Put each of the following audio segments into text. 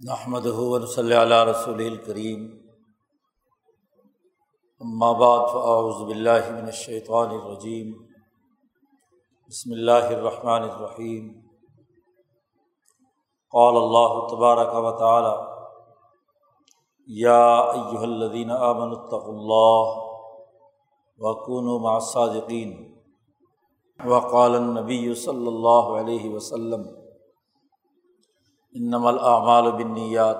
نحمد صلی اللہ رسول الکریم بعد فاعوذ باللہ من الشیطان الرجیم بسم اللہ الرحمن الرحیم قال اللہ تبارک و تعالی یا ایہا الذین آمنوا اتقوا اللہ وکونوا مع الصادقین وقال النبی صلی اللہ علیہ وسلم انم الاعمال بنیات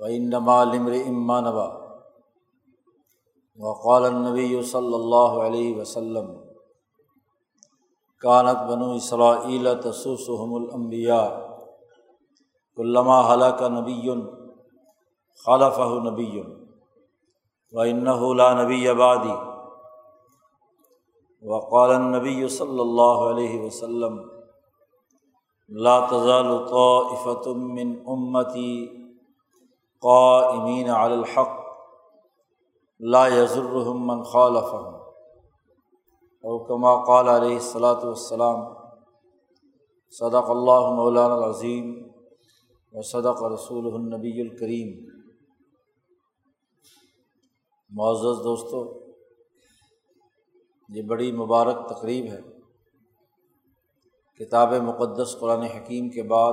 و انما لمر اما نبا وقال النبی صلی اللہ علیہ وسلم کانت بنو اسرائیل تسوسحم الانبیاء علامہ حلق نبی خلف نبی و انََََََََََََََََََََََََََََََََََََََََََََََََََََََََََ نبی وقال النبی صلی اللہ علیہ وسلم لا تزال طائفة من امتی قائمین علی الحق، لا يضرهم من خالفهم. او كما قال علیہ الصلاۃ والسلام، صدق اللہ مولانا العظیم و صدق رسول النبی الکریم معزز دوستو، یہ بڑی مبارک تقریب ہے۔ کتاب مقدس قرآن حکیم کے بعد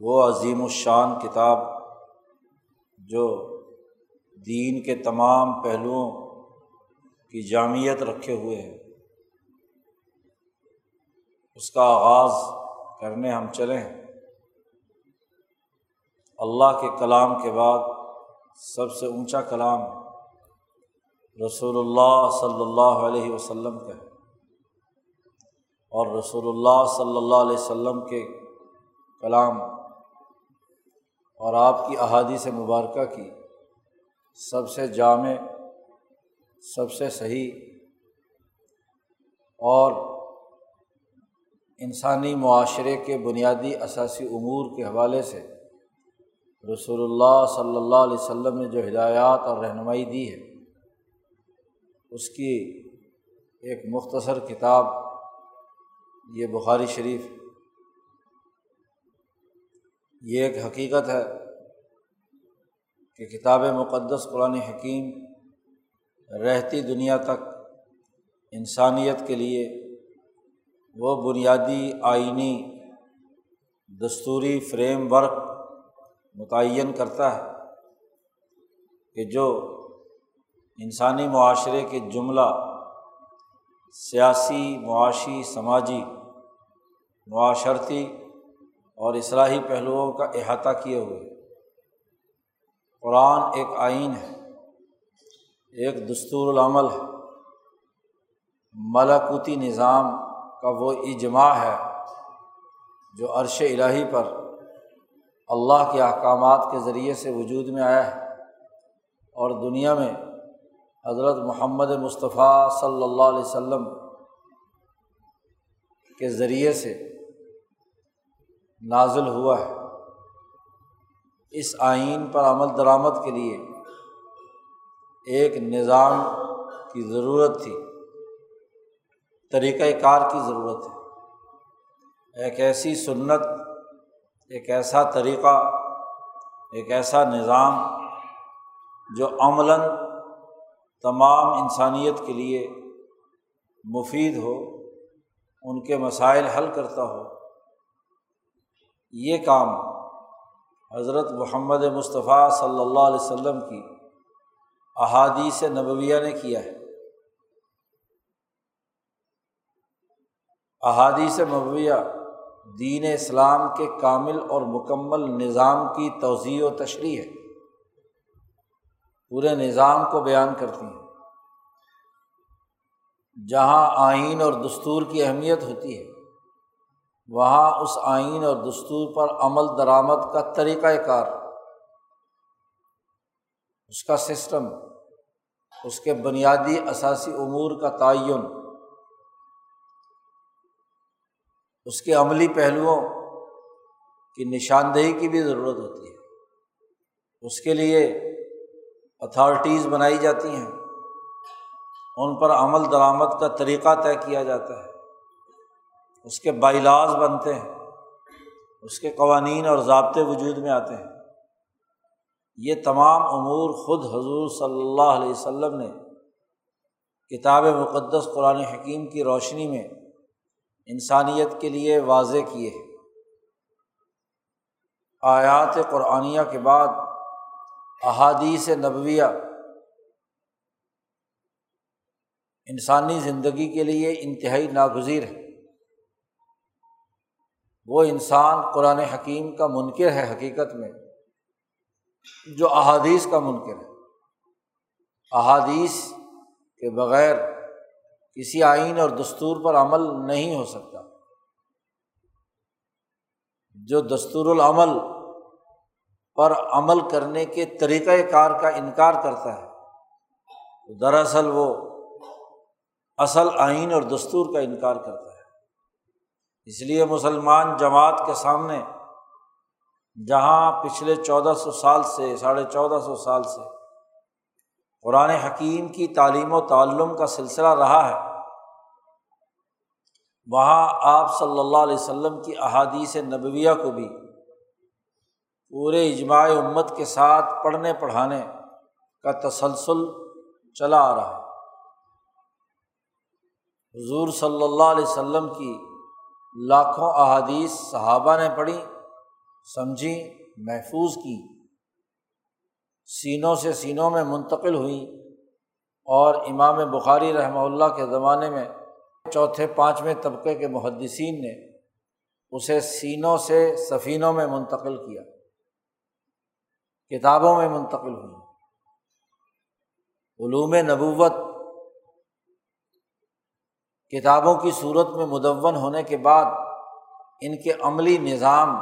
وہ عظیم الشان کتاب جو دین کے تمام پہلوؤں کی جامعت رکھے ہوئے ہے، اس کا آغاز کرنے ہم چلیں۔ اللہ کے کلام کے بعد سب سے اونچا کلام رسول اللہ صلی اللہ علیہ وسلم کا ہے اور رسول اللہ صلی اللہ علیہ وسلم کے کلام اور آپ کی احادیث مبارکہ کی سب سے جامع، سب سے صحیح اور انسانی معاشرے کے بنیادی اثاثی امور کے حوالے سے رسول اللہ صلی اللہ علیہ وسلم نے جو ہدایات اور رہنمائی دی ہے اس کی ایک مختصر کتاب، یہ بخاری شریف، یہ ایک حقیقت ہے کہ کتاب مقدس قرآن حکیم رہتی دنیا تک انسانیت کے لیے وہ بنیادی آئینی دستوری فریم ورک متعین کرتا ہے کہ جو انسانی معاشرے کے جملہ سیاسی، معاشی، سماجی، معاشرتی اور اصلاحی پہلوؤں کا احاطہ کیے ہوئے قرآن ایک آئین ہے، ایک دستور العمل ہے۔ ملاکوتی نظام کا وہ اجماع ہے جو عرش الٰہی پر اللہ کے احکامات کے ذریعے سے وجود میں آیا ہے اور دنیا میں حضرت محمد مصطفیٰ صلی اللہ علیہ و سلم کے ذریعے سے نازل ہوا ہے۔ اس آئین پر عمل درآمد کے لیے ایک نظام کی ضرورت تھی۔ طریقۂ کار کی ضرورت ہے۔ ایک ایسی سنت، ایک ایسا طریقہ، ایک ایسا نظام جو عملاً تمام انسانیت کے لیے مفید ہو، ان کے مسائل حل کرتا ہو۔ یہ کام حضرت محمد مصطفیٰ صلی اللہ علیہ وسلم کی احادیث نبویہ نے کیا ہے۔ احادیث نبویہ دین اسلام کے کامل اور مکمل نظام کی توضیع و تشریح ہے۔ پورے نظام کو بیان کرتی ہیں۔ جہاں آئین اور دستور کی اہمیت ہوتی ہے، وہاں اس آئین اور دستور پر عمل درآمد کا طریقۂ کار، اس کا سسٹم، اس کے بنیادی اثاثی امور کا تعین، اس کے عملی پہلوؤں کی نشاندہی کی بھی ضرورت ہوتی ہے۔ اس کے لیے اتھارٹیز بنائی جاتی ہیں۔ ان پر عمل درآمد کا طریقہ طے کیا جاتا ہے۔ اس کے بائیلاز بنتے ہیں۔ اس کے قوانین اور ضابطے وجود میں آتے ہیں۔ یہ تمام امور خود حضور صلی اللہ علیہ وسلم نے کتاب مقدس قرآن حکیم کی روشنی میں انسانیت کے لیے واضح کیے۔ آیات قرآنیہ کے بعد احادیث نبویہ انسانی زندگی کے لیے انتہائی ناگزیر ہے۔ وہ انسان قرآن حکیم کا منکر ہے حقیقت میں، جو احادیث کا منکر ہے۔ احادیث کے بغیر کسی آئین اور دستور پر عمل نہیں ہو سکتا۔ جو دستور العمل پر عمل کرنے کے طریقۂ کار کا انکار کرتا ہے۔ دراصل وہ اصل آئین اور دستور کا انکار کرتا ہے۔ اس لیے مسلمان جماعت کے سامنے جہاں پچھلے چودہ سو سال سے، ساڑھے چودہ سو سال سے قرآن حکیم کی تعلیم و تعلم کا سلسلہ رہا ہے، وہاں آپ صلی اللہ علیہ وسلم کی احادیث نبویہ کو بھی پورے اجماع امت کے ساتھ پڑھنے پڑھانے کا تسلسل چلا آ رہا ہے۔ حضور صلی اللہ علیہ وسلم کی لاکھوں احادیث صحابہ نے پڑھی، سمجھی، محفوظ کی، سینوں سے سینوں میں منتقل ہوئیں۔ اور امام بخاری رحمہ اللہ کے زمانے میں چوتھے، پانچویں طبقے کے محدثین نے اسے سینوں سے سفینوں میں منتقل کیا۔ کتابوں میں منتقل ہوئی۔ علوم نبوت کتابوں کی صورت میں مدون ہونے کے بعد ان کے عملی نظام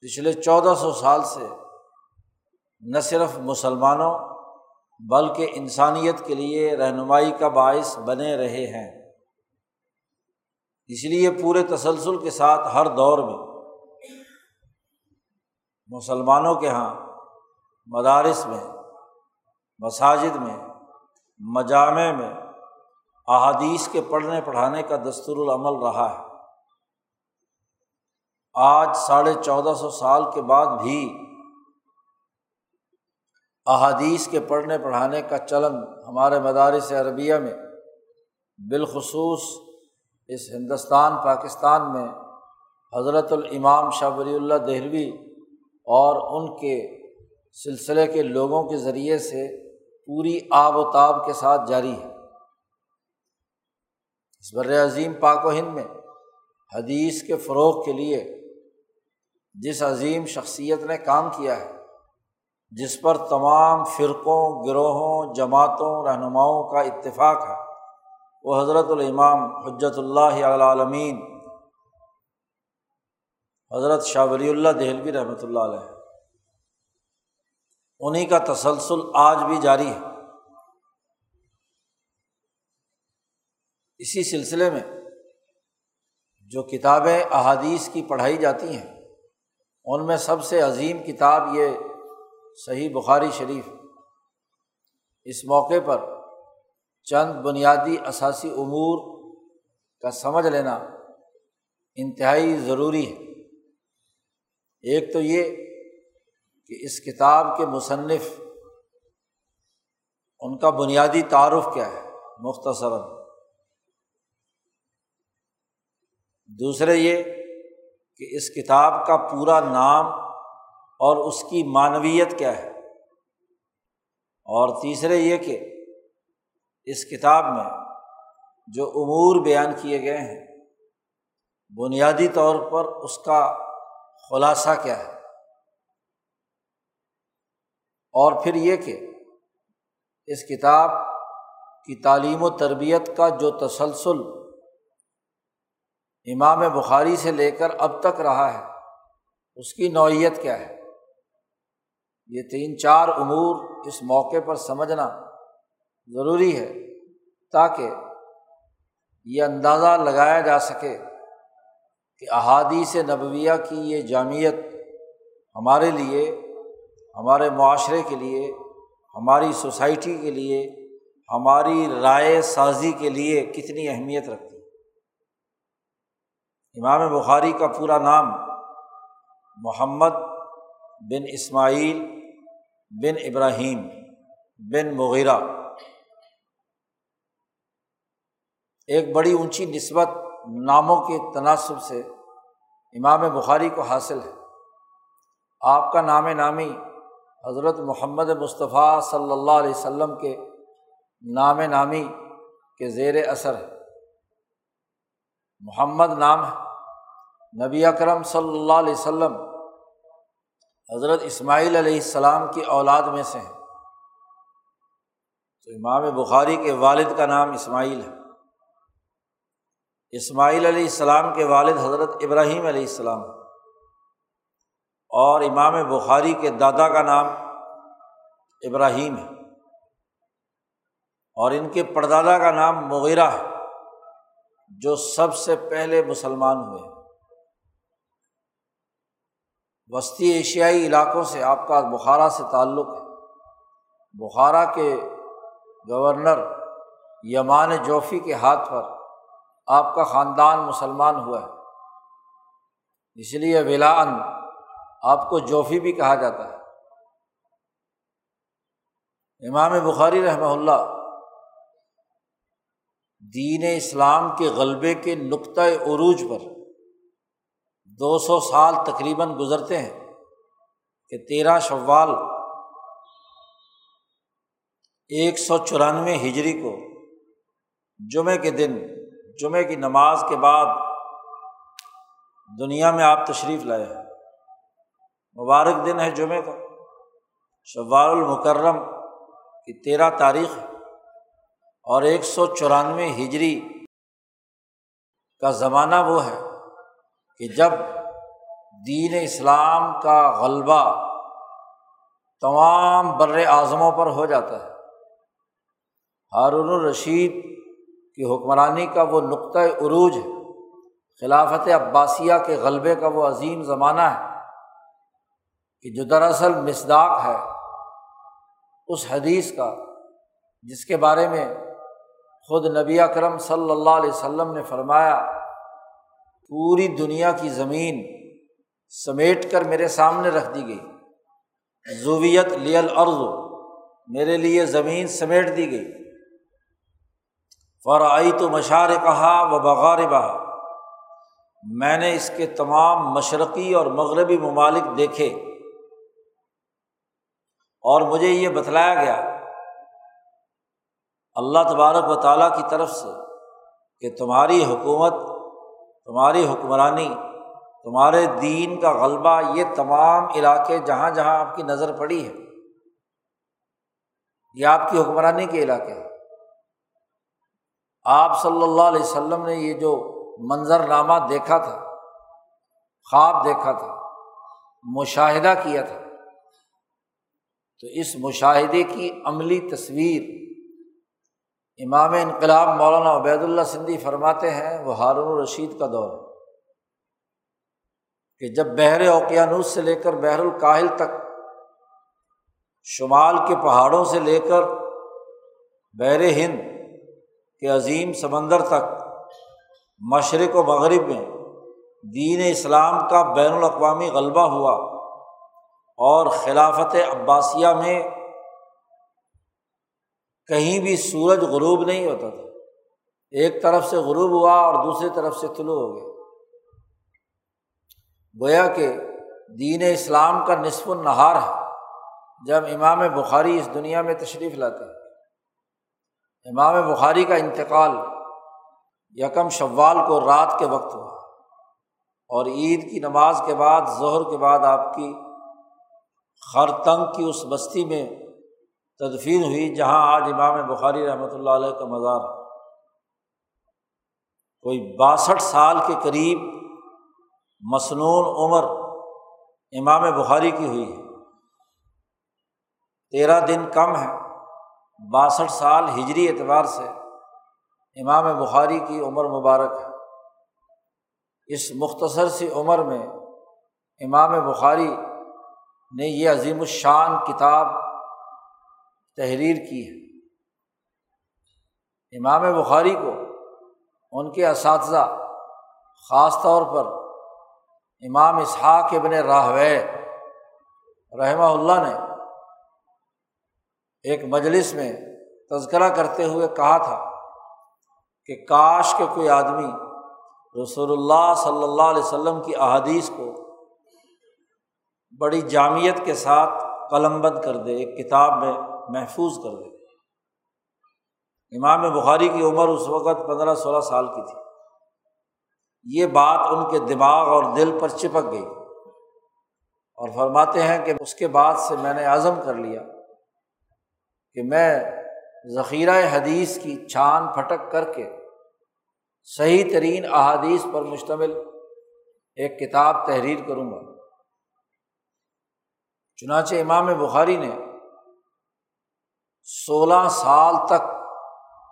پچھلے چودہ سو سال سے نہ صرف مسلمانوں بلکہ انسانیت کے لیے رہنمائی کا باعث بنے رہے ہیں۔ اس لیے پورے تسلسل کے ساتھ ہر دور میں مسلمانوں کے یہاں مدارس میں، مساجد میں، مجامع میں احادیث کے پڑھنے پڑھانے کا دستور العمل رہا ہے۔ آج ساڑھے چودہ سو سال کے بعد بھی احادیث کے پڑھنے پڑھانے کا چلن ہمارے مدارس عربیہ میں، بالخصوص اس ہندوستان، پاکستان میں حضرت الامام شاہ ولی اللہ دہلوی اور ان کے سلسلے کے لوگوں کے ذریعے سے پوری آب و تاب کے ساتھ جاری ہے۔ اس بر عظیم پاک و ہند میں حدیث کے فروغ کے لیے جس عظیم شخصیت نے کام کیا ہے، جس پر تمام فرقوں، گروہوں، جماعتوں، رہنماؤں کا اتفاق ہے، وہ حضرت الامام حجت اللہ عالمین حضرت شاہ ولی اللہ دہلوی رحمۃ اللہ علیہ۔ انہیں کا تسلسل آج بھی جاری ہے۔ اسی سلسلے میں جو کتابیں احادیث کی پڑھائی جاتی ہیں، ان میں سب سے عظیم کتاب یہ صحیح بخاری شریف۔ اس موقع پر چند بنیادی اثاثی امور کا سمجھ لینا انتہائی ضروری ہے۔ ایک تو یہ کہ اس کتاب کے مصنف ان کا بنیادی تعارف کیا ہے مختصراً۔ دوسرے یہ کہ اس کتاب کا پورا نام اور اس کی معنویت کیا ہے۔ اور تیسرے یہ کہ اس کتاب میں جو امور بیان کیے گئے ہیں، بنیادی طور پر اس کا خلاصہ کیا ہے؟ اور پھر یہ کہ اس کتاب کی تعلیم و تربیت کا جو تسلسل امام بخاری سے لے کر اب تک رہا ہے، اس کی نوعیت کیا ہے؟ یہ تین چار امور اس موقع پر سمجھنا ضروری ہے تاکہ یہ اندازہ لگایا جا سکے کہ احادیث نبویہ کی یہ جامعت ہمارے لیے، ہمارے معاشرے کے لیے، ہماری سوسائٹی کے لیے، ہماری رائے سازی کے لیے کتنی اہمیت رکھتی امام بخاری کا پورا نام محمد بن اسماعیل بن ابراہیم بن مغیرہ۔ ایک بڑی اونچی نسبت ناموں کے تناسب سے امام بخاری کو حاصل ہے۔ آپ کا نام نامی حضرت محمد مصطفیٰ صلی اللہ علیہ وسلم کے نام نامی کے زیر اثر ہے۔ محمد نام ہے۔ نبی اکرم صلی اللہ علیہ وسلم حضرت اسماعیل علیہ السلام کی اولاد میں سے ہیں۔ تو امام بخاری کے والد کا نام اسماعیل ہے۔ اسماعیل علیہ السلام کے والد حضرت ابراہیم علیہ السلام اور امام بخاری کے دادا کا نام ابراہیم ہے اور ان کے پردادا کا نام مغیرہ ہے، جو سب سے پہلے مسلمان ہوئے وسطی ایشیائی علاقوں سے آپ کا بخارا سے تعلق ہے۔ بخارا کے گورنر یمان جوفی کے ہاتھ پر آپ کا خاندان مسلمان ہوا ہے۔ اس لیے ولاً آپ کو جوفی بھی کہا جاتا ہے۔ امام بخاری رحمہ اللہ دین اسلام کے غلبے کے نقطۂ عروج پر دو سو سال تقریباً گزرتے ہیں کہ تیرہ شوال ایک سو چورانوے ہجری کو جمعے کے دن جمعے کی نماز کے بعد دنیا میں آپ تشریف لائے ہیں۔ مبارک دن ہے جمعے کا۔ شوال المکرم کی تیرہ تاریخ اور ایک سو چورانوے ہجری کا زمانہ وہ ہے کہ جب دین اسلام کا غلبہ تمام بر اعظموں پر ہو جاتا ہے۔ ہارون الرشید کی حکمرانی کا وہ نقطۂ عروج ہے، خلافت عباسیہ کے غلبے کا وہ عظیم زمانہ ہے کہ جو دراصل مصداق ہے اس حدیث کا، جس کے بارے میں خود نبی اکرم صلی اللہ علیہ وسلم نے فرمایا، پوری دنیا کی زمین سمیٹ کر میرے سامنے رکھ دی گئی۔ زویت لیل عرض میرے لیے زمین سمیٹ دی گئی۔ فرائی تو مشار کہا و بغار بہا میں نے اس کے تمام مشرقی اور مغربی ممالک دیکھے۔ اور مجھے یہ بتلایا گیا، اللہ تبارک و تعالیٰ کی طرف سے کہ تمہاری حکومت، تمہاری حکمرانی، تمہارے دین کا غلبہ یہ تمام علاقے جہاں جہاں آپ کی نظر پڑی ہے، یہ آپ کی حکمرانی کے علاقے ہیں۔ آپ صلی اللہ علیہ وسلم نے یہ جو منظر نامہ دیکھا تھا، خواب دیکھا تھا، مشاہدہ کیا تھا، تو اس مشاہدے کی عملی تصویر امام انقلاب مولانا عبید اللہ سندھی فرماتے ہیں، وہ ہارون الرشید کا دور ہے۔ کہ جب بحر اوقیانوس سے لے کر بحر الکاہل تک، شمال کے پہاڑوں سے لے کر بحر ہند کے عظیم سمندر تک، مشرق و مغرب میں دین اسلام کا بین الاقوامی غلبہ ہوا اور خلافت عباسیہ میں کہیں بھی سورج غروب نہیں ہوتا تھا۔ ایک طرف سے غروب ہوا اور دوسری طرف سے طلوع ہو گیا۔ گویا کہ دین اسلام کا نصف النہار ہے۔ جب امام بخاری اس دنیا میں تشریف لاتے ہیں۔ امام بخاری کا انتقال یکم شوال کو رات کے وقت ہوا اور عید کی نماز کے بعد، ظہر کے بعد آپ کی خرتنگ کی اس بستی میں تدفین ہوئی، جہاں آج امام بخاری رحمۃ اللہ علیہ کا مزار کوئی باسٹھ سال کے قریب مصنون عمر امام بخاری کی ہوئی ہے۔ تیرہ دن کم ہے۔ باسٹھ سال ہجری اعتبار سے امام بخاری کی عمر مبارک ہے۔ اس مختصر سی عمر میں امام بخاری نے یہ عظیم الشان کتاب تحریر کی ہے۔ امام بخاری کو ان کے اساتذہ خاص طور پر امام اسحاق ابن راہوے رحمہ اللہ نے ایک مجلس میں تذکرہ کرتے ہوئے کہا تھا کہ کاش کے کوئی آدمی رسول اللہ صلی اللہ علیہ وسلم کی احادیث کو بڑی جامعت کے ساتھ قلم بند کر دے، ایک کتاب میں محفوظ کر دے۔ امام بخاری کی عمر اس وقت پندرہ سولہ سال کی تھی۔ یہ بات ان کے دماغ اور دل پر چپک گئی اور فرماتے ہیں کہ اس کے بعد سے میں نے عزم کر لیا۔ کہ میں ذخیرہ حدیث کی چھان پھٹک کر کے صحیح ترین احادیث پر مشتمل ایک کتاب تحریر کروں گا۔ چنانچہ امام بخاری نے سولہ سال تک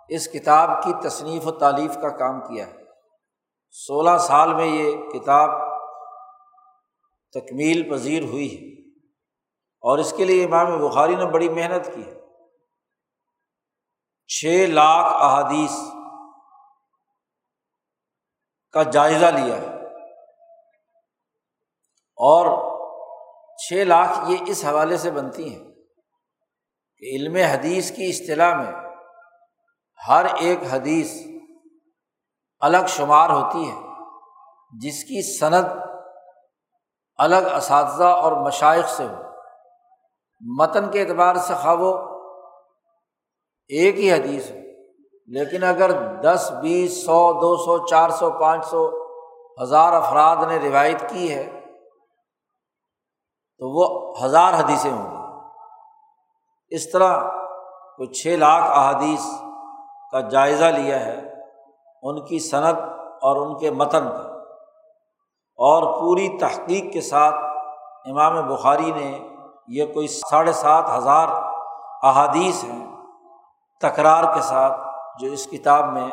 اس کتاب کی تصنیف و تعلیف کا کام کیا ہے۔ سولہ سال میں یہ کتاب تکمیل پذیر ہوئی ہے اور اس کے لیے امام بخاری نے بڑی محنت کی ہے۔ چھ لاکھ احادیث کا جائزہ لیا ہے۔ اور چھ لاکھ یہ اس حوالے سے بنتی ہیں کہ علم حدیث کی اصطلاح میں ہر ایک حدیث الگ شمار ہوتی ہے، جس کی صنعت الگ اساتذہ اور مشائق سے ہو۔ متن کے اعتبار سے خواب و ایک ہی حدیث ہو لیکن اگر دس، بیس، سو، دو سو، چار سو، پانچ سو ہزار افراد نے روایت کی ہے، تو وہ ہزار حدیثیں ہوں گی۔ اس طرح کوئی چھ لاکھ احادیث کا جائزہ لیا ہے ان کی صنعت اور ان کے متن کا۔ اور پوری تحقیق کے ساتھ امام بخاری نے یہ کوئی ساڑھے سات ہزار احادیث ہیں۔ تکرار کے ساتھ جو اس کتاب میں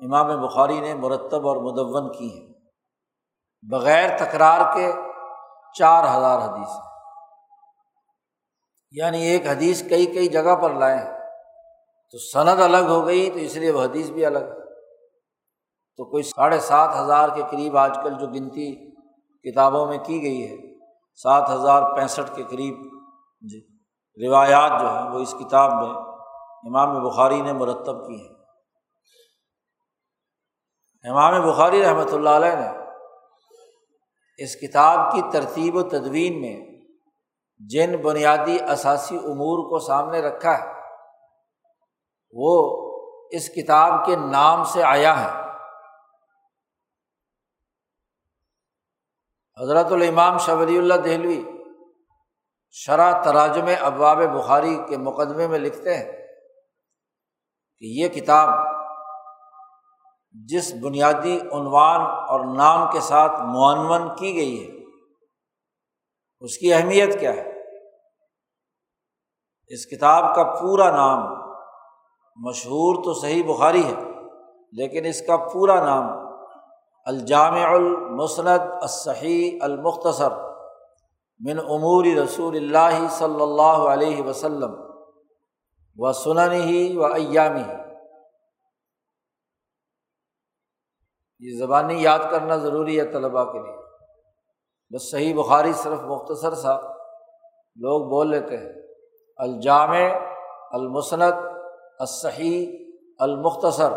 امام بخاری نے مرتب اور مدون کی ہیں، بغیر تکرار کے چار ہزار حدیث ہیں۔ یعنی ایک حدیث کئی کئی جگہ پر لائے تو سند الگ ہو گئی، تو اس لیے وہ حدیث بھی الگ تو کوئی ساڑھے سات ہزار کے قریب آج کل جو گنتی کتابوں میں کی گئی ہے، سات ہزار پینسٹھ کے قریب جی روایات جو ہیں وہ اس کتاب میں امام بخاری نے مرتب کی ہیں۔ امام بخاری رحمۃ اللہ علیہ نے اس کتاب کی ترتیب و تدوین میں جن بنیادی اثاثی امور کو سامنے رکھا ہے، وہ اس کتاب کے نام سے آیا ہے۔ حضرت الامام شبری اللہ دہلوی شرح تراجم ابواب بخاری کے مقدمے میں لکھتے ہیں۔ کہ یہ کتاب جس بنیادی عنوان اور نام کے ساتھ معنون کی گئی ہے، اس کی اہمیت کیا ہے؟ اس کتاب کا پورا نام مشہور تو صحیح بخاری ہے، لیکن اس کا پورا نام الجامع المسند الصحیح المختصر من امور رسول اللہ صلی اللہ علیہ وسلم و سنن ہی و ایامی یہ زبانی یاد کرنا ضروری ہے طلباء کے لیے۔ بس صحیح بخاری صرف مختصر سا لوگ بول لیتے ہیں۔ الجامع، المسند، الصحیح، المختصر،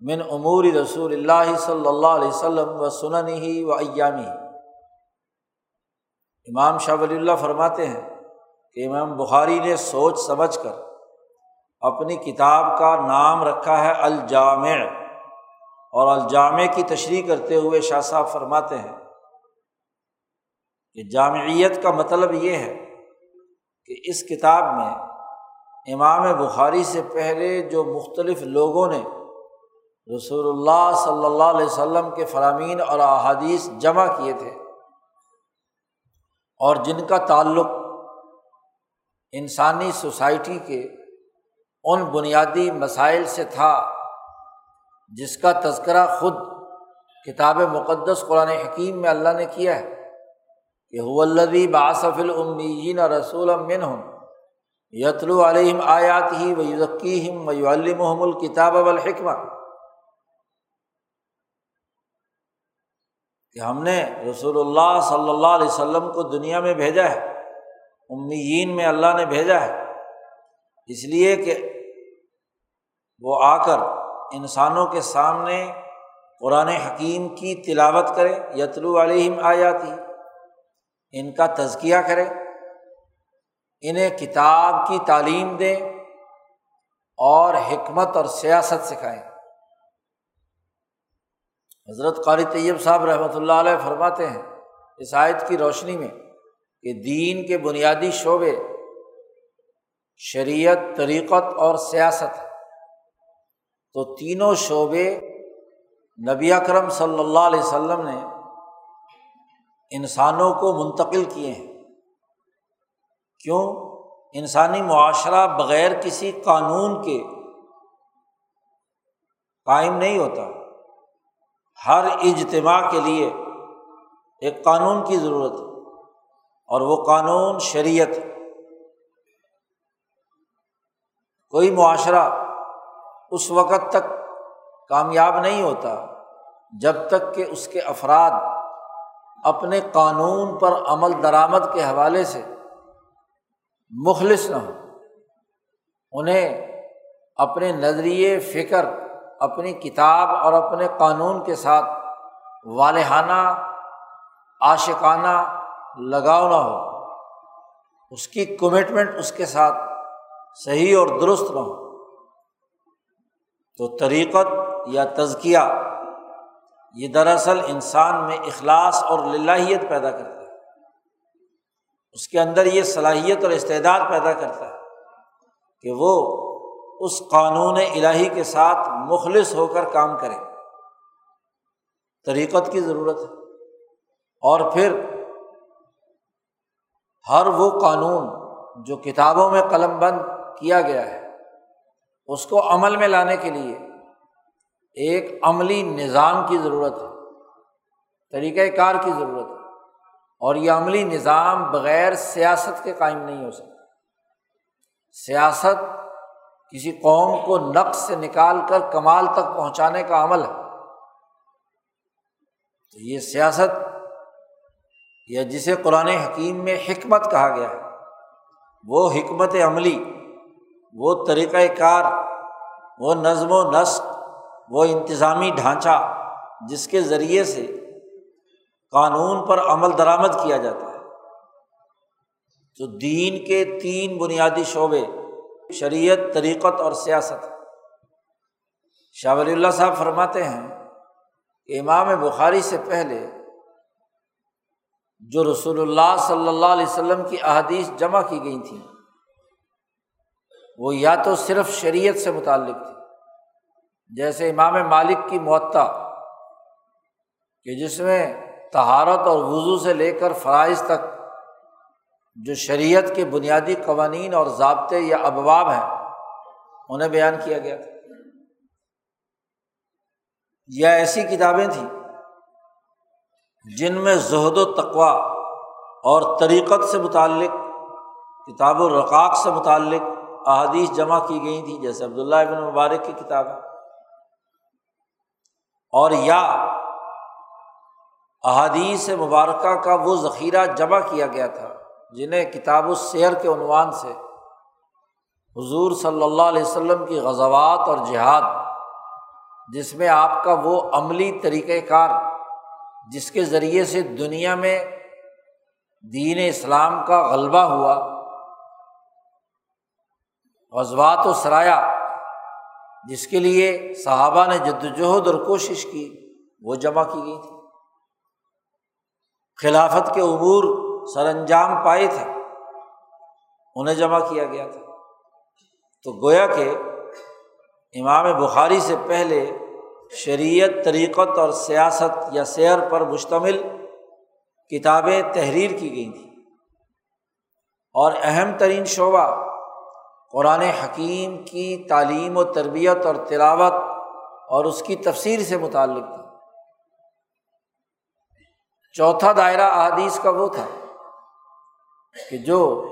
من امور رسول اللہ صلی اللہ علیہ وسلم و سنن ہی و ایامی امام شاہ ولی اللہ فرماتے ہیں کہ امام بخاری نے سوچ سمجھ کر اپنی کتاب کا نام رکھا ہے الجامع۔ اور الجامع کی تشریح کرتے ہوئے شاہ صاحب فرماتے ہیں کہ جامعیت کا مطلب یہ ہے کہ اس کتاب میں امام بخاری سے پہلے جو مختلف لوگوں نے رسول اللہ صلی اللہ علیہ وسلم کے فرامین اور احادیث جمع کیے تھے اور جن کا تعلق انسانی سوسائٹی کے ان بنیادی مسائل سے تھا جس کا تذکرہ خود کتاب مقدس قرآن حکیم میں اللہ نے کیا ہے کہ حلدی باصف العمین رسول امن ہوں یتلو علیہم آیات ہی و یوکیم و الکتاب الحکمہ کہ ہم نے رسول اللہ صلی اللہ علیہ وسلم کو دنیا میں بھیجا ہے، امیین میں اللہ نے بھیجا ہے، اس لیے کہ وہ آ کر انسانوں کے سامنے قرآن حکیم کی تلاوت کرے، یتلو علیہم آ جاتی ان کا تزکیہ کرے، انہیں کتاب کی تعلیم دیں اور حکمت اور سیاست سکھائیں حضرت قاری طیب صاحب رحمۃ اللہ علیہ فرماتے ہیں اس آیت کی روشنی میں کہ دین کے بنیادی شعبے شریعت، طریقت اور سیاست تو تینوں شعبے نبی اکرم صلی اللہ علیہ وسلم نے انسانوں کو منتقل کیے ہیں۔ کیوں؟ انسانی معاشرہ بغیر کسی قانون کے قائم نہیں ہوتا۔ ہر اجتماع کے لیے ایک قانون کی ضرورت ہے اور وہ قانون شریعت کوئی معاشرہ اس وقت تک کامیاب نہیں ہوتا جب تک کہ اس کے افراد اپنے قانون پر عمل درآمد کے حوالے سے مخلص نہ ہوں۔ انہیں اپنے نظریے، فکر، اپنی کتاب اور اپنے قانون کے ساتھ والہانہ، عاشقانہ لگاؤ نہ ہو۔ اس کی کمٹمنٹ اس کے ساتھ صحیح اور درست نہ ہو۔ تو طریقت یا تزکیہ، یہ دراصل انسان میں اخلاص اور للہیت پیدا کرتا ہے۔ اس کے اندر یہ صلاحیت اور استعداد پیدا کرتا ہے کہ وہ اس قانون الہی کے ساتھ مخلص ہو کر کام کرے۔ طریقت کی ضرورت ہے۔ اور پھر ہر وہ قانون جو کتابوں میں قلم بند کیا گیا ہے اس کو عمل میں لانے کے لیے ایک عملی نظام کی ضرورت ہے طریقۂ کار کی ضرورت ہے، اور یہ عملی نظام بغیر سیاست کے قائم نہیں ہو سکتا۔ سیاست کسی قوم کو نقص سے نکال کر کمال تک پہنچانے کا عمل ہے۔ تو یہ سیاست یا جسے قرآن حکیم میں حکمت کہا گیا ہے، وہ حکمت عملی وہ طریقۂ کار، وہ نظم و نسق، وہ انتظامی ڈھانچہ جس کے ذریعے سے قانون پر عمل درآمد کیا جاتا ہے۔ تو دین کے تین بنیادی شعبے، شریعت، طریقت اور سیاست۔ شاہ ولی اللہ صاحب فرماتے ہیں کہ امام بخاری سے پہلے جو رسول اللہ صلی اللہ علیہ وسلم کی احادیث جمع کی گئی تھیں وہ یا تو صرف شریعت سے متعلق تھی۔ جیسے امام مالک کی معطا کہ جس میں تہارت اور وضو سے لے کر فرائض تک جو شریعت کے بنیادی قوانین اور ضابطے یا ابواب ہیں، انہیں بیان کیا گیا تھا۔ یا ایسی کتابیں تھیں جن میں زہد و تقوا اور طریقت سے متعلق، کتاب و رقاق سے متعلق احادیث جمع کی گئی تھیں، جیسے عبداللہ ابن مبارک کی کتاب ہے۔ اور یا احادیث مبارکہ کا وہ ذخیرہ جمع کیا گیا تھا، جنہیں کتاب السیر کے عنوان سے حضور صلی اللہ علیہ وسلم کی غزوات اور جہاد، جس میں آپ کا وہ عملی طریقۂ کار، جس کے ذریعے سے دنیا میں دین اسلام کا غلبہ ہوا۔ غزوات و سرایا، جس کے لیے صحابہ نے جد وجہد اور کوشش کی، وہ جمع کی گئی تھی۔ خلافت کے عبور سر انجام پائے تھے، انہیں جمع کیا گیا تھا۔ تو گویا کہ امام بخاری سے پہلے شریعت، طریقت اور سیاست یا سیر پر مشتمل کتابیں تحریر کی گئی تھیں۔ اور اہم ترین شعبہ قرآن حکیم کی تعلیم و تربیت اور تلاوت اور اس کی تفسیر سے متعلق تھا۔ چوتھا دائرہ احادیث کا وہ تھا کہ جو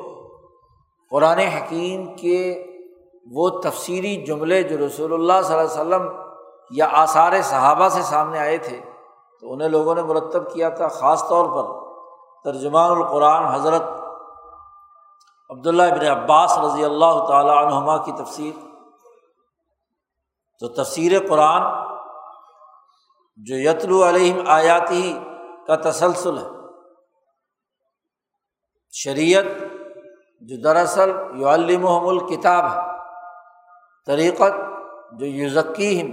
قرآن حکیم کے وہ تفصیلی جملے جو رسول اللہ صلی اللہ علیہ وسلم یا آثار صحابہ سے سامنے آئے تھے، تو انہیں لوگوں نے مرتب کیا تھا، خاص طور پر ترجمان القرآن حضرت عبداللہ ابن عباس رضی اللہ تعالیٰ عنہما کی تفسیر، تو تفسیر قرآن جو یتلو علیہم آیاتی کا تسلسل ہے۔ شریعت جو دراصل یو المحم الکتاب ہے، طریقت جو یوزکیم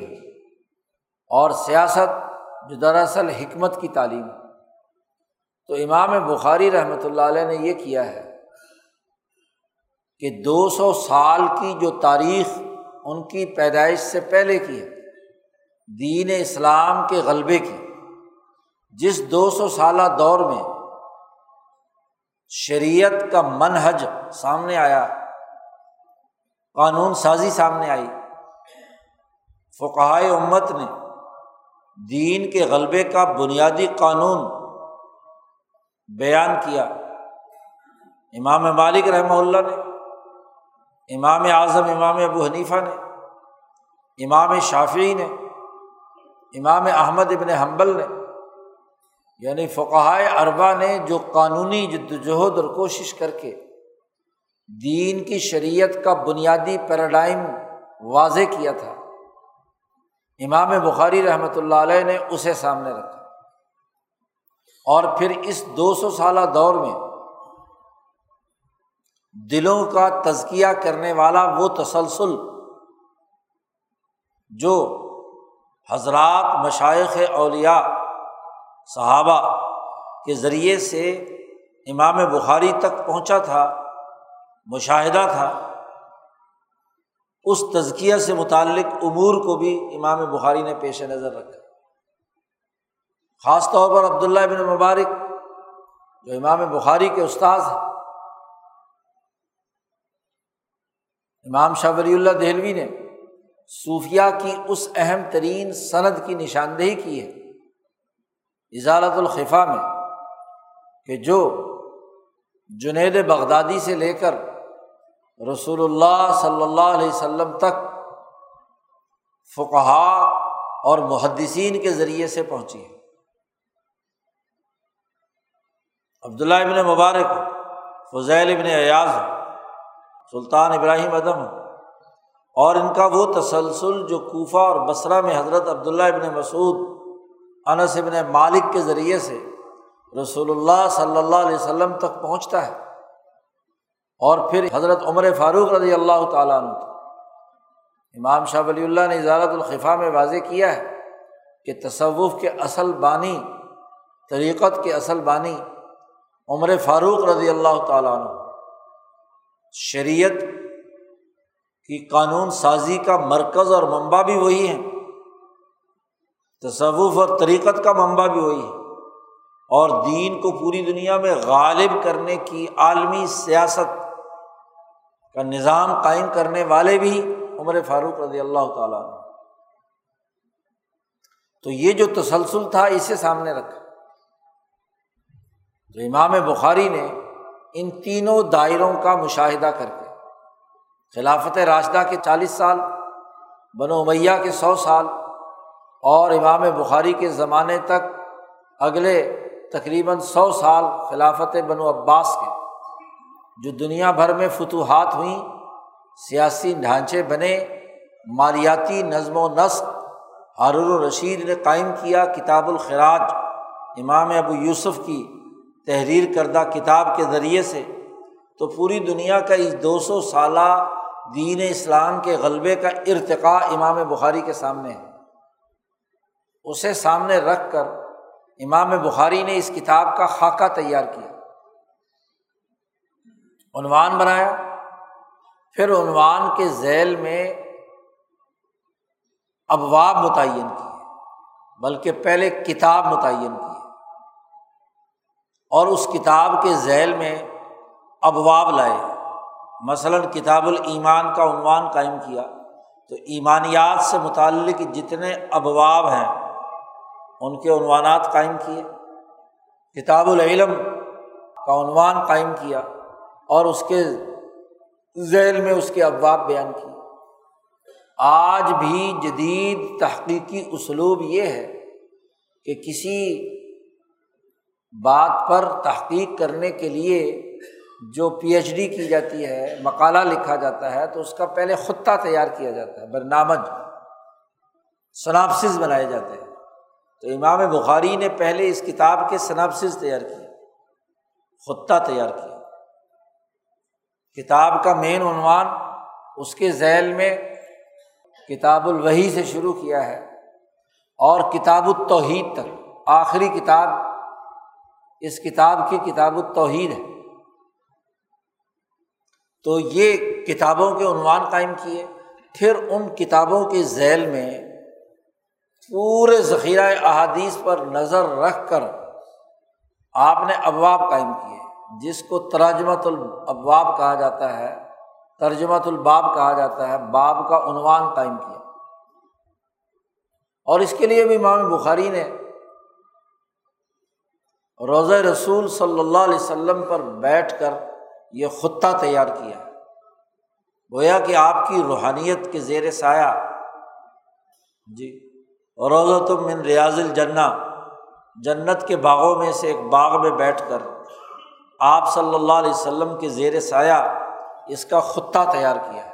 اور سیاست جو دراصل حکمت کی تعلیم تو امام بخاری رحمۃ اللہ علیہ نے یہ کیا ہے کہ دو سو سال کی جو تاریخ ان کی پیدائش سے پہلے کی ہے، دین اسلام کے غلبے کی۔ جس دو سو سالہ دور میں شریعت کا منحج سامنے آیا، قانون سازی سامنے آئی فقائے امت نے دین کے غلبے کا بنیادی قانون بیان کیا۔ امام مالک رحمہ اللہ نے امام اعظم، امام ابو حنیفہ نے، امام شافی نے، امام احمد ابن حنبل نے یعنی فقائے اربا نے جو قانونی جد وجہد اور کوشش کر کے دین کی شریعت کا بنیادی پیراڈائم واضح کیا تھا، امام بخاری رحمۃ اللہ علیہ نے اسے سامنے رکھا۔ اور پھر اس دو سو سالہ دور میں دلوں کا تزکیہ کرنے والا وہ تسلسل جو حضرات مشائق اولیاء، صحابہ کے ذریعے سے امام بخاری تک پہنچا تھا، مشاہدہ تھا، اس تزکیہ سے متعلق امور کو بھی امام بخاری نے پیش نظر رکھا۔ خاص طور پر عبداللہ ابن مبارک، جو امام بخاری کے استاذ ہیں امام شاہ ولی اللہ دہلوی نے صوفیہ کی اس اہم ترین صنعت کی نشاندہی کی ہے اضالت الخفا میں کہ جو جنید بغدادی سے لے کر رسول اللہ صلی اللہ علیہ وسلم تک فقہا اور محدثین کے ذریعے سے پہنچی ہے۔ عبداللہ ابن مبارک، فضیل ابن ایاز سلطان ابراہیم ادم اور ان کا وہ تسلسل جو کوفہ اور بصرہ میں حضرت عبداللہ ابن مسعود، انس ابن مالک کے ذریعے سے رسول اللہ صلی اللہ علیہ وسلم تک پہنچتا ہے۔ اور پھر حضرت عمر فاروق رضی اللہ تعالیٰ عنہ۔ امام شاہ ولی اللہ نے اجارت الخفا میں واضح کیا ہے کہ تصوف کے اصل بانی، طریقت کے اصل بانی عمر فاروق رضی اللہ تعالیٰ عنہ۔ شریعت کی قانون سازی کا مرکز اور منبع بھی وہی ہے تصوف اور طریقت کا منبع بھی وہی ہے اور دین کو پوری دنیا میں غالب کرنے کی عالمی سیاست کا نظام قائم کرنے والے بھی عمر فاروق رضی اللہ تعالیٰ نے تو یہ جو تسلسل تھا، اسے سامنے رکھا۔ تو امام بخاری نے ان تینوں دائروں کا مشاہدہ کر کے۔ خلافت راشدہ کے چالیس سال، بنو میاں کے سو سال اور امام بخاری کے زمانے تک اگلے تقریباً سو سال خلافت بن و عباس کے۔ جو دنیا بھر میں فتوحات ہوئیں، سیاسی ڈھانچے بنے، مالیاتی نظم و نسق ہارور الرشید نے قائم کیا کتاب الخراج، امام ابو یوسف کی تحریر کردہ کتاب کے ذریعے سے تو پوری دنیا کا اس دو سو سالہ دین اسلام کے غلبے کا ارتقاء امام بخاری کے سامنے ہے۔ اسے سامنے رکھ کر امام بخاری نے اس کتاب کا خاکہ تیار کیا۔ عنوان بنایا۔ پھر عنوان کے ذیل میں ابواب متعین کیے۔ بلکہ پہلے کتاب متعین کی۔ اور اس کتاب کے ذیل میں ابواب لائے۔ مثلاً کتاب الایمان کا عنوان قائم کیا۔ تو ایمانیات سے متعلق جتنے ابواب ہیں، ان کے عنوانات قائم کیے۔ کتاب العلم کا عنوان قائم کیا اور اس کے ذیل میں اس کے ابواب بیان کیے۔ آج بھی جدید تحقیقی اسلوب یہ ہے کہ کسی بات پر تحقیق کرنے کے لیے جو پی ایچ ڈی کی جاتی ہے، مقالہ لکھا جاتا ہے، تو اس کا پہلے خطہ تیار کیا جاتا ہے، برنامج سناپسز بنائے جاتے ہیں۔ تو امام بخاری نے پہلے اس کتاب کے سناپسز تیار کیے، خطہ تیار کیا۔ کتاب کا مین عنوان اس کے ذیل میں کتاب الوحی سے شروع کیا ہے اور کتاب التوحید تک، آخری کتاب اس کتاب کی کتاب التوحید ہے۔ تو یہ کتابوں کے عنوان قائم کیے، پھر ان کتابوں کے ذیل میں پورے ذخیرہ احادیث پر نظر رکھ کر آپ نے ابواب قائم کیے۔ جس کو تراجمت الابواب کہا جاتا ہے ترجمت الباب کہا جاتا ہے، باب کا عنوان قائم کیا۔ اور اس کے لیے بھی امام بخاری نے روزہ رسول صلی اللہ علیہ وسلم پر بیٹھ کر یہ خطہ تیار کیا۔ گویا کہ آپ کی روحانیت کے زیر سایہ۔ جی روزہ تم من ریاض الجنا جنت کے باغوں میں سے ایک باغ میں بیٹھ کر آپ صلی اللہ علیہ وسلم کے زیر سایہ اس کا خطہ تیار کیا۔ ہے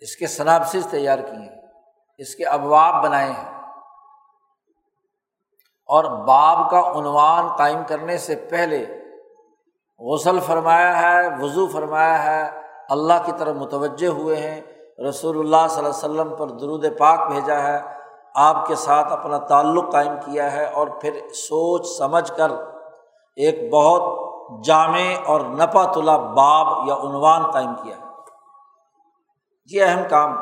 اس کے صنابسز تیار کیے۔ ہیں اس کے ابواب بنائے ہیں۔ اور باب کا عنوان قائم کرنے سے پہلے غسل فرمایا ہے، وضو فرمایا ہے، اللہ کی طرف متوجہ ہوئے ہیں۔ رسول اللہ صلی اللہ علیہ وسلم پر درود پاک بھیجا ہے، آپ کے ساتھ اپنا تعلق قائم کیا ہے اور پھر سوچ سمجھ کر ایک بہت جامع اور نپا تلا باب یا عنوان قائم کیا۔ ہے یہ اہم کام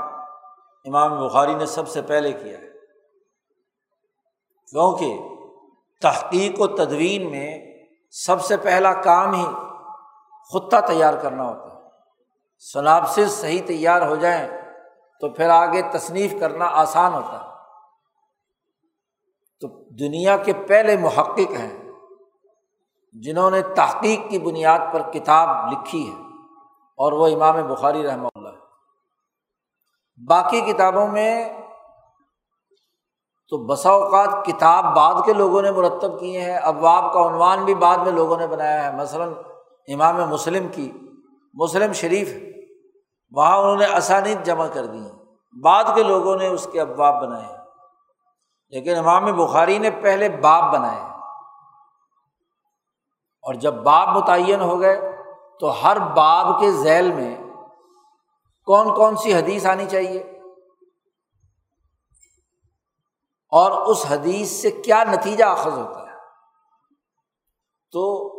امام بخاری نے سب سے پہلے کیا ہے۔ کیونکہ تحقیق و تدوین میں سب سے پہلا کام ہی خطہ تیار کرنا ہوتا ہے۔ سنابسز صحیح تیار ہو جائیں تو پھر آگے تصنیف کرنا آسان ہوتا ہے۔ تو دنیا کے پہلے محقق ہیں جنہوں نے تحقیق کی بنیاد پر کتاب لکھی ہے اور وہ امام بخاری رحمہ اللہ ہے باقی کتابوں میں تو بسا اوقات کتاب بعد کے لوگوں نے مرتب کیے ہیں، ابواب کا عنوان بھی بعد میں لوگوں نے بنایا ہے۔ مثلاً امام مسلم کی، مسلم شریف، وہاں انہوں نے آسانیت جمع کر دی ہیں۔ بعد کے لوگوں نے اس کے ابواب بنائے ہیں۔ لیکن امام بخاری نے پہلے باب بنائے ہیں۔ اور جب باب متعین ہو گئے تو ہر باب کے ذیل میں کون کون سی حدیث آنی چاہیے؟ اور اس حدیث سے کیا نتیجہ اخذ ہوتا ہے؟ تو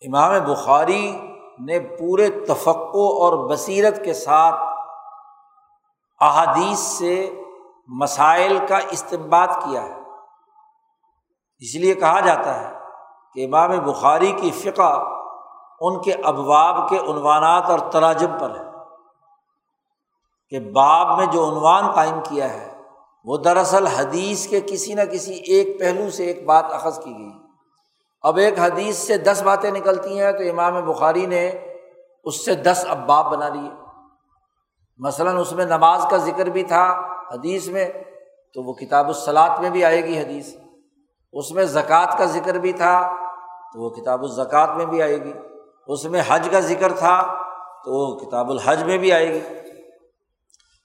امام بخاری نے پورے تفقع اور بصیرت کے ساتھ احادیث سے مسائل کا استعمال کیا ہے۔ اس لیے کہا جاتا ہے کہ امام بخاری کی فقہ ان کے ابواب کے عنوانات اور تراجم پر ہے کہ باب میں جو عنوان قائم کیا ہے وہ دراصل حدیث کے کسی نہ کسی ایک پہلو سے ایک بات اخذ کی گئی۔ اب ایک حدیث سے دس باتیں نکلتی ہیں تو امام بخاری نے اس سے دس اباب بنا لیے۔ مثلاً اس میں نماز کا ذکر بھی تھا حدیث میں، تو وہ کتاب الصلاط میں بھی آئے گی حدیث۔ اس میں زکوٰۃ کا ذکر بھی تھا تو وہ کتاب الزکوٰۃ میں بھی آئے گی۔ اس میں حج کا ذکر تھا تو وہ کتاب الحج میں بھی آئے گی۔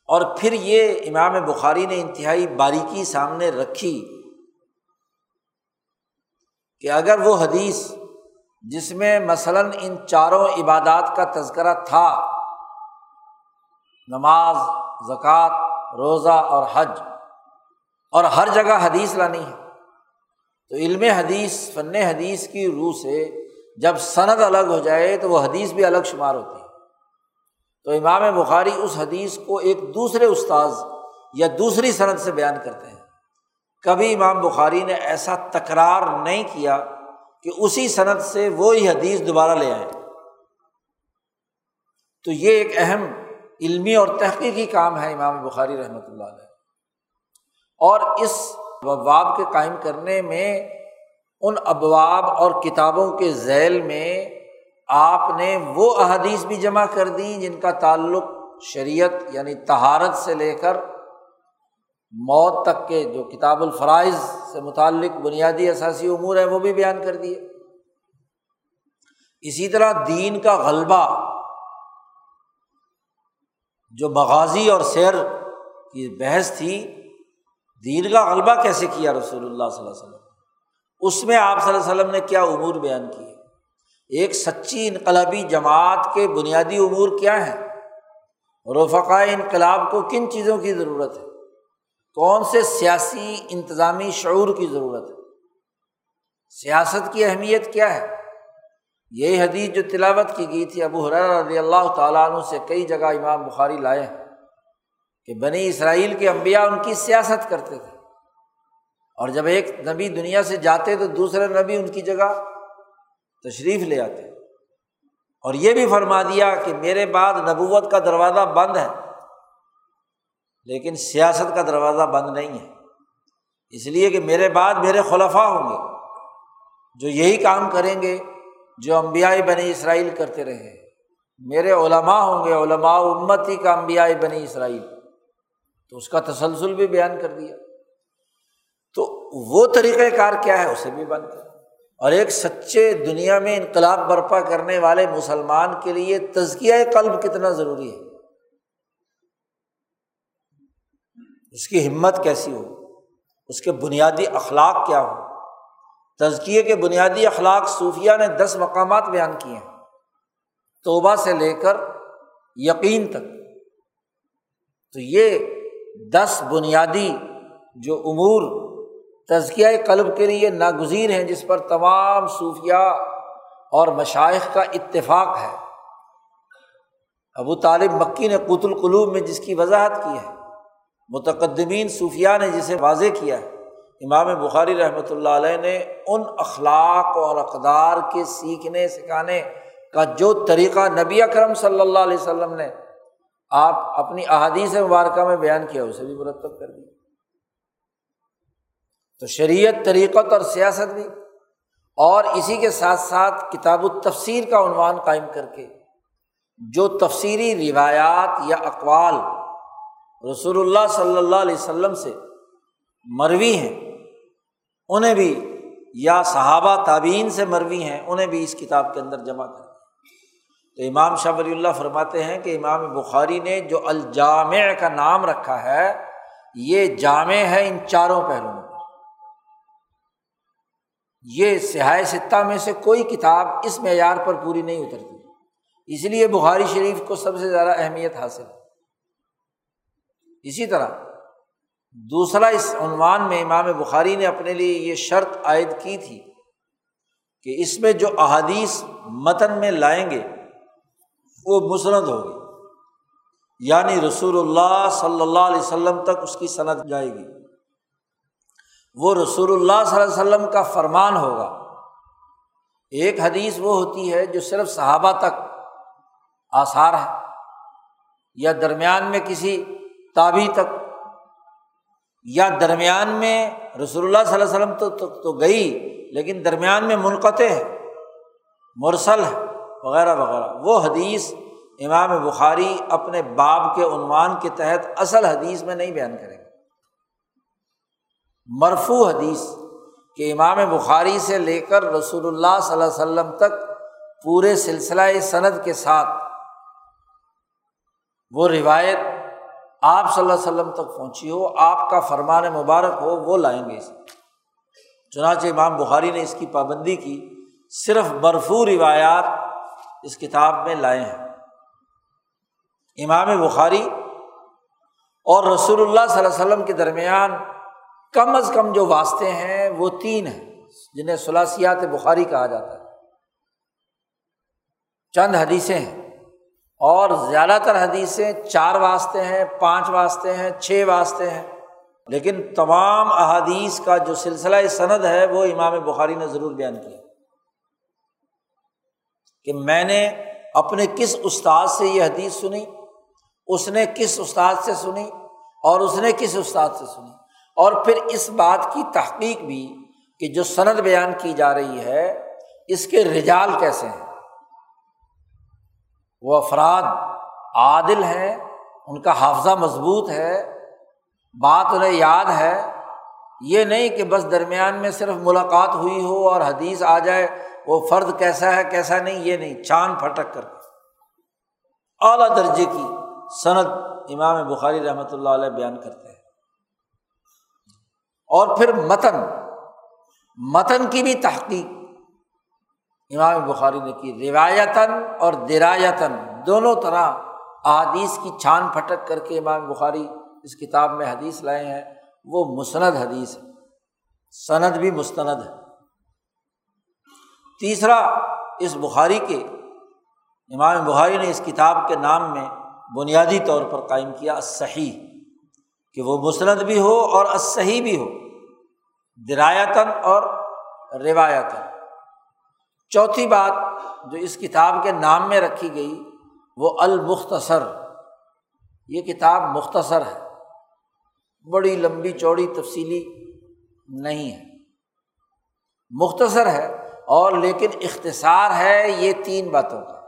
اور پھر یہ امام بخاری نے انتہائی باریکی سامنے رکھی کہ اگر وہ حدیث جس میں مثلاً ان چاروں عبادات کا تذکرہ تھا، نماز، زکوٰۃ، روزہ اور حج، اور ہر جگہ حدیث لانی ہے، تو علم حدیث، فن حدیث کی روح سے جب صنعت الگ ہو جائے تو وہ حدیث بھی الگ شمار ہوتی ہے۔ تو امام بخاری اس حدیث کو ایک دوسرے استاذ یا دوسری صنعت سے بیان کرتے ہیں۔ کبھی امام بخاری نے ایسا تکرار نہیں کیا کہ اسی صنعت سے وہی حدیث دوبارہ لے آئے۔ تو یہ ایک اہم علمی اور تحقیقی کام ہے امام بخاری رحمۃ اللہ علیہ۔ اور اس ابواب کے قائم کرنے میں ان ابواب اور کتابوں کے ذیل میں آپ نے وہ احادیث بھی جمع کر دی جن کا تعلق شریعت یعنی تہارت سے لے کر موت تک کے جو کتاب الفرائض سے متعلق بنیادی اثاثی امور ہیں وہ بھی بیان کر دیے۔ اسی طرح دین کا غلبہ جو مغازی اور سیر کی بحث تھی، دین کا غلبہ کیسے کیا رسول اللہ صلی اللہ علیہ وسلم؟ اس میں آپ صلی اللہ علیہ وسلم نے کیا امور بیان کیے؟ ایک سچی انقلابی جماعت کے بنیادی امور کیا ہیں؟ رفقائے انقلاب کو کن چیزوں کی ضرورت ہے؟ کون سے سیاسی انتظامی شعور کی ضرورت ہے؟ سیاست کی اہمیت کیا ہے؟ یہی حدیث جو تلاوت کی گئی تھی، ابو حرار رضی اللہ تعالیٰ عنہ سے کئی جگہ امام بخاری لائے ہیں کہ بنی اسرائیل کے انبیاء ان کی سیاست کرتے تھے۔ اور جب ایک نبی دنیا سے جاتے تو دوسرے نبی ان کی جگہ تشریف لے آتے۔ اور یہ بھی فرما دیا کہ میرے بعد نبوت کا دروازہ بند ہے، لیکن سیاست کا دروازہ بند نہیں ہے۔ اس لیے کہ میرے بعد میرے خلفا ہوں گے، جو یہی کام کریں گے، جو امبیائی بنی اسرائیل کرتے رہے۔ میرے علماء ہوں گے، علماء امتی کا امبیائی بنی اسرائیل۔ تو اس کا تسلسل بھی بیان کر دیا۔ تو وہ طریقۂ کار کیا ہے، اسے بھی بند کر۔ اور ایک سچے دنیا میں انقلاب برپا کرنے والے مسلمان کے لیے تزکیہ قلب کتنا ضروری ہے؟ اس کی ہمت کیسی ہو؟ اس کے بنیادی اخلاق کیا ہو تزکیے کے بنیادی اخلاق صوفیہ نے دس مقامات بیان کیے ہیں۔ توبہ سے لے کر یقین تک۔ تو یہ دس بنیادی جو امور تزکیہ قلب کے لیے ناگزیر ہیں جس پر تمام صوفیہ اور مشائق کا اتفاق ہے۔ ابو طالب مکی نے قط القلوب میں جس کی وضاحت کی ہے، متقدمین صوفیہ نے جسے واضح کیا ہے۔ امام بخاری رحمۃ اللہ علیہ نے ان اخلاق اور اقدار کے سیکھنے، سکھانے کا جو طریقہ نبی اکرم صلی اللہ علیہ وسلم نے آپ اپنی احادیث مبارکہ میں بیان کیا، اسے بھی مرتب کر دیا۔ تو شریعت، طریقت اور سیاست بھی، اور اسی کے ساتھ ساتھ کتاب التفسیر کا عنوان قائم کر کے، جو تفصیلی روایات یا اقوال رسول اللہ صلی اللہ علیہ وسلم سے مروی ہیں، انہیں بھی، یا صحابہ تعبین سے مروی ہیں، انہیں بھی اس کتاب کے اندر جمع کر تو امام شاہ ولی اللہ فرماتے ہیں کہ امام بخاری نے جو الجامع کا نام رکھا ہے، یہ جامع ہے ان چاروں پہلوؤں یہ سیاح ستہ میں سے کوئی کتاب اس معیار پر پوری نہیں اترتی۔ اس لیے بخاری شریف کو سب سے زیادہ اہمیت حاصل ہے۔ اسی طرح دوسرا اس عنوان میں امام بخاری نے اپنے لیے یہ شرط عائد کی تھی کہ اس میں جو احادیث متن میں لائیں گے، وہ مسند ہوگی یعنی رسول اللہ صلی اللہ علیہ وسلم تک اس کی صنعت جائے گی۔ وہ رسول اللہ صلی اللہ علیہ وسلم کا فرمان ہوگا۔ ایک حدیث وہ ہوتی ہے جو صرف صحابہ تک آثار ہے یا درمیان میں کسی تابی تک یا درمیان میں رسول اللہ صلی اللہ علیہ وسلم تو تو, تو گئی لیکن درمیان میں منقطع ہے مرسل ہے وغیرہ وغیرہ۔ وہ حدیث امام بخاری اپنے باب کے عنوان کے تحت اصل حدیث میں نہیں بیان کریں گے۔ مرفو حدیث کہ امام بخاری سے لے کر رسول اللہ صلی اللہ علیہ وسلم تک پورے سلسلہ صنعت کے ساتھ وہ روایت آپ صلی اللہ علیہ وسلم تک پہنچی ہو، آپ کا فرمان مبارک ہو، وہ لائیں گے اسے۔ چنانچہ امام بخاری نے اس کی پابندی کی، صرف برفو روایات اس کتاب میں لائے ہیں۔ امام بخاری اور رسول اللہ صلی اللہ علیہ وسلم کے درمیان کم از کم جو واسطے ہیں، وہ تین ہیں، جنہیں سلاسیات بخاری کہا جاتا ہے۔ چند حدیثیں ہیں۔ اور زیادہ تر حدیثیں چار واسطے ہیں، پانچ واسطے ہیں، چھ واسطے ہیں۔ لیکن تمام احادیث کا جو سلسلہ سند ہے، وہ امام بخاری نے ضرور بیان کیا۔ کہ میں نے اپنے کس استاد سے یہ حدیث سنی، اس نے کس استاد سے سنی، اور اس نے کس استاد سے سنی۔ اور پھر اس بات کی تحقیق بھی کہ جو سند بیان کی جا رہی ہے، اس کے رجال کیسے ہیں؟ وہ افراد عادل ہیں، ان کا حافظہ مضبوط ہے، بات انہیں یاد ہے۔ یہ نہیں کہ بس درمیان میں صرف ملاقات ہوئی ہو اور حدیث آ جائے، وہ فرد کیسا ہے، کیسا نہیں، یہ نہیں۔ چاند پھٹک کر۔ اعلیٰ درجے کی صنعت امام بخاری رحمۃ اللہ علیہ بیان کرتے ہیں۔ اور پھر متن متن کی بھی تحقیق۔ امام بخاری نے کی، روایتاً اور درایتاً، دونوں طرح احادیث کی چھان پھٹک کر کے امام بخاری اس کتاب میں حدیث لائے ہیں۔ وہ مسند حدیث ہے۔ سند بھی مستند ہے۔ تیسرا، اس بخاری کے، امام بخاری نے اس کتاب کے نام میں بنیادی طور پر قائم کیا صحیح کہ وہ مسند بھی ہو اور صحیح بھی ہو۔ درایتاً اور روایتاً۔ چوتھی بات جو اس کتاب کے نام میں رکھی گئی، وہ المختصر۔ یہ کتاب مختصر ہے۔ بڑی لمبی، چوڑی، تفصیلی نہیں ہے۔ مختصر ہے اور لیکن اختصار ہے یہ تین باتوں کا۔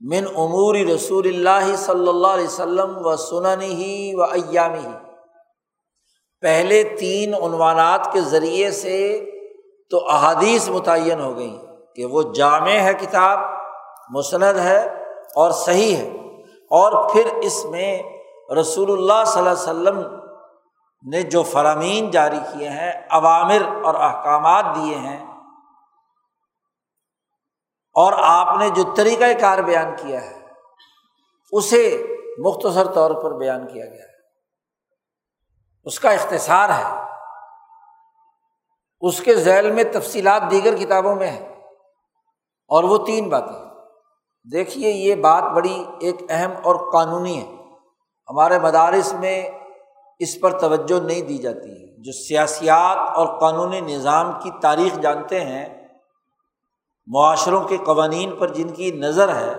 من عموری رسول اللہ صلی اللہ علیہ وسلم و سنن ہی و ایامی ہی پہلے تین عنوانات کے ذریعے سے تو احادیث متعین ہو گئیں کہ وہ جامع ہے کتاب، مسند ہے اور صحیح ہے۔ اور پھر اس میں رسول اللہ صلی اللہ علیہ وسلم نے جو فرامین جاری کیے ہیں عوامر اور احکامات دیے ہیں، اور آپ نے جو طریقۂ کار بیان کیا ہے، اسے مختصر طور پر بیان کیا گیا ہے۔ اس کا اختصار ہے۔ اس کے ذیل میں تفصیلات دیگر کتابوں میں ہے اور وہ تین باتیں دیکھیے، یہ بات بڑی ایک اہم اور قانونی ہے۔ ہمارے مدارس میں اس پر توجہ نہیں دی جاتی ہے۔ جو سیاسیات اور قانونی نظام کی تاریخ جانتے ہیں، معاشروں کے قوانین پر جن کی نظر ہے،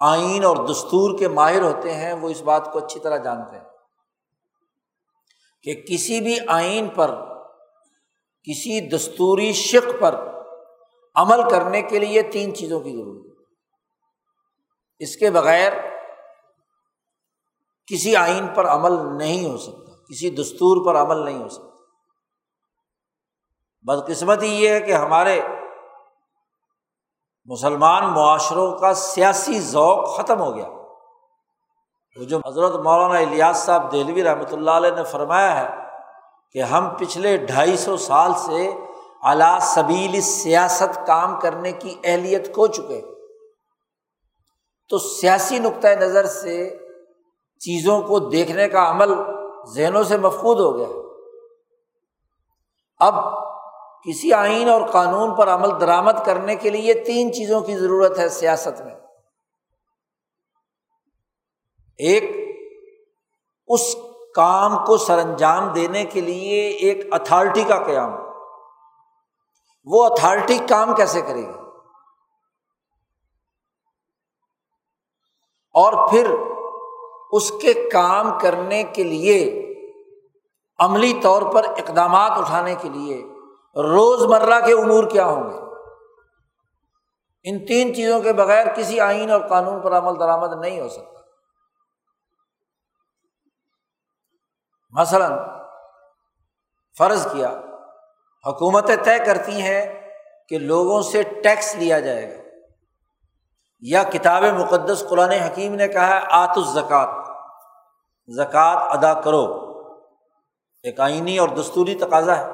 آئین اور دستور کے ماہر ہوتے ہیں، وہ اس بات کو اچھی طرح جانتے ہیں۔ کہ کسی بھی آئین پر، کسی دستوری شک پر عمل کرنے کے لیے تین چیزوں کی ضرورت ہے۔ اس کے بغیر کسی آئین پر عمل نہیں ہو سکتا، کسی دستور پر عمل نہیں ہو سکتا۔ بدقسمتی یہ ہے کہ ہمارے مسلمان معاشروں کا سیاسی ذوق ختم ہو گیا۔ جو حضرت مولانا الیاس صاحب دہلوی رحمۃ اللہ علیہ نے فرمایا ہے کہ ہم پچھلے ڈھائی سو سال سے اعلیٰ سبیل سیاست کام کرنے کی اہلیت کھو چکے تو سیاسی نقطۂ نظر سے چیزوں کو دیکھنے کا عمل ذہنوں سے مفقود ہو گیا اب کسی آئین اور قانون پر عمل درآمد کرنے کے لیے تین چیزوں کی ضرورت ہے سیاست میں۔ ایک اس کام کو سر انجام دینے کے لیے ایک اتھارٹی کا قیام وہ اتھارٹی کام کیسے کرے گی؟ اور پھر اس کے کام کرنے کے لیے عملی طور پر اقدامات اٹھانے کے لیے روز مرہ کے امور کیا ہوں گے؟ ان تین چیزوں کے بغیر کسی آئین اور قانون پر عمل درآمد نہیں ہو سکتا۔ مثلاً فرض کیا، حکومتیں طے کرتی ہیں کہ لوگوں سے ٹیکس لیا جائے گا۔ یا کتاب مقدس قرآن حکیم نے کہا ہے آت الزکات زکوٰۃ ادا کرو۔ ایک آئینی اور دستوری تقاضا ہے۔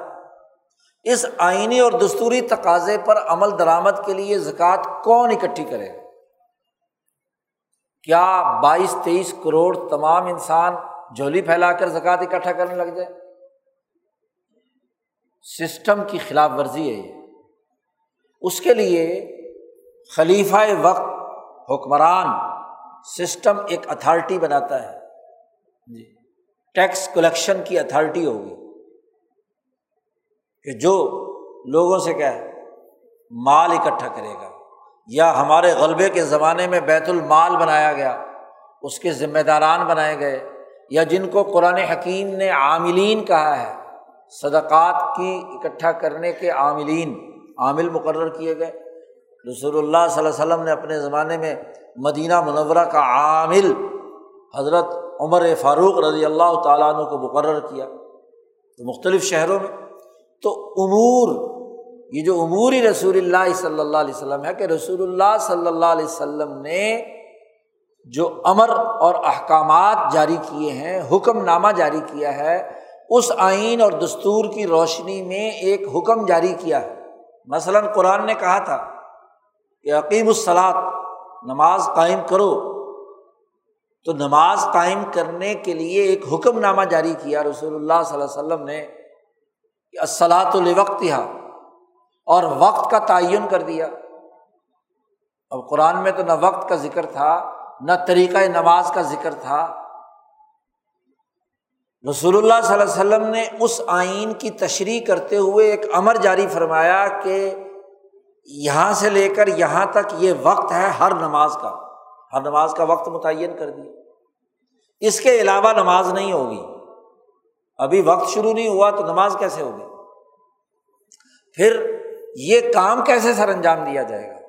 اس آئینی اور دستوری تقاضے پر عمل درآمد کے لیے زکوٰۃ کون اکٹھی کرے؟ گا کیا بائیس تیئیس کروڑ تمام انسان جھولی پھیلا کر زکوٰۃ اکٹھا کرنے لگ جائے۔ سسٹم کی خلاف ورزی ہے یہ۔ اس کے لیے خلیفہ وقت حکمران سسٹم ایک اتھارٹی بناتا ہے۔ جی۔ ٹیکس کلیکشن کی اتھارٹی ہوگی۔ کہ جو لوگوں سے کیا مال اکٹھا کرے گا۔ یا ہمارے غلبے کے زمانے میں بیت المال بنایا گیا، اس کے ذمہ داران بنائے گئے۔ یا جن کو قرآن حکیم نے عاملین کہا ہے، صدقات کی اکٹھا کرنے کے عاملین، عامل مقرر کیے گئے۔ رسول اللہ صلی اللہ علیہ وسلم نے اپنے زمانے میں مدینہ منورہ کا عامل حضرت عمر فاروق رضی اللہ تعالیٰ عنہ کو مقرر کیا۔ تو مختلف شہروں میں۔ تو امور، یہ جو عموری رسول اللہ صلی اللہ علیہ وسلم ہے کہ رسول اللہ صلی اللہ علیہ وسلم نے جو امر اور احکامات جاری کیے ہیں حکم نامہ جاری کیا ہے، اس آئین اور دستور کی روشنی میں ایک حکم جاری کیا ہے۔ مثلاً قرآن نے کہا تھا کہ عقیم الصلاط نماز قائم کرو۔ تو نماز قائم کرنے کے لیے ایک حکم نامہ جاری کیا، رسول اللہ صلی اللہ علیہ وسلم نے، کہ الصلاۃ الوقت یہاں اور وقت کا تعین کر دیا۔ اب قرآن میں تو نہ وقت کا ذکر تھا نہ طریقۂ نماز کا ذکر تھا۔ رسول اللہ صلی اللہ علیہ وسلم نے اس آئین کی تشریح کرتے ہوئے ایک امر جاری فرمایا کہ یہاں سے لے کر یہاں تک یہ وقت ہے ہر نماز کا۔ ہر نماز کا وقت متعین کر دیا۔ اس کے علاوہ نماز نہیں ہوگی۔ ابھی وقت شروع نہیں ہوا تو نماز کیسے ہوگی؟ پھر یہ کام کیسے سر انجام دیا جائے گا؟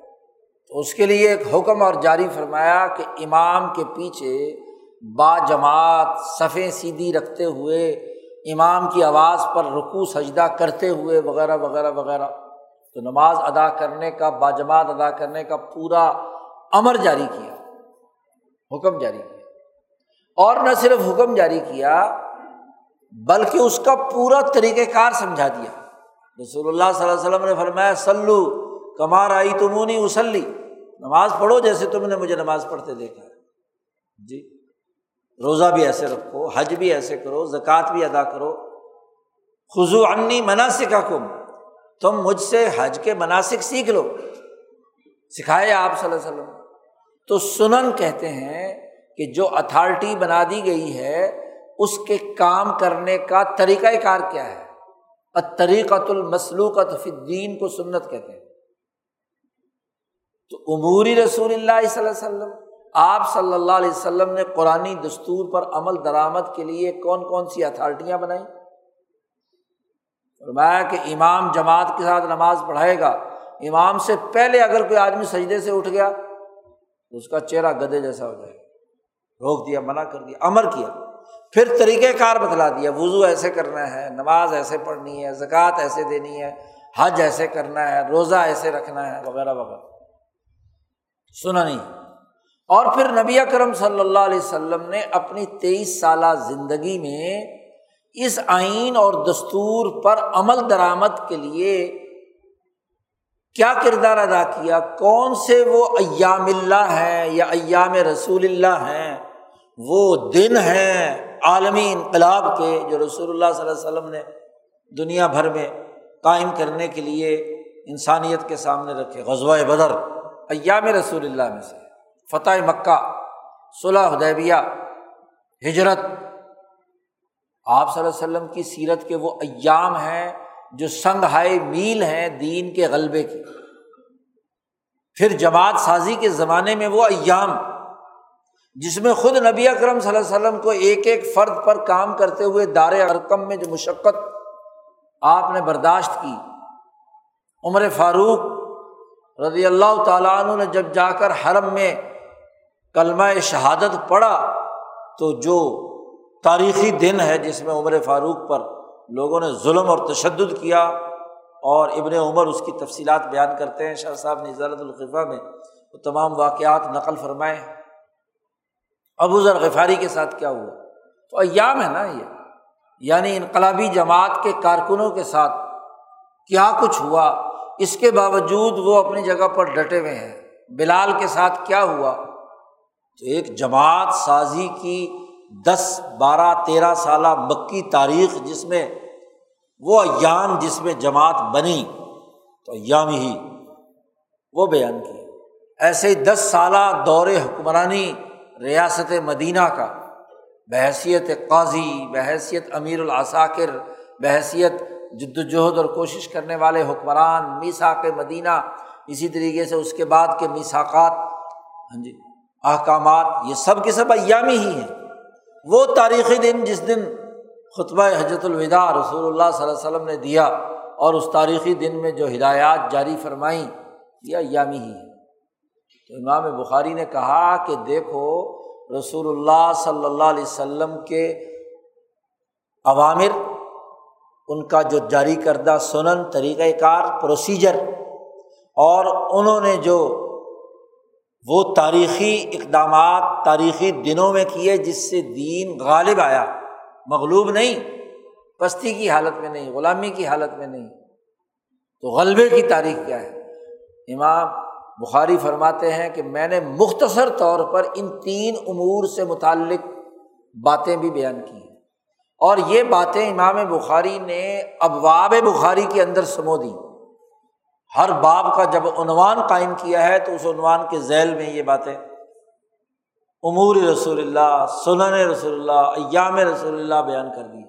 تو اس کے لیے ایک حکم اور جاری فرمایا کہ امام کے پیچھے با جماعت صفیں سیدھی رکھتے ہوئے، امام کی آواز پر رکو سجدہ کرتے ہوئے وغیرہ وغیرہ وغیرہ۔ تو نماز ادا کرنے کا باجماعت ادا کرنے کا پورا امر جاری کیا، حکم جاری کیا۔ اور نہ صرف حکم جاری کیا، بلکہ اس کا پورا طریقۂ کار سمجھا دیا۔ رسول اللہ صلی اللہ علیہ وسلم نے فرمایا سلو کمار آئی تمونی اسلی نماز پڑھو جیسے تم نے مجھے نماز پڑھتے دیکھا جی روزہ بھی ایسے رکھو، حج بھی ایسے کرو، زکوٰۃ بھی ادا کرو۔ خزو انی مناسب کم تم مجھ سے حج کے مناسب سیکھ لو۔ سکھائے آپ صلی اللہ علیہ وسلم۔ تو سنن کہتے ہیں کہ جو اتھارٹی بنا دی گئی ہے، اس کے کام کرنے کا طریقۂ کار کیا ہے؟ طریقۃ المسلوقت فدین کو سنت کہتے ہیں۔ تو عموری رسول اللہ صلی اللہ علیہ وسلم، آپ صلی اللہ علیہ وسلم نے قرآن دستور پر عمل درآمد کے لیے کون کون سی اتھارٹیاں بنائیں؟ فرمایا کہ امام جماعت کے ساتھ نماز پڑھائے گا، امام سے پہلے اگر کوئی آدمی سجدے سے اٹھ گیا تو اس کا چہرہ گدے جیسا ہو جائے گا۔ روک دیا، منع کر دیا، امر کیا۔ پھر طریقۂ کار بتلا دیا، وضو ایسے کرنا ہے، نماز ایسے پڑھنی ہے، زکوٰۃ ایسے دینی ہے، حج ایسے کرنا ہے، روزہ ایسے رکھنا ہے، وغیرہ وغیرہ۔ سنا نہیں اور پھر نبی اکرم صلی اللہ علیہ وسلم نے اپنی تیئیس سالہ زندگی میں اس آئین اور دستور پر عمل درآمد کے لیے کیا کردار ادا کیا؟ کون سے وہ ایام اللہ ہیں یا ایام رسول اللہ ہیں؟ وہ دن ہیں عالمی انقلاب کے جو رسول اللہ صلی اللہ علیہ وسلم نے دنیا بھر میں قائم کرنے کے لیے انسانیت کے سامنے رکھے۔ غزوہ بدر۔ ایام رسول اللہ میں سے۔ فتح مکہ، صلح حدیبیہ، ہجرت۔ آپ صلی اللہ علیہ وسلم کی سیرت کے وہ ایام ہیں جو سنگ ہائے میل ہیں دین کے غلبے کی۔ پھر جماعت سازی کے زمانے میں وہ ایام، جس میں خود نبی اکرم صلی اللہ علیہ وسلم کو ایک ایک فرد پر کام کرتے ہوئے دار ارکم میں جو مشقت آپ نے برداشت کی، عمر فاروق رضی اللہ تعالیٰ عنہ نے جب جا کر حرم میں کلمہ شہادت پڑھا، تو جو تاریخی دن ہے جس میں عمر فاروق پر لوگوں نے ظلم اور تشدد کیا اور ابن عمر اس کی تفصیلات بیان کرتے ہیں، شاہ صاحب نے ضالت میں وہ تمام واقعات نقل فرمائے ابو ذر غفاری کے ساتھ کیا ہوا؟ تو ایام ہے نا یہ۔ یعنی انقلابی جماعت کے کارکنوں کے ساتھ کیا کچھ ہوا؟ اس کے باوجود وہ اپنی جگہ پر ڈٹے ہوئے ہیں۔ بلال کے ساتھ کیا ہوا؟ تو ایک جماعت سازی کی دس، بارہ، تیرہ سالہ مکی تاریخ جس میں وہ ایام جس میں جماعت بنی، تو ایام ہی وہ بیان کی۔ ایسے ہی دس سالہ دور حکمرانی ریاست مدینہ کا بحثیت قاضی بحثیت امیر العساکر بحثیت جد وجہد اور کوشش کرنے والے حکمران میساک مدینہ، اسی طریقے سے اس کے بعد کے میساکات ہاں جی احکامات، یہ سب کے سب ایامی ہی ہیں۔ وہ تاریخی دن جس دن خطبہ حجرت الوداع رسول اللہ صلی اللہ علیہ وسلم نے دیا اور اس تاریخی دن میں جو ہدایات جاری فرمائیں، یہ ایامی ہی ہے تو امام بخاری نے کہا کہ دیکھو، رسول اللہ صلی اللہ علیہ وسلم کے عوامر ان کا جو جاری کردہ سنن طریقۂ کار پروسیجر اور انہوں نے جو وہ تاریخی اقدامات، تاریخی دنوں میں کیے جس سے دین غالب آیا، مغلوب نہیں، پستی کی حالت میں نہیں، غلامی کی حالت میں نہیں، تو غلبے کی تاریخ کیا ہے؟ امام بخاری فرماتے ہیں کہ میں نے مختصر طور پر ان تین امور سے متعلق باتیں بھی بیان کی ہیں۔ اور یہ باتیں امام بخاری نے ابواب بخاری کے اندر سمو دی ہر باب کا جب عنوان قائم کیا ہے تو اس عنوان کے ذیل میں یہ باتیں۔ امور رسول اللہ، سنن رسول اللہ، ایام رسول اللہ بیان کر دی۔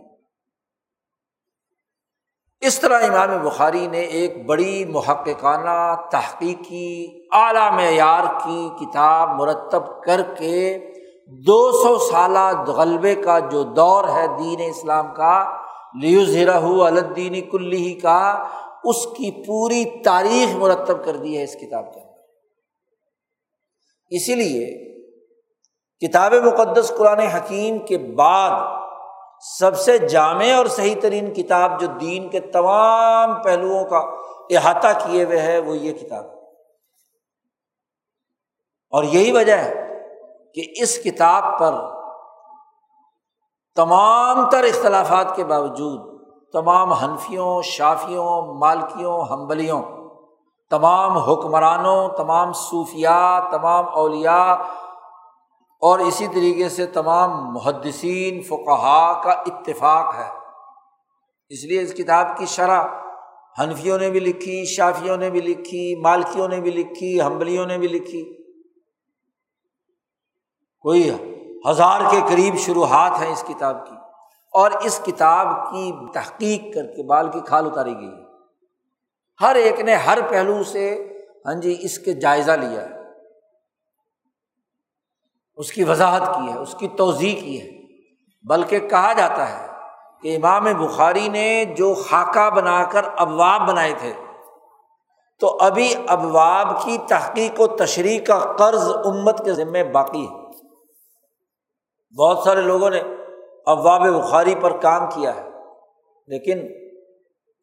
اس طرح امام بخاری نے ایک بڑی محققانہ تحقیقی اعلیٰ معیار کی کتاب مرتب کر کے دو سو سالہ غلبے کا جو دور ہے دین اسلام کا لیوزرہ الدینی کلی کا، اس کی پوری تاریخ مرتب کر دی ہے اس کتاب کے اندر۔ اسی لیے کتاب مقدس قرآن حکیم کے بعد سب سے جامع اور صحیح ترین کتاب جو دین کے تمام پہلوؤں کا احاطہ کیے ہوئے ہے وہ یہ کتاب اور یہی وجہ ہے کہ اس کتاب پر تمام تر اختلافات کے باوجود تمام حنفیوں، شافیوں، مالکیوں حمبلیوں تمام حکمرانوں، تمام صوفیات تمام اولیاء اور اسی طریقے سے تمام محدثین، فقہا کا اتفاق ہے۔ اس لیے اس کتاب کی شرح حنفیوں نے بھی لکھی، شافیوں نے بھی لکھی، مالکیوں نے بھی لکھی حمبلیوں نے بھی لکھی۔ کوئی ہزار کے قریب شروحات ہیں اس کتاب کی اور اس کتاب کی تحقیق کر کے بال کی کھال اتاری گئی ہر ایک نے ہر پہلو سے ہاں جی اس کے جائزہ لیا ہے۔ اس کی وضاحت کی ہے، اس کی توضیع کی ہے۔ بلکہ کہا جاتا ہے کہ امام بخاری نے جو خاکہ بنا کر ابواب بنائے تھے، تو ابھی ابواب کی تحقیق و تشریح کا قرض امت کے ذمے باقی ہے۔ بہت سارے لوگوں نے ابواب بخاری پر کام کیا ہے، لیکن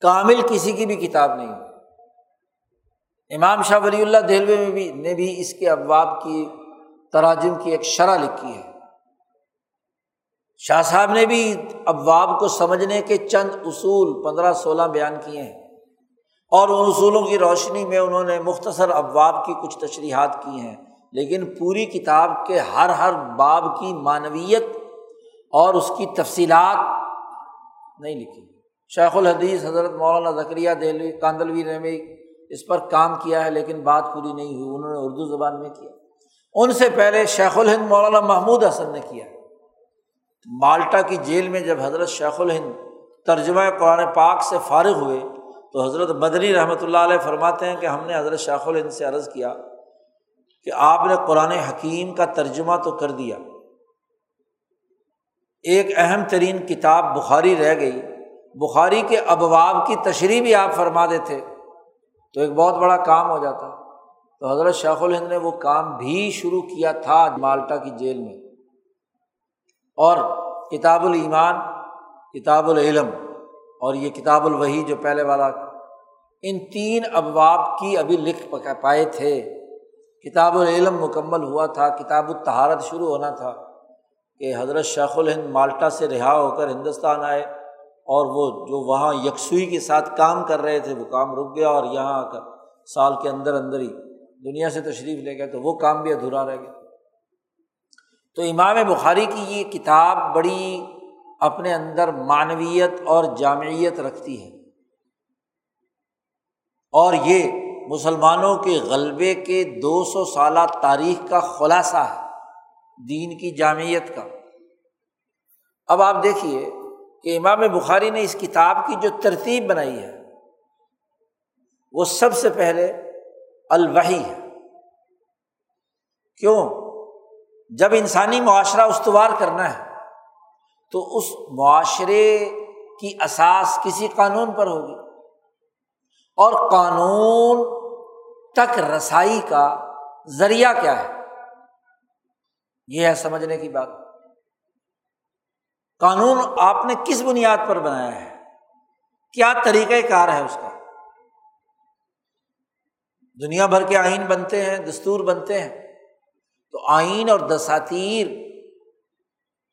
کامل کسی کی بھی کتاب نہیں امام شاہ ولی اللہ دہلوے میں بھی نے بھی اس کے ابواب کی تراجم کی ایک شرح لکھی ہے۔ شاہ صاحب نے بھی ابواب کو سمجھنے کے چند اصول پندرہ سولہ بیان کیے ہیں۔ اور ان اصولوں کی روشنی میں انہوں نے مختصر ابواب کی کچھ تشریحات کی ہیں۔ لیکن پوری کتاب کے ہر ہر باب کی معنویت اور اس کی تفصیلات نہیں لکھی۔ شیخ الحدیث حضرت مولانا ذکریہ دہلوی، کاندلوی نے بھی اس پر کام کیا ہے لیکن بات پوری نہیں ہوئی، انہوں نے اردو زبان میں کیا۔ ان سے پہلے شیخ الہند مولانا محمود حسن نے کیا۔ مالٹا کی جیل میں جب حضرت شیخ الہند ترجمہ قرآن پاک سے فارغ ہوئے تو حضرت مدنی رحمۃ اللہ علیہ فرماتے ہیں کہ ہم نے حضرت شیخ الہند سے عرض کیا کہ آپ نے قرآن حکیم کا ترجمہ تو کر دیا۔ ایک اہم ترین کتاب بخاری رہ گئی۔ بخاری کے ابواب کی تشریح بھی آپ فرما دیتے تو ایک بہت بڑا کام ہو جاتا۔ تو حضرت شیخ الہند نے وہ کام بھی شروع کیا تھا مالٹا کی جیل میں۔ اور کتاب الایمان، کتاب العلم اور یہ کتاب الوحی جو پہلے والا، ان تین ابواب کی ابھی لکھ پائے تھے۔ کتاب العلم مکمل ہوا تھا، کتاب التہارت شروع ہونا تھا کہ حضرت شیخ الہند مالٹا سے رہا ہو کر ہندوستان آئے اور وہ جو وہاں یکسوئی کے ساتھ کام کر رہے تھے، وہ کام رک گیا اور یہاں آ کر سال کے اندر اندر ہی دنیا سے تشریف لے گئے تو وہ کام بھی ادھورا رہ گیا۔ تو امام بخاری کی یہ کتاب بڑی اپنے اندر معنویت اور جامعیت رکھتی ہے۔ اور یہ مسلمانوں کے غلبے کے دو سو سالہ تاریخ کا خلاصہ ہے دین کی جامعیت کا۔ اب آپ دیکھیے کہ امام بخاری نے اس کتاب کی جو ترتیب بنائی ہے، وہ سب سے پہلے الوحی ہے۔ کیوں؟ جب انسانی معاشرہ استوار کرنا ہے، تو اس معاشرے کی اساس کسی قانون پر ہوگی۔ اور قانون تک رسائی کا ذریعہ کیا ہے؟ یہ ہے سمجھنے کی بات۔ قانون آپ نے کس بنیاد پر بنایا ہے؟ کیا طریقۂ کار ہے اس کا؟ دنیا بھر کے آئین بنتے ہیں، دستور بنتے ہیں۔ تو آئین اور دساتیر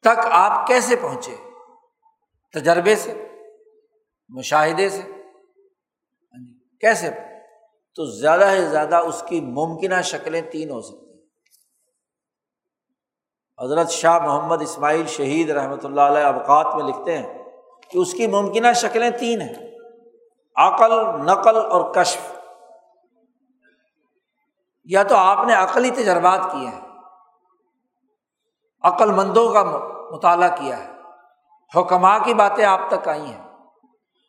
تک آپ کیسے پہنچے؟ تجربے سے؟ مشاہدے سے؟ کیسے؟ تو زیادہ سے زیادہ اس کی ممکنہ شکلیں تین ہو سکتی ہیں۔ حضرت شاہ محمد اسماعیل شہید رحمۃ اللہ علیہ ابقات میں لکھتے ہیں کہ اس کی ممکنہ شکلیں تین ہیں۔ عقل، نقل اور کشف۔ یا تو آپ نے عقلی تجربات کیے ہیں۔ عقل مندوں کا مطالعہ کیا ہے۔ حکمہ کی باتیں آپ تک آئی ہیں۔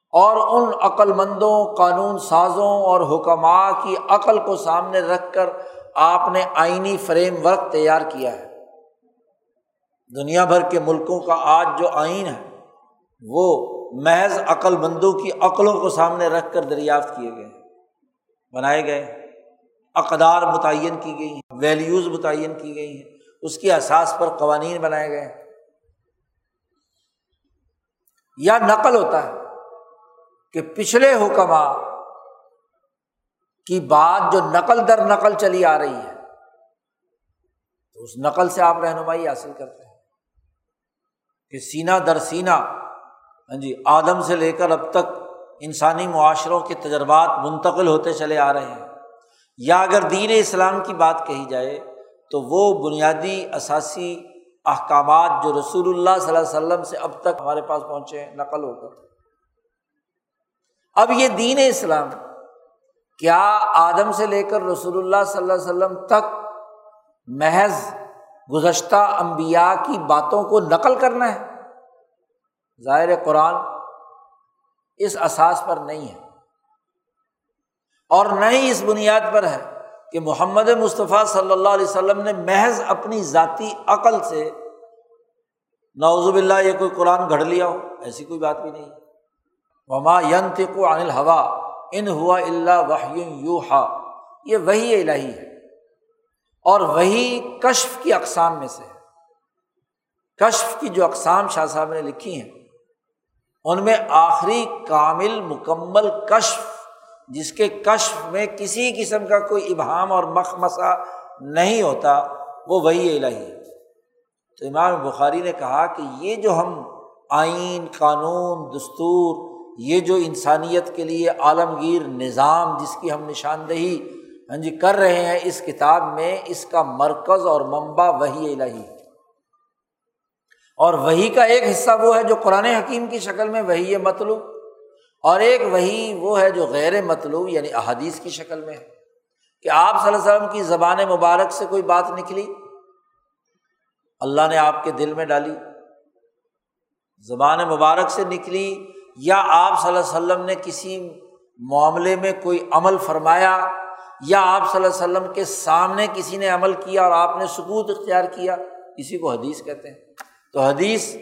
اور ان عقل مندوں قانون سازوں اور حکمہ کی عقل کو سامنے رکھ کر آپ نے آئینی فریم ورک تیار کیا ہے۔ دنیا بھر کے ملکوں کا آج جو آئین ہے، وہ محض عقل مندوں کی عقلوں کو سامنے رکھ کر دریافت کیے گئے بنائے گئے اقدار متعین کی گئی ہیں۔ ویلیوز متعین کی گئی ہیں۔ اس کی احساس پر قوانین بنائے گئے ہیں۔ یا نقل ہوتا ہے۔ کہ پچھلے حکمہ کی بات جو نقل در نقل چلی آ رہی ہے، تو اس نقل سے آپ رہنمائی حاصل کرتے ہیں۔ کہ سینا در سینا ہاں جی آدم سے لے کر اب تک انسانی معاشروں کے تجربات منتقل ہوتے چلے آ رہے ہیں۔ یا اگر دین اسلام کی بات کہی جائے، تو وہ بنیادی اثاثی احکامات جو رسول اللہ صلی اللہ علیہ وسلم سے اب تک ہمارے پاس پہنچے ہیں، نقل ہو کر۔ اب یہ دین اسلام کیا آدم سے لے کر رسول اللہ صلی اللہ علیہ وسلم تک محض گزشتہ امبیا کی باتوں کو نقل کرنا ہے؟ ظاہر قرآن اس اساس پر نہیں ہے۔ اور نہ ہی اس بنیاد پر ہے کہ محمد مصطفیٰ صلی اللہ علیہ وسلم نے محض اپنی ذاتی عقل سے نوزب اللہ یہ کوئی قرآن گھڑ لیا ہو، ایسی کوئی بات بھی نہیں۔ وما ینتق عن الحوا ان ہوا اللہ یو ہا یہ وہی الہی ہے اور وہی کشف کی اقسام میں سے ہے۔ کشف کی جو اقسام شاہ صاحب نے لکھی ہیں، ان میں آخری کامل مکمل کشف، جس کے کشف میں کسی قسم کا کوئی ابہام اور مخ مسا نہیں ہوتا، وہ وہی الہی ہے۔ تو امام بخاری نے کہا کہ یہ جو ہم آئین، قانون، دستور یہ جو انسانیت کے لیے عالمگیر نظام جس کی ہم نشاندہی ہاں جی کر رہے ہیں، اس کتاب میں اس کا مرکز اور منبع وہی الہی اور وہی کا ایک حصہ وہ ہے جو قرآن حکیم کی شکل میں وہی مطلوب، اور ایک وہی وہ ہے جو غیر مطلوب یعنی احادیث کی شکل میں ہے۔ کہ آپ صلی اللہ علیہ وسلم کی زبان مبارک سے کوئی بات نکلی، اللہ نے آپ کے دل میں ڈالی۔ زبان مبارک سے نکلی یا آپ صلی اللہ علیہ وسلم نے کسی معاملے میں کوئی عمل فرمایا یا آپ صلی اللہ علیہ وسلم کے سامنے کسی نے عمل کیا اور آپ نے سکوت اختیار کیا کسی کو حدیث کہتے ہیں۔ تو حدیث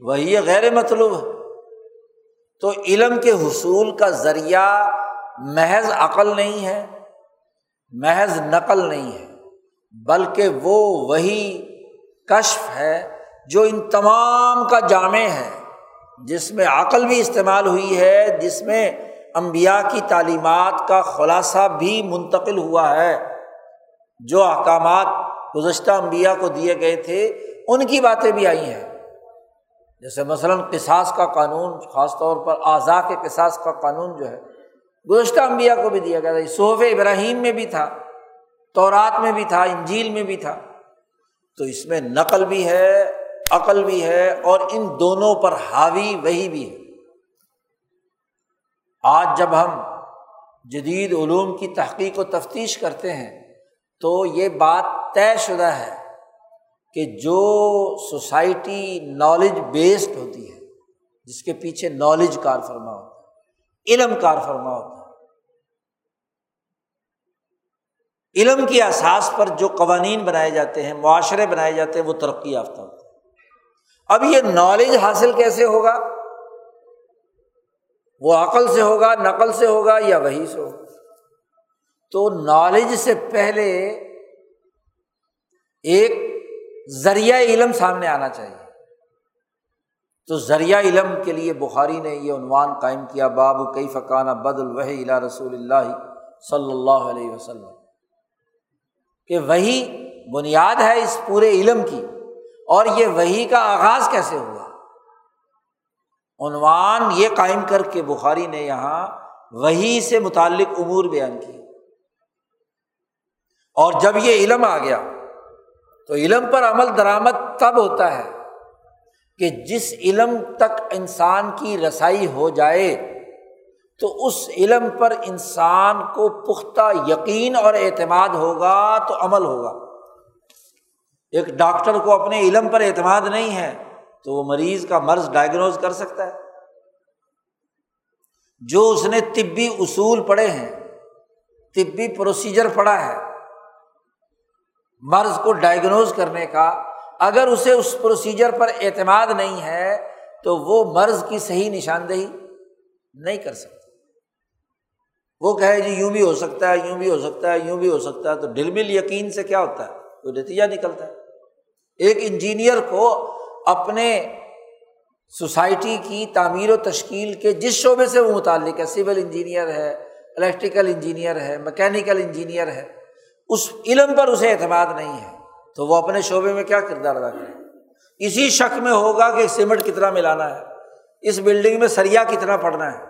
وہی غیر مطلوب ہے۔ تو علم کے حصول کا ذریعہ محض عقل نہیں ہے، محض نقل نہیں ہے، بلکہ وہ وہی کشف ہے جو ان تمام کا جامع ہے۔ جس میں عقل بھی استعمال ہوئی ہے، جس میں امبیا کی تعلیمات کا خلاصہ بھی منتقل ہوا ہے۔ جو احکامات گزشتہ امبیا کو دیے گئے تھے، ان کی باتیں بھی آئی ہیں۔ جیسے مثلاً قصاص کا قانون، خاص طور پر اعضاء کے قصاص کا قانون جو ہے، گزشتہ انبیاء کو بھی دیا گیا تھا۔ صحف ابراہیم میں بھی تھا، تورات میں بھی تھا، انجیل میں بھی تھا۔ تو اس میں نقل بھی ہے عقل بھی ہے اور ان دونوں پر حاوی وہی بھی ہے۔ آج جب ہم جدید علوم کی تحقیق و تفتیش کرتے ہیں تو یہ بات طے شدہ ہے کہ جو سوسائٹی نالج بیسڈ ہوتی ہے، جس کے پیچھے نالج کار فرما ہوتا ہے، علم کار فرما ہوتا ہے، علم کی احساس پر جو قوانین بنائے جاتے ہیں، معاشرے بنائے جاتے ہیں، وہ ترقی یافتہ ہوتا ہے اب یہ نالج حاصل کیسے ہوگا؟ وہ عقل سے ہوگا، نقل سے ہوگا یا وہی سے ہوگا؟ تو نالج سے پہلے ایک ذریعہ علم سامنے آنا چاہیے۔ تو ذریعہ علم کے لیے بخاری نے یہ عنوان قائم کیا، باب کئی فقانہ بد الوح الا رسول اللہ صلی اللہ علیہ وسلم۔ کہ وہی بنیاد ہے اس پورے علم کی۔ اور یہ وہی کا آغاز کیسے ہوا؟ عنوان یہ قائم کر کے بخاری نے یہاں وہی سے متعلق امور بیان کیے۔ اور جب یہ علم آ گیا، تو علم پر عمل درآمد تب ہوتا ہے کہ جس علم تک انسان کی رسائی ہو جائے، تو اس علم پر انسان کو پختہ یقین اور اعتماد ہوگا، تو عمل ہوگا۔ ایک ڈاکٹر کو اپنے علم پر اعتماد نہیں ہے تو وہ مریض کا مرض ڈائگنوز کر سکتا ہے۔ جو اس نے طبی اصول پڑھے ہیں، طبی پروسیجر پڑھا ہے، مرض کو ڈائگنوز کرنے کا، اگر اسے اس پروسیجر پر اعتماد نہیں ہے تو وہ مرض کی صحیح نشاندہی نہیں کر سکتا۔ وہ کہے جی یوں بھی ہو سکتا ہے، یوں بھی ہو سکتا ہے، یوں بھی ہو سکتا ہے، تو ڈل مل یقین سے کیا ہوتا ہے؟ کوئی نتیجہ نکلتا ہے۔ ایک انجینئر کو اپنے سوسائٹی کی تعمیر و تشکیل کے جس شعبے سے وہ متعلق ہے، سول انجینئر ہے، الیکٹریکل انجینئر ہے مکینیکل انجینئر ہے، اس علم پر اسے اعتماد نہیں ہے، تو وہ اپنے شعبے میں کیا کردار ادا کرے؟ اسی شک میں ہوگا کہ سیمنٹ کتنا ملانا ہے، اس بلڈنگ میں سریا کتنا پڑنا ہے،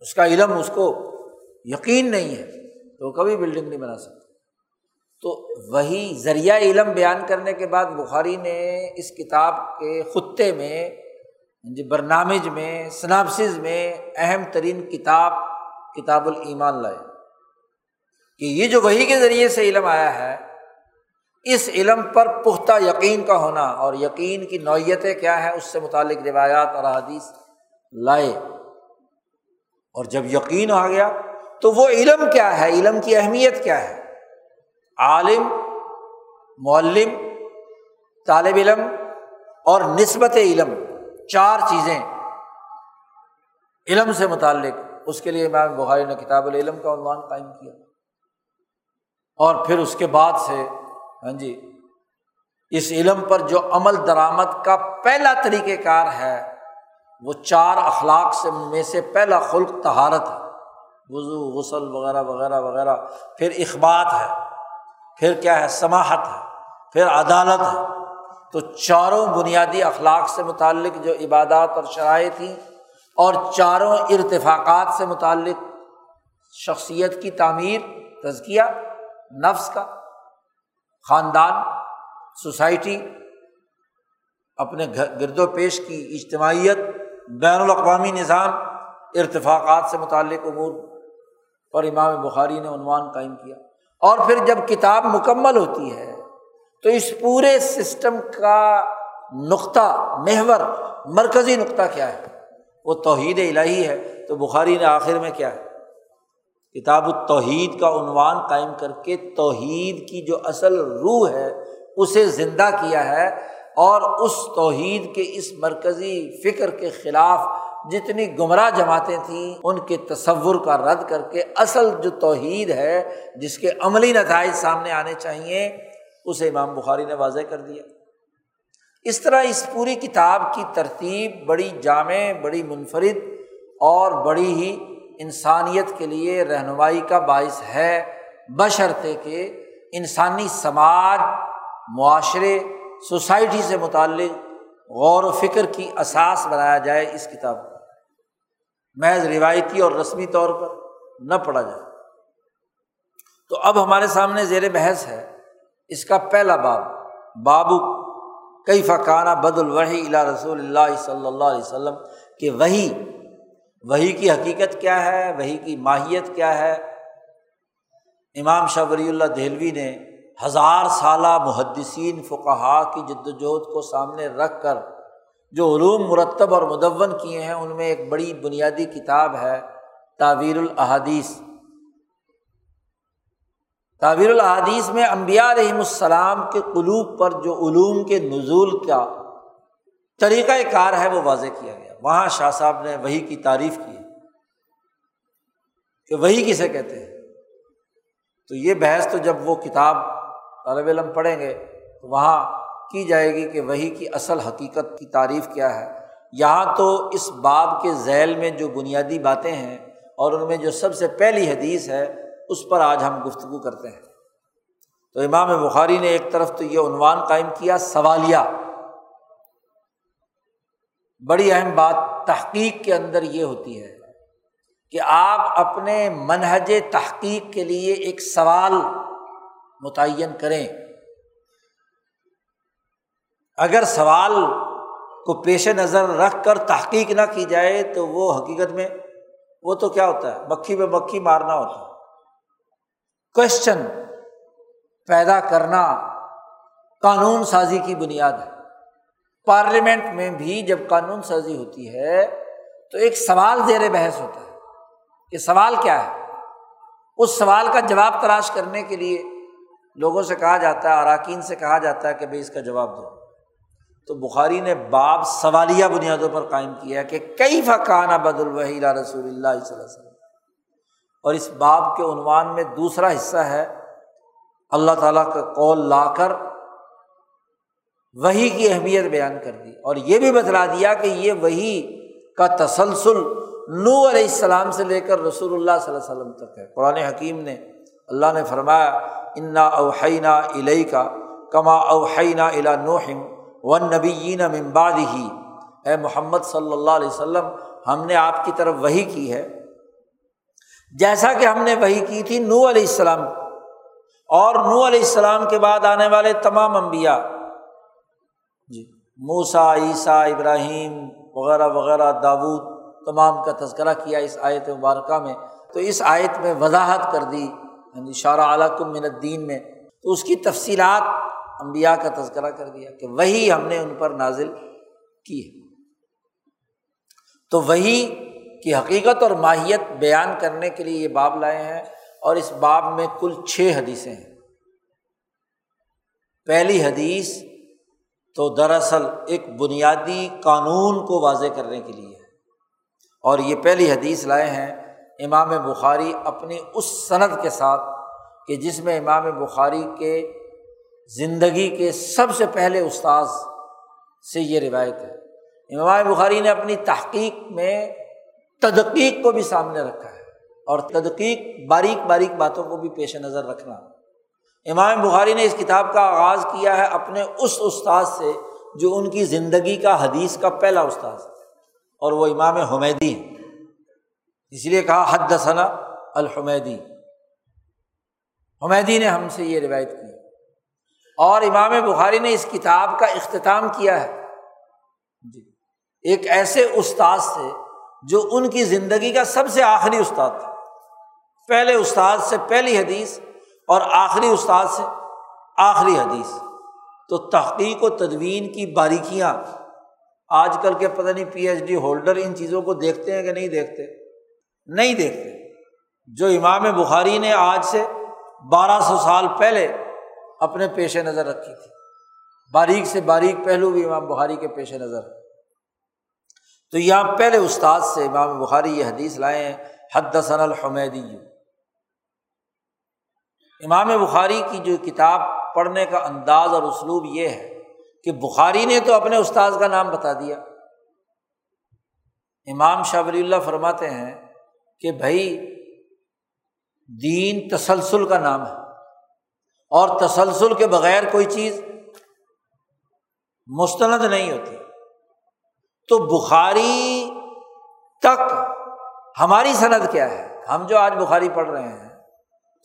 اس کا علم اس کو یقین نہیں ہے، تو وہ کبھی بلڈنگ نہیں بنا سکتا۔ تو وہی ذریعہ علم بیان کرنے کے بعد بخاری نے اس کتاب کے خطے میں یعنی جی برنامج میں سنابسز میں اہم ترین کتاب کتاب الایمان لائے۔ کہ یہ جو وہی کے ذریعے سے علم آیا ہے، اس علم پر پختہ یقین کا ہونا اور یقین کی نوعیتیں کیا ہے اس سے متعلق روایات اور حدیث لائے۔ اور جب یقین آ گیا تو وہ علم کیا ہے، علم کی اہمیت کیا ہے؟ عالم، معلم، طالب علم اور نسبت علم، چار چیزیں علم سے متعلق۔ اس کے لیے امام بخاری نے کتاب العلم کا عنوان قائم کیا۔ اور پھر اس کے بعد سے ہاں جی اس علم پر جو عمل درآمد کا پہلا طریقہ کار ہے، وہ چار اخلاق سے، میں سے پہلا خلق تہارت ہے۔ وضو، غسل، وغیرہ وغیرہ وغیرہ، پھر اخبات ہے۔ پھر کیا ہے؟ سماہت ہے، پھر عدالت ہے۔ تو چاروں بنیادی اخلاق سے متعلق جو عبادات اور شرائط تھیں اور چاروں ارتفاقات سے متعلق شخصیت کی تعمیر، تزکیہ، نفس کا، خاندان، سوسائٹی، اپنے گرد و پیش کی اجتماعیت، بین الاقوامی نظام، ارتفاقات سے متعلق امور۔ پر امام بخاری نے عنوان قائم کیا۔ اور پھر جب کتاب مکمل ہوتی ہے، تو اس پورے سسٹم کا نقطہ، محور، مرکزی نقطہ کیا ہے؟ وہ توحید الہی ہے۔ تو بخاری نے آخر میں کیا ہے؟ کتاب التوحید کا عنوان قائم کر کے توحید کی جو اصل روح ہے، اسے زندہ کیا ہے اور اس توحید کے اس مرکزی فکر کے خلاف جتنی گمراہ جماعتیں تھیں، ان کے تصور کا رد کر کے اصل جو توحید ہے، جس کے عملی نتائج سامنے آنے چاہیے، اسے امام بخاری نے واضح کر دیا۔ اس طرح اس پوری کتاب کی ترتیب بڑی جامع، بڑی منفرد اور بڑی ہی انسانیت کے لیے رہنمائی کا باعث ہے۔ بشرطے کہ انسانی سماج، معاشرے، سوسائٹی سے متعلق غور و فکر کی اساس بنایا جائے اس کتاب کو۔ محض روایتی اور رسمی طور پر نہ پڑھا جائے۔ تو اب ہمارے سامنے زیر بحث ہے اس کا پہلا باب، بابو کئی فقانہ بد الوحی الا رسول اللہ صلی اللہ علیہ وسلم، کہ وہی وہی کی حقیقت کیا ہے وہی کی ماہیت کیا ہے؟ امام شاہ ولی اللہ دہلوی نے ہزار سالہ محدثین فقہا کی جد وجہد کو سامنے رکھ کر جو علوم مرتب اور مدون کیے ہیں، ان میں ایک بڑی بنیادی کتاب ہے تعویر الحادیث تعویر الحادیث میں امبیا علیہم السلام کے قلوب پر جو علوم کے نزول کا طریقۂ کار ہے، وہ واضح کیا گیا۔ وہاں شاہ صاحب نے وہی کی تعریف کی کہ وہی کسے کہتے ہیں؟ تو یہ بحث تو جب وہ کتاب طالب علم پڑھیں گے، تو وہاں کی جائے گی کہ وہی کی اصل حقیقت کی تعریف کیا ہے؟ یہاں تو اس باب کے ذیل میں جو بنیادی باتیں ہیں اور ان میں جو سب سے پہلی حدیث ہے، اس پر آج ہم گفتگو کرتے ہیں۔ تو امام بخاری نے ایک طرف تو یہ عنوان قائم کیا، سوالیہ۔ بڑی اہم بات تحقیق کے اندر یہ ہوتی ہے کہ آپ اپنے منہج تحقیق کے لیے ایک سوال متعین کریں۔ اگر سوال کو پیش نظر رکھ کر تحقیق نہ کی جائے تو وہ حقیقت میں وہ تو کیا ہوتا ہے؟ مکھی میں مکھی مارنا ہوتا ہے۔ کوشچن پیدا کرنا قانون سازی کی بنیاد ہے۔ پارلیمنٹ میں بھی جب قانون سازی ہوتی ہے تو ایک سوال زیر بحث ہوتا ہے۔ کہ سوال کیا ہے؟ اس سوال کا جواب تلاش کرنے کے لیے لوگوں سے کہا جاتا ہے، اراکین سے کہا جاتا ہے کہ بھائی اس کا جواب دو۔ تو بخاری نے باب سوالیہ بنیادوں پر قائم کیا کہ کئی فقانہ بد الوحیلا رسول اللہ صلی اللہ علیہ وسلم؟ اور اس باب کے عنوان میں دوسرا حصہ ہے، اللہ تعالیٰ کا قول لا کر وہی کی اہمیت بیان کر دی۔ اور یہ بھی بتلا دیا کہ یہ وہی کا تسلسل نو علیہ السلام سے لے کر رسول اللہ صلی اللہ علیہ وسلم تک ہے۔ قرآن حکیم نے اللہ نے فرمایا، انا اوحینا علیہ کا کما اوحینا الا نوحم و نبی ممباد ہی اے محمد صلی اللہ علیہ وسلم، ہم نے آپ کی طرف وہی کی ہے۔ جیسا کہ ہم نے وہی کی تھی نو علیہ السلام۔ اور نو علیہ السلام کے بعد آنے والے تمام انبیاء۔ جی موسا عیسیٰ، ابراہیم وغیرہ وغیرہ، داود، تمام کا تذکرہ کیا اس آیت مبارکہ میں۔ تو اس آیت میں وضاحت کر دی یعنی شارہ من الدین میں۔ تو اس کی تفصیلات امبیا کا تذکرہ کر دیا کہ وہی ہم نے ان پر نازل کی ہے۔ تو وہی کی حقیقت اور ماہیت بیان کرنے کے لیے یہ باب لائے ہیں اور اس باب میں کل چھ حدیثیں ہیں۔ پہلی حدیث تو دراصل ایک بنیادی قانون کو واضح کرنے کے لیے ہے۔ اور یہ پہلی حدیث لائے ہیں۔ امام بخاری اپنی اس صنعت کے ساتھ کہ جس میں امام بخاری کے زندگی کے سب سے پہلے استاذ سے یہ روایت ہے۔ امام بخاری نے اپنی تحقیق میں تدقیق کو بھی سامنے رکھا ہے اور تدقیق باریک باریک باتوں کو بھی پیش نظر رکھنا۔ امام بخاری نے اس کتاب کا آغاز کیا ہے اپنے اس استاذ سے جو ان کی زندگی کا حدیث کا پہلا استاذ اور وہ امام حمیدی ہے اس لیے کہا حد ثنا الحمیدی۔ حمیدی نے ہم سے یہ روایت کی۔ اور امام بخاری نے اس کتاب کا اختتام کیا ہے۔ جی۔ ایک ایسے استاد سے جو ان کی زندگی کا سب سے آخری استاد تھا پہلے استاد سے پہلی حدیث اور آخری استاد سے آخری حدیث۔ تو تحقیق و تدوین کی باریکیاں۔ آج کل کے پتہ نہیں پی ایچ ڈی ہولڈر ان چیزوں کو دیکھتے ہیں کہ نہیں دیکھتے۔ نہیں دیکھتے۔ جو امام بخاری نے آج سے بارہ سو سال پہلے اپنے پیش نظر رکھی تھی۔ باریک سے باریک پہلو بھی امام بخاری کے پیش نظر تو یہاں پہلے استاد سے امام بخاری یہ حدیث لائے ہیں حد ثن الحمیدی۔ امام بخاری کی جو کتاب پڑھنے کا انداز اور اسلوب یہ ہے کہ بخاری نے تو اپنے استاذ کا نام بتا دیا۔ امام شاہ ولی اللہ فرماتے ہیں کہ بھائی، دین تسلسل کا نام ہے۔ اور تسلسل کے بغیر کوئی چیز مستند نہیں ہوتی۔ تو بخاری تک ہماری صنعت کیا ہے؟ ہم جو آج بخاری پڑھ رہے ہیں،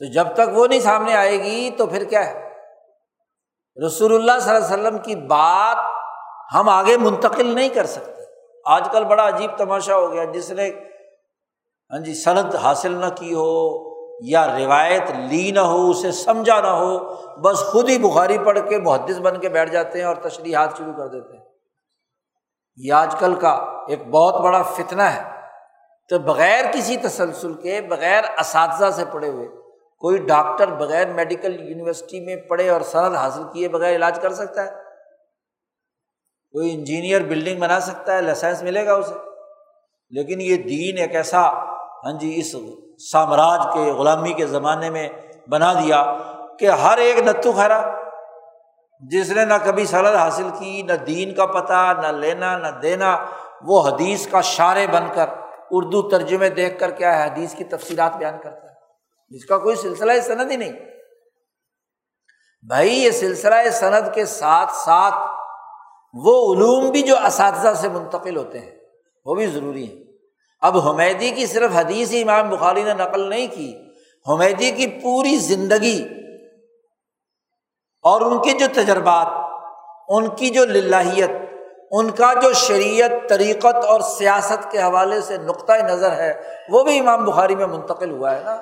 تو جب تک وہ نہیں سامنے آئے گی، تو پھر کیا ہے؟ رسول اللہ صلی اللہ علیہ وسلم کی بات ہم آگے منتقل نہیں کر سکتے۔ آج کل بڑا عجیب تماشا ہو گیا، جس نے ہاں جی صنعت حاصل نہ کی ہو یا روایت لی نہ ہو، اسے سمجھا نہ ہو، بس خود ہی بخاری پڑھ کے محدث بن کے بیٹھ جاتے ہیں اور تشریحات شروع کر دیتے ہیں۔ یہ آج کل کا ایک بہت بڑا فتنہ ہے۔ تو بغیر کسی تسلسل کے، بغیر اساتذہ سے پڑھے ہوئے، کوئی ڈاکٹر بغیر میڈیکل یونیورسٹی میں پڑھے اور سند حاصل کیے بغیر علاج کر سکتا ہے؟ کوئی انجینئر بلڈنگ بنا سکتا ہے، لائسنس ملے گا اسے۔ لیکن یہ دین ایک ایسا ہاں جی اس سامراج کے غلامی کے زمانے میں بنا دیا کہ ہر ایک نتو خیرا جس نے نہ کبھی سرد حاصل کی، نہ دین کا پتہ، نہ لینا، نہ دینا، وہ حدیث کا شارے بن کر اردو ترجمے دیکھ کر کیا ہے، حدیث کی تفصیلات بیان کرتا ہے۔ جس کا کوئی سلسلہ سند ہی نہیں۔ بھائی، یہ سلسلہ سند کے ساتھ ساتھ وہ علوم بھی جو اساتذہ سے منتقل ہوتے ہیں، وہ بھی ضروری ہے اب حمیدی کی صرف حدیث ہی امام بخاری نے نقل نہیں کی، حمیدی کی پوری زندگی اور ان کے جو تجربات، ان کی جو للہیت، ان کا جو شریعت، طریقت اور سیاست کے حوالے سے نقطۂ نظر ہے، وہ بھی امام بخاری میں منتقل ہوا ہے نا۔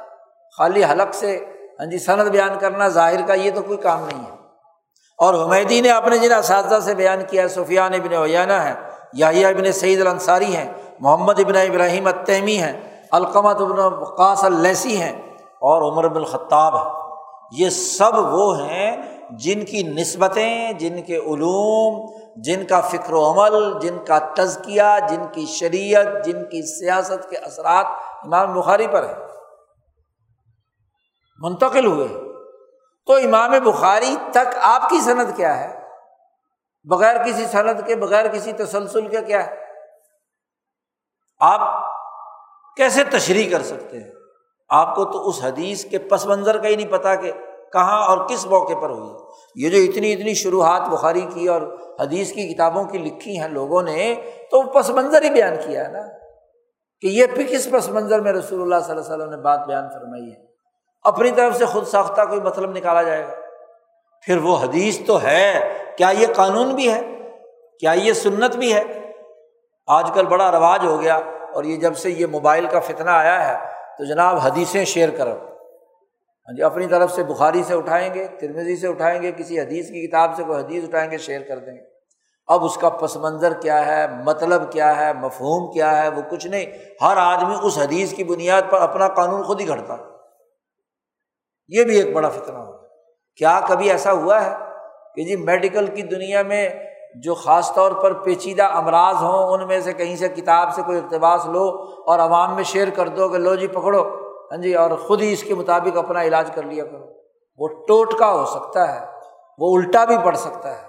خالی حلق سے ہاں جی سند بیان کرنا ظاہر کا یہ تو کوئی کام نہیں ہے۔ اور حمیدی نے اپنے جن اساتذہ سے بیان کیا ہے، سفیان ابن اویانہ ہے یاہیا ابن سعید الانصاری ہیں۔ محمد ابن ابراہیم التیمی ہیں، القمت ابن وقاص اللیسی ہیں اور عمر بن الخطاب ہے یہ سب وہ ہیں جن کی نسبتیں، جن کے علوم، جن کا فکر و عمل، جن کا تزکیہ، جن کی شریعت، جن کی سیاست کے اثرات امام بخاری پر ہے منتقل ہوئے۔ تو امام بخاری تک آپ کی صنعت کیا ہے؟ بغیر کسی صنعت کے، بغیر کسی تسلسل کے کیا ہے؟ آپ کیسے تشریح کر سکتے ہیں؟ آپ کو تو اس حدیث کے پس منظر کا ہی نہیں پتا کہ کہاں اور کس موقع پر ہوئی یہ جو اتنی اتنی شروحات بخاری کی اور حدیث کی کتابوں کی لکھی ہیں لوگوں نے، تو پس منظر ہی بیان کیا ہے نا۔ کہ یہ پھر کس پس منظر میں رسول اللہ صلی اللہ علیہ وسلم نے بات بیان فرمائی ہے۔ اپنی طرف سے خود ساختہ کوئی مطلب نکالا جائے گا۔ پھر وہ حدیث تو ہے۔ کیا یہ قانون بھی ہے؟ کیا یہ سنت بھی ہے؟ آج کل بڑا رواج ہو گیا اور یہ جب سے یہ موبائل کا فتنہ آیا ہے تو جناب حدیثیں شیئر کرو۔ ہاں جی اپنی طرف سے بخاری سے اٹھائیں گے ترمیزی سے اٹھائیں گے، کسی حدیث کی کتاب سے کوئی حدیث اٹھائیں گے، شیئر کر دیں گے۔ اب اس کا پس منظر کیا ہے مطلب کیا ہے، مفہوم کیا ہے، وہ کچھ نہیں۔ ہر آدمی اس حدیث کی بنیاد پر اپنا قانون خود ہی گھڑتا۔ یہ بھی ایک بڑا فتنہ ہوگا کیا کبھی ایسا ہوا ہے کہ جی میڈیکل کی دنیا میں جو خاص طور پر پیچیدہ امراض ہوں، ان میں سے کہیں سے کتاب سے کوئی اقتباس لو اور عوام میں شیئر کر دو کہ لو جی پکڑو ہاں جی اور خود ہی اس کے مطابق اپنا علاج کر لیا کرو۔ وہ ٹوٹکا ہو سکتا ہے، وہ الٹا بھی پڑ سکتا ہے،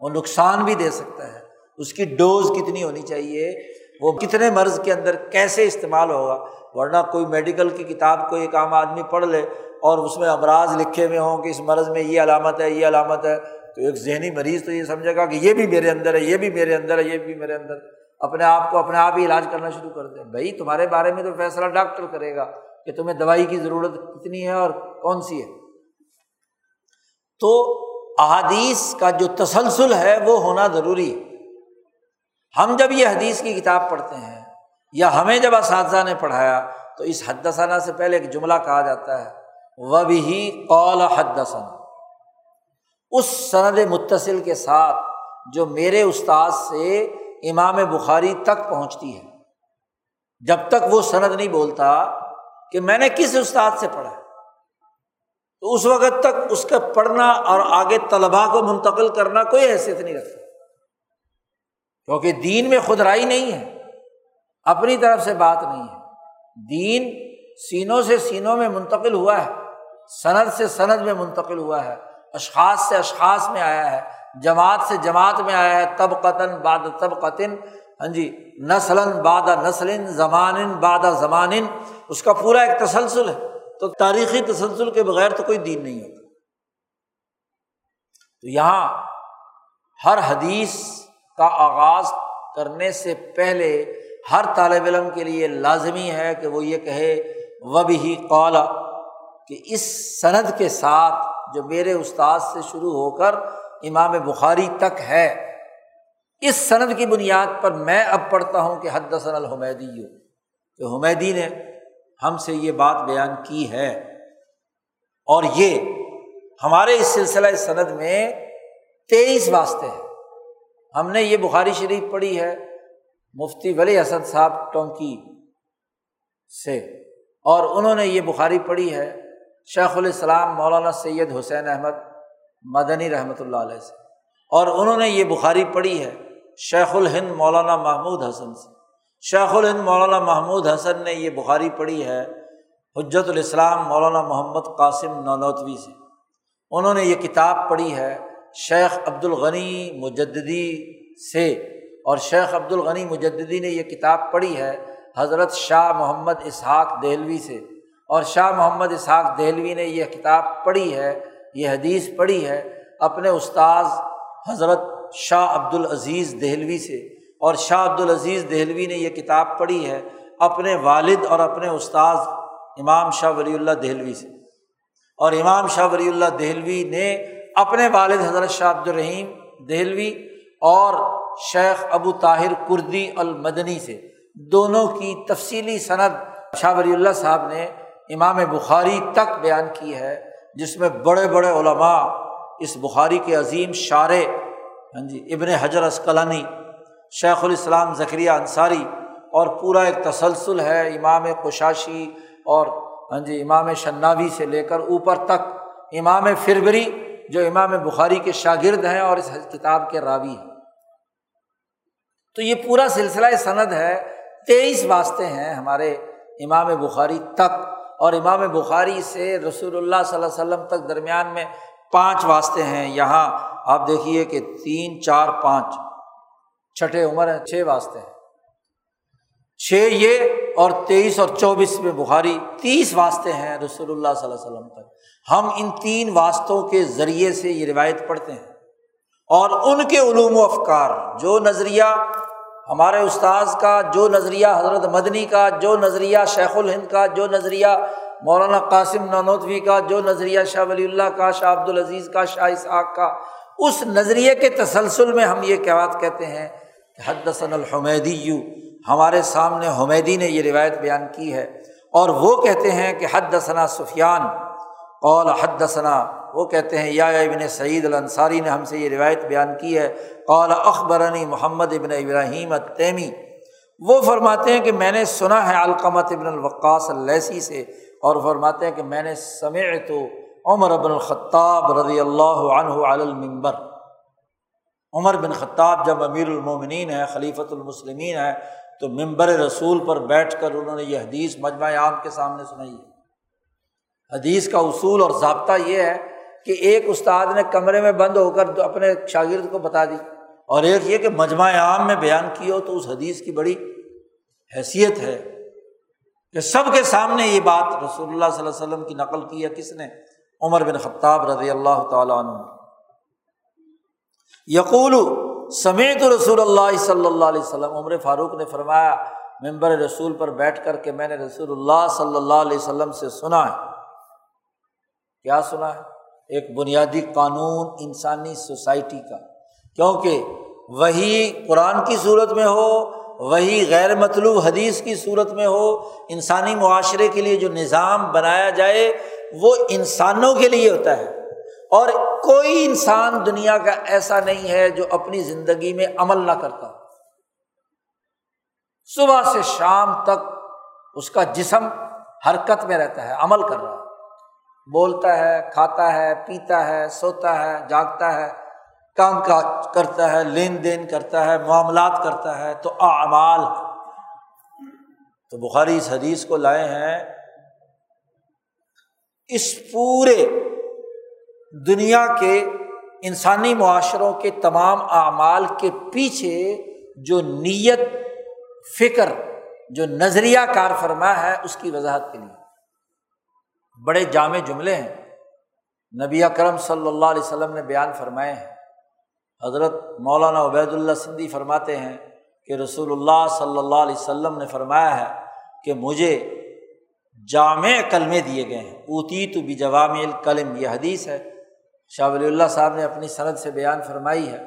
وہ نقصان بھی دے سکتا ہے۔ اس کی ڈوز کتنی ہونی چاہیے، وہ کتنے مرض کے اندر کیسے استعمال ہوگا، ورنہ کوئی میڈیکل کی کتاب کو ایک عام آدمی پڑھ لے اور اس میں امراض لکھے ہوئے ہوں کہ اس مرض میں یہ علامت ہے، یہ علامت ہے۔ تو ایک ذہنی مریض تو یہ سمجھے گا کہ یہ بھی میرے اندر ہے، یہ بھی میرے اندر ہے، یہ بھی میرے اندر اپنے آپ کو اپنے آپ ہی علاج کرنا شروع کر دیں۔ بھائی، تمہارے بارے میں تو فیصلہ ڈاکٹر کرے گا کہ تمہیں دوائی کی ضرورت کتنی ہے اور کون سی ہے۔ تو احادیث کا جو تسلسل ہے وہ ہونا ضروری ہے۔ ہم جب یہ حدیث کی کتاب پڑھتے ہیں یا ہمیں جب اساتذہ نے پڑھایا تو اس حد سے پہلے ایک جملہ کہا جاتا ہے۔ وہ بھی قول حد اس سند متصل کے ساتھ جو میرے استاد سے امام بخاری تک پہنچتی ہے۔ جب تک وہ سند نہیں بولتا کہ میں نے کس استاد سے پڑھا تو اس وقت تک اس کا پڑھنا اور آگے طلبا کو منتقل کرنا کوئی حیثیت نہیں رکھتا۔ کیونکہ دین میں خدرائی نہیں ہے، اپنی طرف سے بات نہیں ہے۔ دین سینوں سے سینوں میں منتقل ہوا ہے، سند سے سند میں منتقل ہوا ہے۔ اشخاص سے اشخاص میں آیا ہے، جماعت سے جماعت میں آیا ہے تب قطن باد تب قطن ہاں جی نسل بادہ نسل زمان بادہ زمان اس کا پورا ایک تسلسل ہے۔ تو تاریخی تسلسل کے بغیر تو کوئی دین نہیں ہوتا۔ تو یہاں ہر حدیث کا آغاز کرنے سے پہلے ہر طالب علم کے لیے لازمی ہے کہ وہ یہ کہے و بھی قالا کہ اس سند کے ساتھ جو میرے استاد سے شروع ہو کر امام بخاری تک ہے، اس سند کی بنیاد پر میں اب پڑھتا ہوں کہ حد ثن الحمیدی کہ حمیدی نے ہم سے یہ بات بیان کی ہے۔ اور یہ ہمارے اس سلسلہ سند میں تیئیس واسطے ہیں۔ ہم نے یہ بخاری شریف پڑھی ہے مفتی ولی حسن صاحب ٹونکی سے، اور انہوں نے یہ بخاری پڑھی ہے شیخ الاسلام مولانا سید حسین احمد مدنی رحمۃ اللہ علیہ سے۔ اور انہوں نے یہ بخاری پڑھی ہے، شیخ الہند مولانا محمود حسن سے۔ شیخ الہند مولانا محمود حسن نے یہ بخاری پڑھی ہے حجت الاسلام مولانا محمد قاسم نونوتوی سے۔ انہوں نے یہ کتاب پڑھی ہے شیخ عبد الغنی مجدی سے۔ اور شیخ عبد الغنی مجدی نے یہ کتاب پڑھی ہے حضرت شاہ محمد اسحاق دہلوی سے۔ اور شاہ محمد اسحاق دہلوی نے یہ کتاب پڑھی ہے، یہ حدیث پڑھی ہے اپنے استاذ حضرت شاہ عبد العزیز دہلوی سے۔ اور شاہ عبد العزیز دہلوی نے یہ کتاب پڑھی ہے اپنے والد اور اپنے استاذ امام شاہ ولی اللہ دہلوی سے۔ اور امام شاہ ولی اللہ دہلوی نے اپنے والد حضرت شاہ عبد الرحیم دہلوی اور شیخ ابو طاہر کردی المدنی سے۔ دونوں کی تفصیلی صنعت شاہ ولی اللہ صاحب نے امام بخاری تک بیان کی ہے، جس میں بڑے بڑے علماء اس بخاری کے عظیم شار ہاں جی ابن حجر اسکلانی شیخ الاسلام ذکریہ انصاری اور پورا ایک تسلسل ہے امام کشاشی اور ہاں جی امام شناوی سے لے کر اوپر تک۔ امام فربری جو امام بخاری کے شاگرد ہیں اور اس کتاب کے راوی ہیں۔ تو یہ پورا سلسلہ سند ہے، تیئیس واسطے ہیں ہمارے امام بخاری تک۔ اور امام بخاری سے رسول اللہ صلی اللہ علیہ وسلم تک درمیان میں پانچ واسطے ہیں۔ یہاں آپ دیکھیے کہ تین، چار، پانچ، چھٹے عمر ہیں، چھ واسطے ہیں۔ چھ یہ اور تیئیس اور چوبیس میں بخاری تیس واسطے ہیں رسول اللہ صلی اللہ علیہ وسلم تک۔ ہم ان تین واسطوں کے ذریعے سے یہ روایت پڑھتے ہیں۔ اور ان کے علوم و افکار، جو نظریہ ہمارے استاذ کا، جو نظریہ حضرت مدنی کا، جو نظریہ شیخ الہند کا، جو نظریہ مولانا قاسم نانوتوی کا، جو نظریہ شاہ ولی اللہ کا، شاہ عبد العزیز کا، شاہ اسحاق کا، اس نظریے کے تسلسل میں ہم یہ کیا بات کہتے ہیں کہ حدثن الحمیدی یو ہمارے سامنے حمیدی نے یہ روایت بیان کی ہے اور وہ کہتے ہیں کہ حد ثنا سفیان قول حد ثنا وہ کہتے ہیں، یا ابن سعید الانصاری نے ہم سے یہ روایت بیان کی ہے قول اخبرنی محمد ابن ابراہیم تیمی وہ فرماتے ہیں کہ میں نے سنا ہے علقمت ابن الوقاص اللیسی سے، اور فرماتے ہیں کہ میں نے سمع تو عمر ابن الخطاب رضی اللہ عنہ المبر عمر بن خطاب جب امیر المومنین ہے، خلیفۃ المسلمین ہے، تو ممبر رسول پر بیٹھ کر انہوں نے یہ حدیث مجمع عام کے سامنے سنائی ہے۔ حدیث کا اصول اور ضابطہ یہ ہے کہ ایک استاد نے کمرے میں بند ہو کر اپنے شاگرد کو بتا دی۔ اور ایک یہ کہ مجمع عام میں بیان کی ہو تو اس حدیث کی بڑی حیثیت ہے کہ سب کے سامنے یہ بات رسول اللہ صلی اللہ علیہ وسلم کی نقل کی ہے۔ کس نے؟ عمر بن خطاب رضی اللہ تعالیٰ عنہ۔ یقول، سمیت رسول اللہ صلی اللہ علیہ وسلم۔ عمر فاروق نے فرمایا ممبر رسول پر بیٹھ کر کے میں نے رسول اللہ صلی اللہ علیہ وسلم سے سنا ہے۔ کیا سنا ہے؟ ایک بنیادی قانون انسانی سوسائٹی کا، کیونکہ وہی قرآن کی صورت میں ہو، وہی غیر مطلوب حدیث کی صورت میں ہو، انسانی معاشرے کے لیے جو نظام بنایا جائے، وہ انسانوں کے لیے ہوتا ہے۔ اور کوئی انسان دنیا کا ایسا نہیں ہے جو اپنی زندگی میں عمل نہ کرتا۔ صبح سے شام تک اس کا جسم حرکت میں رہتا ہے، عمل کر رہا ہے۔ بولتا ہے، کھاتا ہے، پیتا ہے، سوتا ہے، جاگتا ہے، کام کاج کرتا ہے، لین دین کرتا ہے، معاملات کرتا ہے، تو اعمال تو بخاری اس حدیث کو لائے ہیں۔ اس پورے دنیا کے انسانی معاشروں کے تمام اعمال کے پیچھے جو نیت، فکر، جو نظریہ کار فرما ہے، اس کی وضاحت کے لیے۔ بڑے جامع جملے ہیں۔ نبی کرم صلی اللہ علیہ وسلم نے بیان فرمائے ہیں۔ حضرت مولانا عبید اللہ سندھی فرماتے ہیں کہ رسول اللہ صلی اللہ علیہ وسلم نے فرمایا ہے کہ مجھے جامع کلمے دیے گئے ہیں۔ اوتی تو بھی جوام الکلم، یہ حدیث ہے۔ شاہ ولی اللہ صاحب نے اپنی صنعت سے بیان فرمائی ہے۔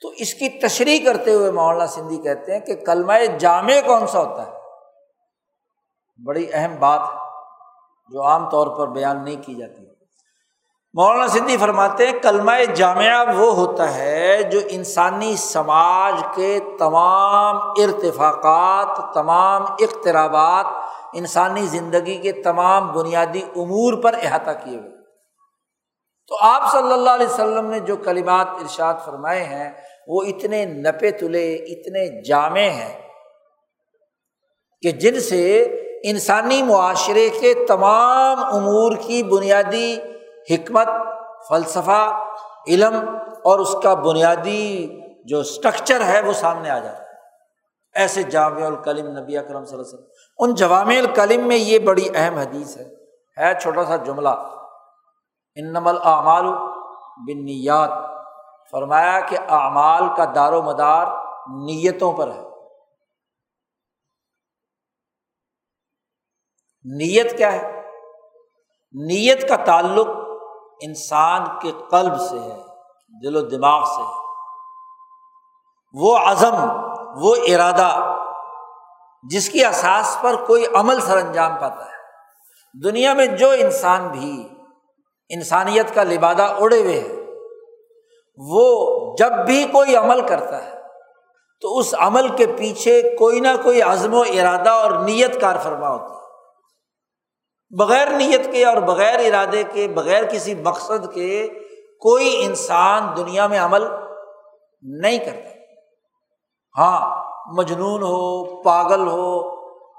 تو اس کی تشریح کرتے ہوئے مولانا سندھی کہتے ہیں کہ کلمہ جامع کون سا ہوتا ہے؟ بڑی اہم بات ہے۔ جو عام طور پر بیان نہیں کی جاتی مولانا سندھی فرماتے ہیں، کلمہ جامعہ وہ ہوتا ہے جو انسانی سماج کے تمام ارتفاقات، تمام اخترابات انسانی زندگی کے تمام بنیادی امور پر احاطہ کیے ہوئے۔ تو آپ صلی اللہ علیہ وسلم نے جو کلمات ارشاد فرمائے ہیں، وہ اتنے نپے تلے، اتنے جامع ہیں کہ جن سے انسانی معاشرے کے تمام امور کی بنیادی حکمت، فلسفہ، علم اور اس کا بنیادی جو اسٹرکچر ہے وہ سامنے آ جاتا ہے۔ ایسے جامع الکلم نبی اکرم صلی اللہ علیہ وسلم۔ ان جوامع الکلم میں یہ بڑی اہم حدیث ہے۔ ہے چھوٹا سا جملہ۔ ان نمل اعمال بن نیات فرمایا کہ اعمال کا دار و مدار نیتوں پر ہے۔ نیت کیا ہے؟ نیت کا تعلق انسان کے قلب سے ہے، دل و دماغ سے ہے۔ وہ عزم، وہ ارادہ جس کی اساس پر کوئی عمل سر انجام پاتا ہے۔ دنیا میں جو انسان بھی انسانیت کا لبادہ اڑے ہوئے ہے وہ جب بھی کوئی عمل کرتا ہے، تو اس عمل کے پیچھے کوئی نہ کوئی عزم و ارادہ اور نیت کار فرما ہوتا ہے۔ بغیر نیت کے اور بغیر ارادے کے، بغیر کسی مقصد کے کوئی انسان دنیا میں عمل نہیں کرتا۔ ہاں مجنون ہو، پاگل ہو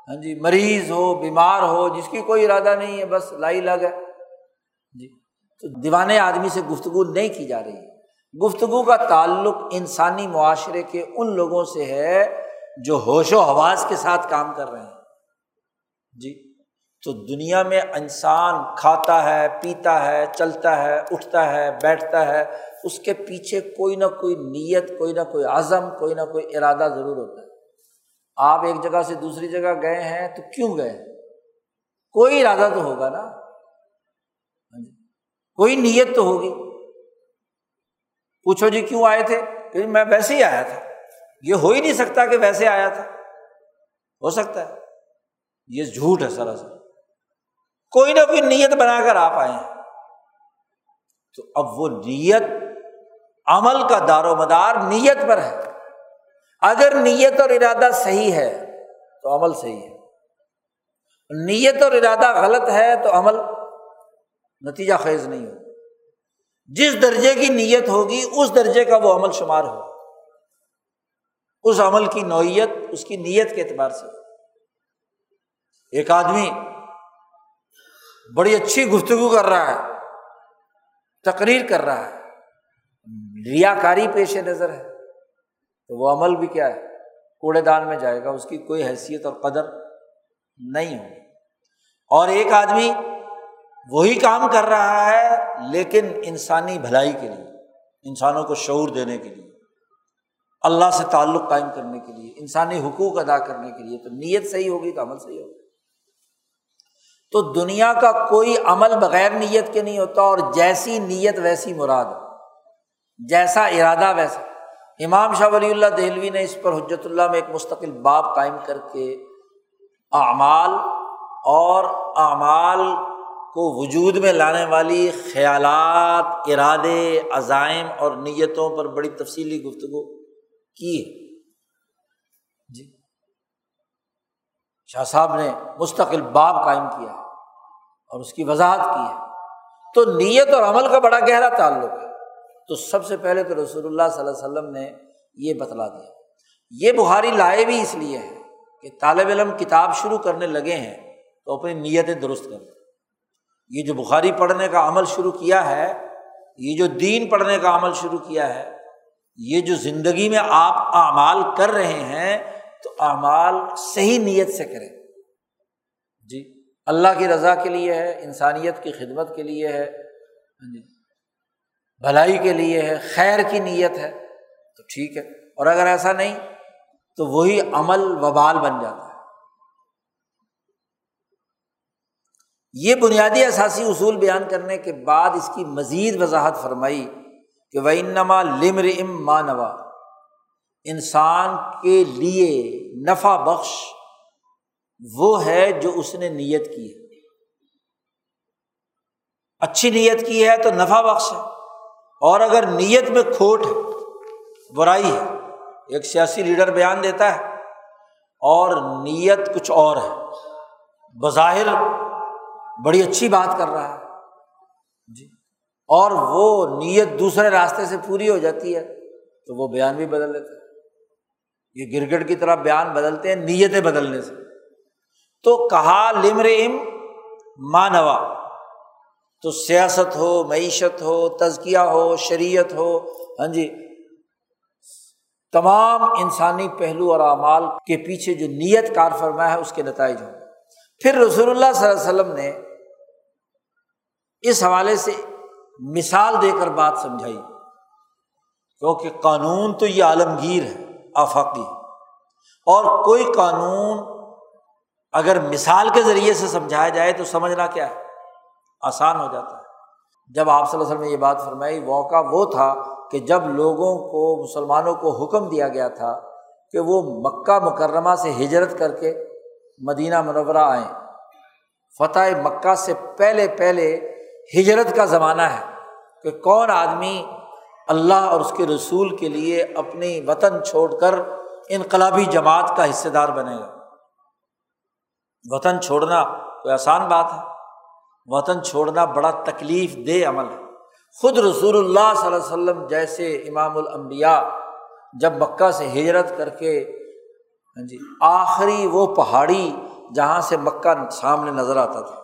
ہاں جی مریض ہو، بیمار ہو، جس کی کوئی ارادہ نہیں ہے، بس لائی لگ ہے جی تو دیوانے آدمی سے گفتگو نہیں کی جا رہی۔ گفتگو کا تعلق انسانی معاشرے کے ان لوگوں سے ہے جو ہوش و حواس کے ساتھ کام کر رہے ہیں۔ جی۔ تو دنیا میں انسان کھاتا ہے، پیتا ہے، چلتا ہے، اٹھتا ہے، بیٹھتا ہے، اس کے پیچھے کوئی نہ کوئی نیت، کوئی نہ کوئی عزم، کوئی نہ کوئی ارادہ ضرور ہوتا ہے۔ آپ ایک جگہ سے دوسری جگہ گئے ہیں تو کیوں گئے؟ کوئی ارادہ تو ہوگا نا۔ ہاں جی۔ کوئی نیت تو ہوگی۔ پوچھو جی کیوں آئے تھے؟ کہ میں ویسے ہی آیا تھا۔ یہ ہو ہی نہیں سکتا کہ ویسے آیا تھا۔ ہو سکتا ہے۔ یہ جھوٹ ہے سراسر۔ کوئی نہ کوئی نیت بنا کر آپ آئے ہیں تو اب وہ نیت عمل کا دار و مدار نیت پر ہے۔ اگر نیت اور ارادہ صحیح ہے تو عمل صحیح ہے۔ نیت اور ارادہ غلط ہے تو عمل نتیجہ خیز نہیں ہو جس درجے کی نیت ہوگی، اس درجے کا وہ عمل شمار ہو اس عمل کی نوعیت، اس کی نیت کے اعتبار سے۔ ایک آدمی بڑی اچھی گفتگو کر رہا ہے، تقریر کر رہا ہے ریا کاری پیش نظر ہے۔ تو وہ عمل بھی کیا ہے؟ کوڑے دان میں جائے گا، اس کی کوئی حیثیت اور قدر نہیں ہوگی۔ اور ایک آدمی وہی کام کر رہا ہے، لیکن انسانی بھلائی کے لیے، انسانوں کو شعور دینے کے لیے، اللہ سے تعلق قائم کرنے کے لیے، انسانی حقوق ادا کرنے کے لیے تو نیت صحیح ہوگی تو عمل صحیح ہوگا۔ تو دنیا کا کوئی عمل بغیر نیت کے نہیں ہوتا اور جیسی نیت ویسی مراد جیسا ارادہ ویسا۔ امام شاہ ولی اللہ دہلوی نے اس پر حجرت اللہ میں ایک مستقل باب قائم کر کے اعمال اور اعمال کو وجود میں لانے والی خیالات، ارادے، عزائم اور نیتوں پر بڑی تفصیلی گفتگو کی۔ جی شاہ صاحب نے مستقل باب قائم کیا ہے اور اس کی وضاحت کی ہے۔ تو نیت اور عمل کا بڑا گہرا تعلق ہے۔ تو سب سے پہلے تو رسول اللہ صلی اللہ علیہ وسلم نے یہ بتلا دیا۔ یہ بخاری لائے بھی اس لیے ہے کہ طالب علم کتاب شروع کرنے لگے ہیں تو اپنی نیتیں درست کر یہ جو بخاری پڑھنے کا عمل شروع کیا ہے، یہ جو دین پڑھنے کا عمل شروع کیا ہے، یہ جو زندگی میں آپ اعمال کر رہے ہیں تو اعمال صحیح نیت سے کریں۔ جی اللہ کی رضا کے لیے ہے، انسانیت کی خدمت کے لیے ہے ہاں جی بھلائی کے لیے ہے، خیر کی نیت ہے، تو ٹھیک ہے۔ اور اگر ایسا نہیں، تو وہی عمل وبال بن جاتا ہے۔ یہ بنیادی اثاثی اصول بیان کرنے کے بعد اس کی مزید وضاحت فرمائی کہ وہ انما لمر ام مانوا انسان کے لیے نفع بخش وہ ہے جو اس نے نیت کی ہے۔ اچھی نیت کی ہے تو نفع بخش ہے، اور اگر نیت میں کھوٹ ہے، برائی ہے، ایک سیاسی لیڈر بیان دیتا ہے، اور نیت کچھ اور ہے، بظاہر بڑی اچھی بات کر رہا ہے جی اور وہ نیت دوسرے راستے سے پوری ہو جاتی ہے، تو وہ بیان بھی بدل دیتا ہے۔ یہ گرگڑ کی طرح بیان بدلتے ہیں، نیتیں بدلنے سے۔ تو کہا لمر ام مانوا، تو سیاست ہو، معیشت ہو، تزکیہ ہو، شریعت ہو ہاں جی تمام انسانی پہلو اور اعمال کے پیچھے جو نیت کار فرما ہے، اس کے نتائج ہوں۔ پھر رسول اللہ صلی اللہ علیہ وسلم نے اس حوالے سے مثال دے کر بات سمجھائی، کیونکہ قانون تو یہ عالمگیر ہے۔ آفاقی اور کوئی قانون اگر مثال کے ذریعے سے سمجھایا جائے تو سمجھنا کیا ہے؟ آسان ہو جاتا ہے۔ جب آپ صلی اللہ علیہ وسلم نے یہ بات فرمائی موقع وہ تھا کہ جب لوگوں کو، مسلمانوں کو حکم دیا گیا تھا کہ وہ مکہ مکرمہ سے ہجرت کر کے مدینہ منورہ آئیں۔ فتح مکہ سے پہلے پہلے ہجرت کا زمانہ ہے کہ کون آدمی اللہ اور اس کے رسول کے لیے اپنی وطن چھوڑ کر انقلابی جماعت کا حصے دار بنے گا۔ وطن چھوڑنا کوئی آسان بات ہے؟ وطن چھوڑنا بڑا تکلیف دہ عمل ہے۔ خود رسول اللہ صلی اللہ علیہ وسلم جیسے امام الانبیاء جب مکہ سے ہجرت کر کے ہاں جی آخری وہ پہاڑی جہاں سے مکہ سامنے نظر آتا تھا۔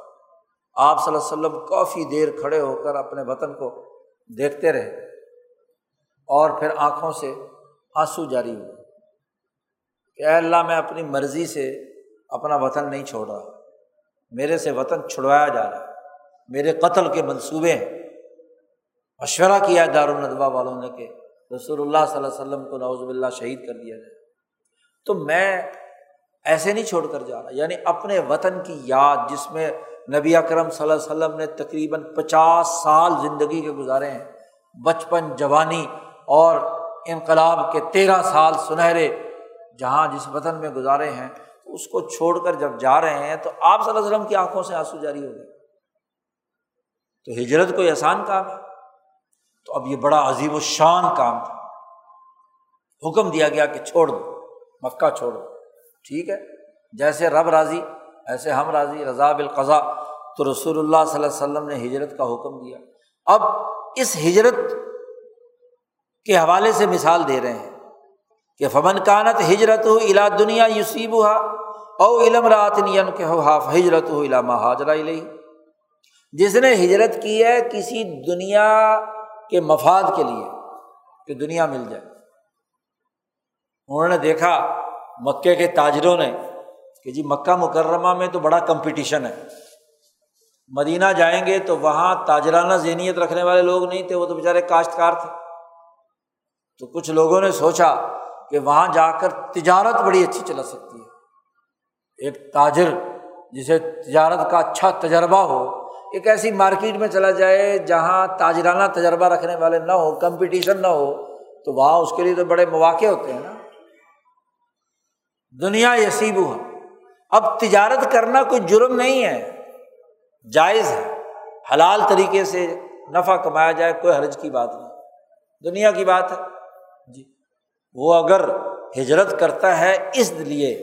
آپ صلی اللہ علیہ وسلم کافی دیر کھڑے ہو کر اپنے وطن کو دیکھتے رہے۔ اور پھر آنکھوں سے آنسو جاری ہوئے کہ اے اللہ میں اپنی مرضی سے اپنا وطن نہیں چھوڑ رہا، میرے سے وطن چھڑوایا جا رہا ہے، میرے قتل کے منصوبے ہیں۔ مشورہ کیا دارالندوا والوں نے کہ رسول اللہ صلی اللہ علیہ وسلم کو نوز اللہ شہید کر دیا جائے۔ تو میں ایسے نہیں چھوڑ کر جا رہا یعنی اپنے وطن کی یاد جس میں نبی اکرم صلی اللہ علیہ وسلم نے تقریباً پچاس سال زندگی کے گزارے ہیں، بچپن، جوانی اور انقلاب کے تیرہ سال سنہرے جہاں جس وطن میں گزارے ہیں، تو اس کو چھوڑ کر جب جا رہے ہیں، تو آپ صلی اللہ علیہ وسلم کی آنکھوں سے آنسو جاری ہو گئے۔ تو ہجرت کوئی آسان کام ہے؟ تو اب یہ بڑا عظیم الشان کام تھا۔ حکم دیا گیا کہ چھوڑ دو، مکہ چھوڑو ٹھیک ہے؟ جیسے رب راضی، ایسے ہم راضی، رضا بالقضا تو رسول اللہ صلی اللہ علیہ وسلم نے ہجرت کا حکم دیا۔ اب اس ہجرت کے حوالے سے مثال دے رہے ہیں کہ فمن کانت ہجرت ہو الا دنیا یوسیب ہوا او علم رات نین کے ہجرت ہو علامہ حاجرہ جس نے ہجرت کی ہے کسی دنیا کے مفاد کے لیے کہ دنیا مل جائے۔ انہوں نے دیکھا مکے کے تاجروں نے کہ جی مکہ مکرمہ میں تو بڑا کمپٹیشن ہے۔ مدینہ جائیں گے تو وہاں تاجرانہ ذہنیت رکھنے والے لوگ نہیں تھے، وہ تو بےچارے کاشتکار تھے۔ تو کچھ لوگوں نے سوچا کہ وہاں جا کر تجارت بڑی اچھی چلا سکتی ہے۔ ایک تاجر جسے تجارت کا اچھا تجربہ ہو، ایک ایسی مارکیٹ میں چلا جائے جہاں تاجرانہ تجربہ رکھنے والے نہ ہو کمپٹیشن نہ ہو، تو وہاں اس کے لیے تو بڑے مواقع ہوتے ہیں نا۔ دنیا یسیب ہوا اب تجارت کرنا کوئی جرم نہیں ہے، جائز ہے۔ حلال طریقے سے نفع کمایا جائے، کوئی حرج کی بات نہیں۔ دنیا کی بات ہے۔ وہ اگر ہجرت کرتا ہے اس لیے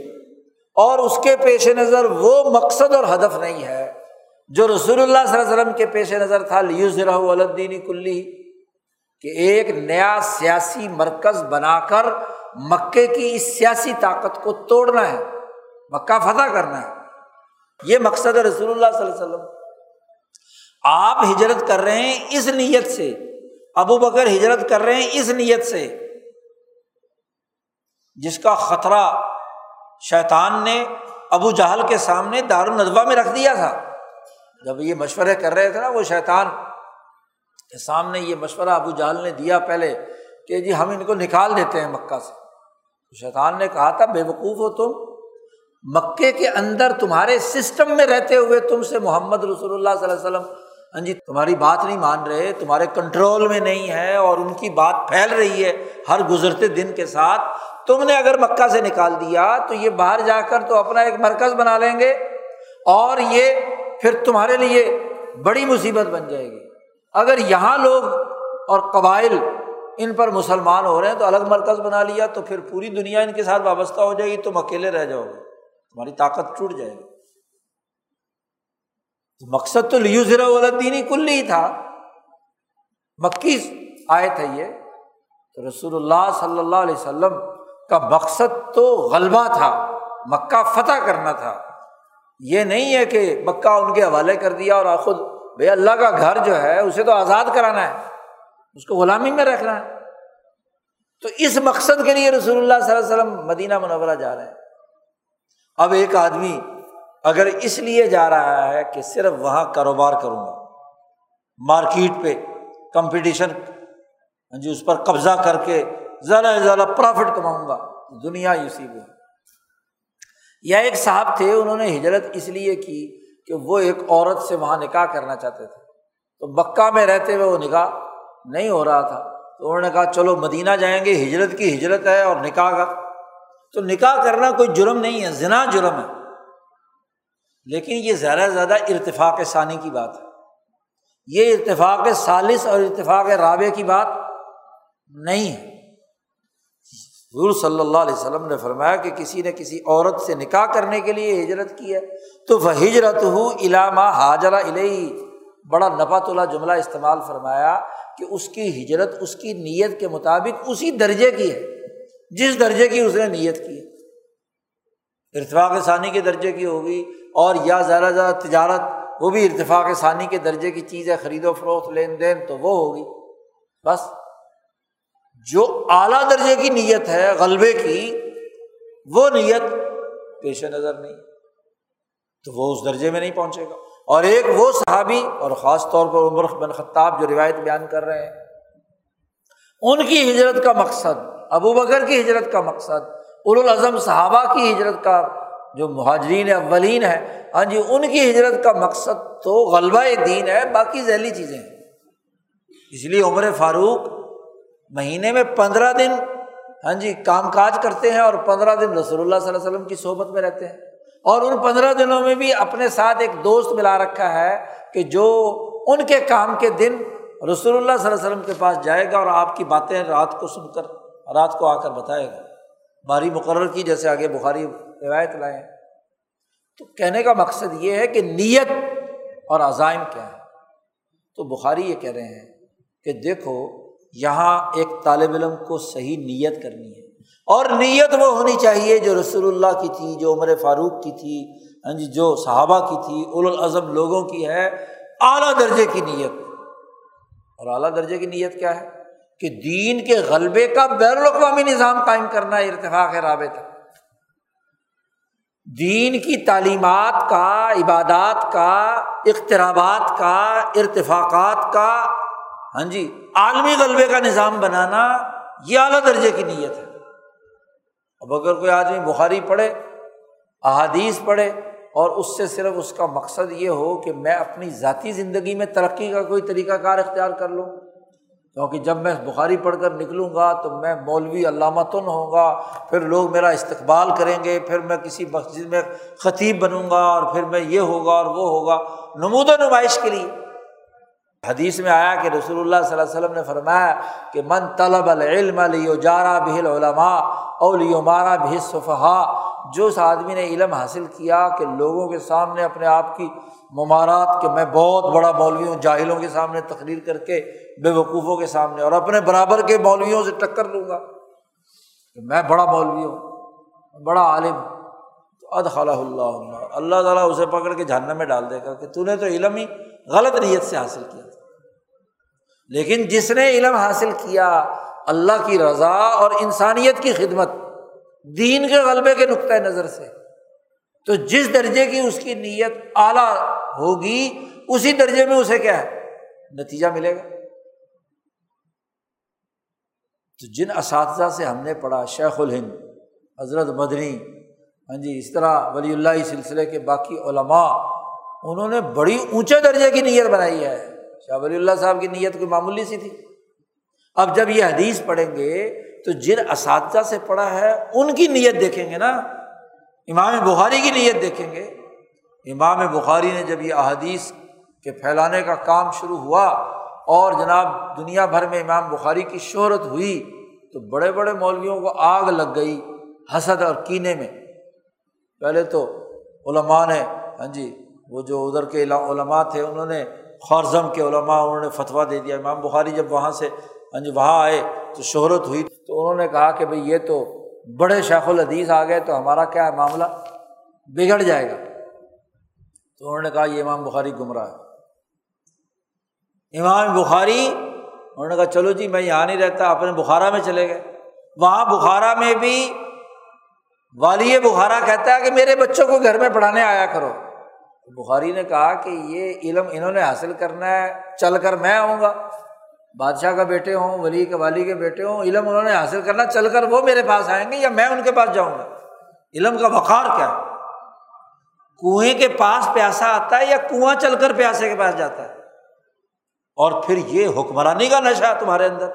اور اس کے پیش نظر وہ مقصد اور ہدف نہیں ہے جو رسول اللہ صلی اللہ علیہ وسلم کے پیش نظر تھا لیو ولدینی کلی کہ ایک نیا سیاسی مرکز بنا کر مکے کی اس سیاسی طاقت کو توڑنا ہے، مکہ فتح کرنا ہے۔ یہ مقصد ہے رسول اللہ صلی اللہ علیہ وسلم۔ آپ ہجرت کر رہے ہیں اس نیت سے، ابو بکر ہجرت کر رہے ہیں اس نیت سے۔ جس کا خطرہ شیطان نے ابو جہل کے سامنے دار الدوا میں رکھ دیا تھا۔ جب یہ مشورے کر رہے تھے نا وہ شیطان کے سامنے یہ مشورہ ابو جہل نے دیا پہلے کہ جی ہم ان کو نکال دیتے ہیں مکہ سے۔ شیطان نے کہا تھا، بے وقوف ہو تم۔ مکے کے اندر تمہارے سسٹم میں رہتے ہوئے تم سے محمد رسول اللہ صلی اللہ علیہ وسلم ہاں جی تمہاری بات نہیں مان رہے، تمہارے کنٹرول میں نہیں ہے اور ان کی بات پھیل رہی ہے ہر گزرتے دن کے ساتھ۔ تم نے اگر مکہ سے نکال دیا تو یہ باہر جا کر تو اپنا ایک مرکز بنا لیں گے اور یہ پھر تمہارے لیے بڑی مصیبت بن جائے گی۔ اگر یہاں لوگ اور قبائل ان پر مسلمان ہو رہے ہیں تو الگ مرکز بنا لیا تو پھر پوری دنیا ان کے ساتھ وابستہ ہو جائے گی، تم اکیلے رہ جاؤ گے، تمہاری طاقت ٹوٹ جائے گی۔ مقصد تو لیو ذرا والدینی کل ہی تھا۔ مکی آئے تھے یہ۔ تو رسول اللہ صلی اللہ علیہ وسلم کا مقصد تو غلبہ تھا، مکہ فتح کرنا تھا۔ یہ نہیں ہے کہ مکہ ان کے حوالے کر دیا اور خود بھائی اللہ کا گھر جو ہے اسے تو آزاد کرانا ہے، اس کو غلامی میں رکھنا ہے۔ تو اس مقصد کے لیے رسول اللہ صلی اللہ علیہ وسلم مدینہ منورہ جا رہے ہیں۔ اب ایک آدمی اگر اس لیے جا رہا ہے کہ صرف وہاں کاروبار کروں گا، مارکیٹ پہ کمپٹیشن ہاں جی اس پر قبضہ کر کے زیادہ سے زیادہ پرافٹ کماؤں گا، دنیا اسی میں یا ایک صاحب تھے، انہوں نے ہجرت اس لیے کی کہ وہ ایک عورت سے وہاں نکاح کرنا چاہتے تھے۔ تو مکہ میں رہتے ہوئے وہ نکاح نہیں ہو رہا تھا۔ تو انہوں نے کہا، چلو مدینہ جائیں گے، ہجرت کی ہجرت ہے اور نکاح کا۔ تو نکاح کرنا کوئی جرم نہیں ہے ذنا جرم ہے۔ لیکن یہ زیادہ سے زیادہ ارتفاق ثانی کی بات ہے۔ یہ ارتفاق سالس اور اتفاق رابع کی بات نہیں ہے۔ حضور صلی اللہ علیہ وسلم نے فرمایا کہ کسی نے کسی عورت سے نکاح کرنے کے لیے ہجرت کی ہے۔ تو وہ ہجرت ہو علامہ حاجرہ علیہ بڑا نپا اللہ جملہ استعمال فرمایا کہ اس کی ہجرت، اس کی نیت کے مطابق اسی درجے کی ہے، جس درجے کی اس نے نیت کی ہے۔ ارتفاق ثانی کے درجے کی ہوگی اور یا زیادہ زیادہ تجارت، وہ بھی ارتفاق ثانی کے درجے کی چیز ہے، خرید و فروخت، لین دین تو وہ ہوگی۔ بس۔ جو اعلیٰ درجے کی نیت ہے، غلبے کی، وہ نیت پیش نظر نہیں، تو وہ اس درجے میں نہیں پہنچے گا۔ اور ایک وہ صحابی، اور خاص طور پر عمر بن خطاب جو روایت بیان کر رہے ہیں، ان کی ہجرت کا مقصد، ابو بکر کی ہجرت کا مقصد الاظم صحابہ کی ہجرت کا جو مہاجرین اولین ہے ہاں جی ان کی ہجرت کا مقصد تو غلبہ دین ہے، باقی ذیلی چیزیں ہیں۔ اس لیے عمر فاروق مہینے میں پندرہ دن۔ ہاں جی کام کاج کرتے ہیں اور پندرہ دن رسول اللہ صلی اللہ علیہ وسلم کی صحبت میں رہتے ہیں۔ اور ان پندرہ دنوں میں بھی اپنے ساتھ ایک دوست ملا رکھا ہے کہ جو ان کے کام کے دن رسول اللہ صلی اللہ علیہ وسلم کے پاس جائے گا اور آپ کی باتیں رات کو سن کر، رات کو آ کر بتائے گا۔ باری مقرر کی، جیسے آگے بخاری روایت لائے تو کہنے کا مقصد یہ ہے کہ نیت اور عزائم کیا ہے؟ تو بخاری یہ کہہ رہے ہیں کہ دیکھو یہاں ایک طالب علم کو صحیح نیت کرنی ہے۔ اور نیت وہ ہونی چاہیے جو رسول اللہ کی تھی، جو عمر فاروق کی تھی ہاں جی جو صحابہ کی تھی الاظم لوگوں کی ہے۔ اعلیٰ درجے کی نیت۔ اور اعلیٰ درجے کی نیت کیا ہے؟ کہ دین کے غلبے کا بین الاقوامی نظام قائم کرنا ارتفاق ہے رابط دین کی تعلیمات کا، عبادات کا اخترابات کا، ارتفاقات کا ہاں جی عالمی غلبے کا نظام بنانا یہ اعلیٰ درجے کی نیت ہے۔ اب اگر کوئی آدمی بخاری پڑھے، احادیث پڑھے اور اس سے صرف اس کا مقصد یہ ہو کہ میں اپنی ذاتی زندگی میں ترقی کا کوئی طریقہ کار اختیار کر لوں، کیونکہ جب میں بخاری پڑھ کر نکلوں گا تو میں مولوی علامہ تن ہوں گا، پھر لوگ میرا استقبال کریں گے، پھر میں کسی مسجد میں خطیب بنوں گا اور پھر میں یہ ہوگا اور وہ ہوگا۔ نمود و نمائش کے لیے حدیث میں آیا کہ رسول اللہ صلی اللہ علیہ وسلم نے فرمایا کہ من طلب العلم لیو جارا بہل علماء او مارا بھی صفحا جو اس آدمی نے علم حاصل کیا کہ لوگوں کے سامنے اپنے آپ کی ممارات کہ میں بہت بڑا مولوی ہوں، جاہلوں کے سامنے تقریر کر کے، بے وقوفوں کے سامنے، اور اپنے برابر کے مولویوں سے ٹکر لوں گا۔ کہ میں بڑا مولوی ہوں بڑا عالم۔ تو ادخلا اللہ اللہ تعالیٰ اسے پکڑ کے جھاننے میں ڈال دے گا کہ تو نے تو علم ہی غلط نیت سے حاصل کیا تھا۔ لیکن جس نے علم حاصل کیا، اللہ کی رضا اور انسانیت کی خدمت، دین کے غلبے کے نقطۂ نظر سے، تو جس درجے کی اس کی نیت اعلیٰ ہوگی، اسی درجے میں اسے کیا ہے؟ نتیجہ ملے گا۔ تو جن اساتذہ سے ہم نے پڑھا، شیخ الہند، حضرت مدنی ہاں جی اس طرح ولی اللہ سلسلے کے باقی علماء انہوں نے بڑی اونچے درجے کی نیت بنائی ہے۔ شاہ ولی اللہ صاحب کی نیت کوئی معمولی سی تھی۔ اب جب یہ حدیث پڑھیں گے تو جن اساتذہ سے پڑھا ہے، ان کی نیت دیکھیں گے نا۔ امام بخاری کی نیت دیکھیں گے۔ امام بخاری نے جب یہ احادیث کے پھیلانے کا کام شروع ہوا اور جناب دنیا بھر میں امام بخاری کی شہرت ہوئی تو بڑے بڑے مولویوں کو آگ لگ گئی حسد اور کینے میں۔ پہلے تو علماء نے ہاں جی وہ جو ادھر کے علماء تھے، انہوں نے خورزم کے علماء، انہوں نے فتویٰ دے دیا۔ امام بخاری جب وہاں سے ہاں جی وہاں آئے تو شہرت ہوئی۔ تو انہوں نے کہا کہ بھائی یہ تو بڑے شیخ الحدیث آ گئے، تو ہمارا کیا ہے معاملہ بگڑ جائے گا؟ تو انہوں نے کہا یہ امام بخاری گمراہ ہے۔ امام بخاری، انہوں نے کہا چلو جی میں یہاں نہیں رہتا، اپنے بخارا میں چلے گئے۔ وہاں بخارا میں بھی والی بخارا کہتا ہے کہ میرے بچوں کو گھر میں پڑھانے آیا کرو۔ بخاری نے کہا کہ یہ علم انہوں نے حاصل کرنا ہے، چل کر میں آؤں گا۔ بادشاہ کا بیٹے ہوں، ولی کے والی کے بیٹے ہوں، علم انہوں نے حاصل کرنا، چل کر وہ میرے پاس آئیں گے یا میں ان کے پاس جاؤں گا؟ علم کا وقار کیا ہے؟ کنویں کے پاس پیاسا آتا ہے یا کنواں چل کر پیاسے کے پاس جاتا ہے؟ اور پھر یہ حکمرانی کا نشہ تمہارے اندر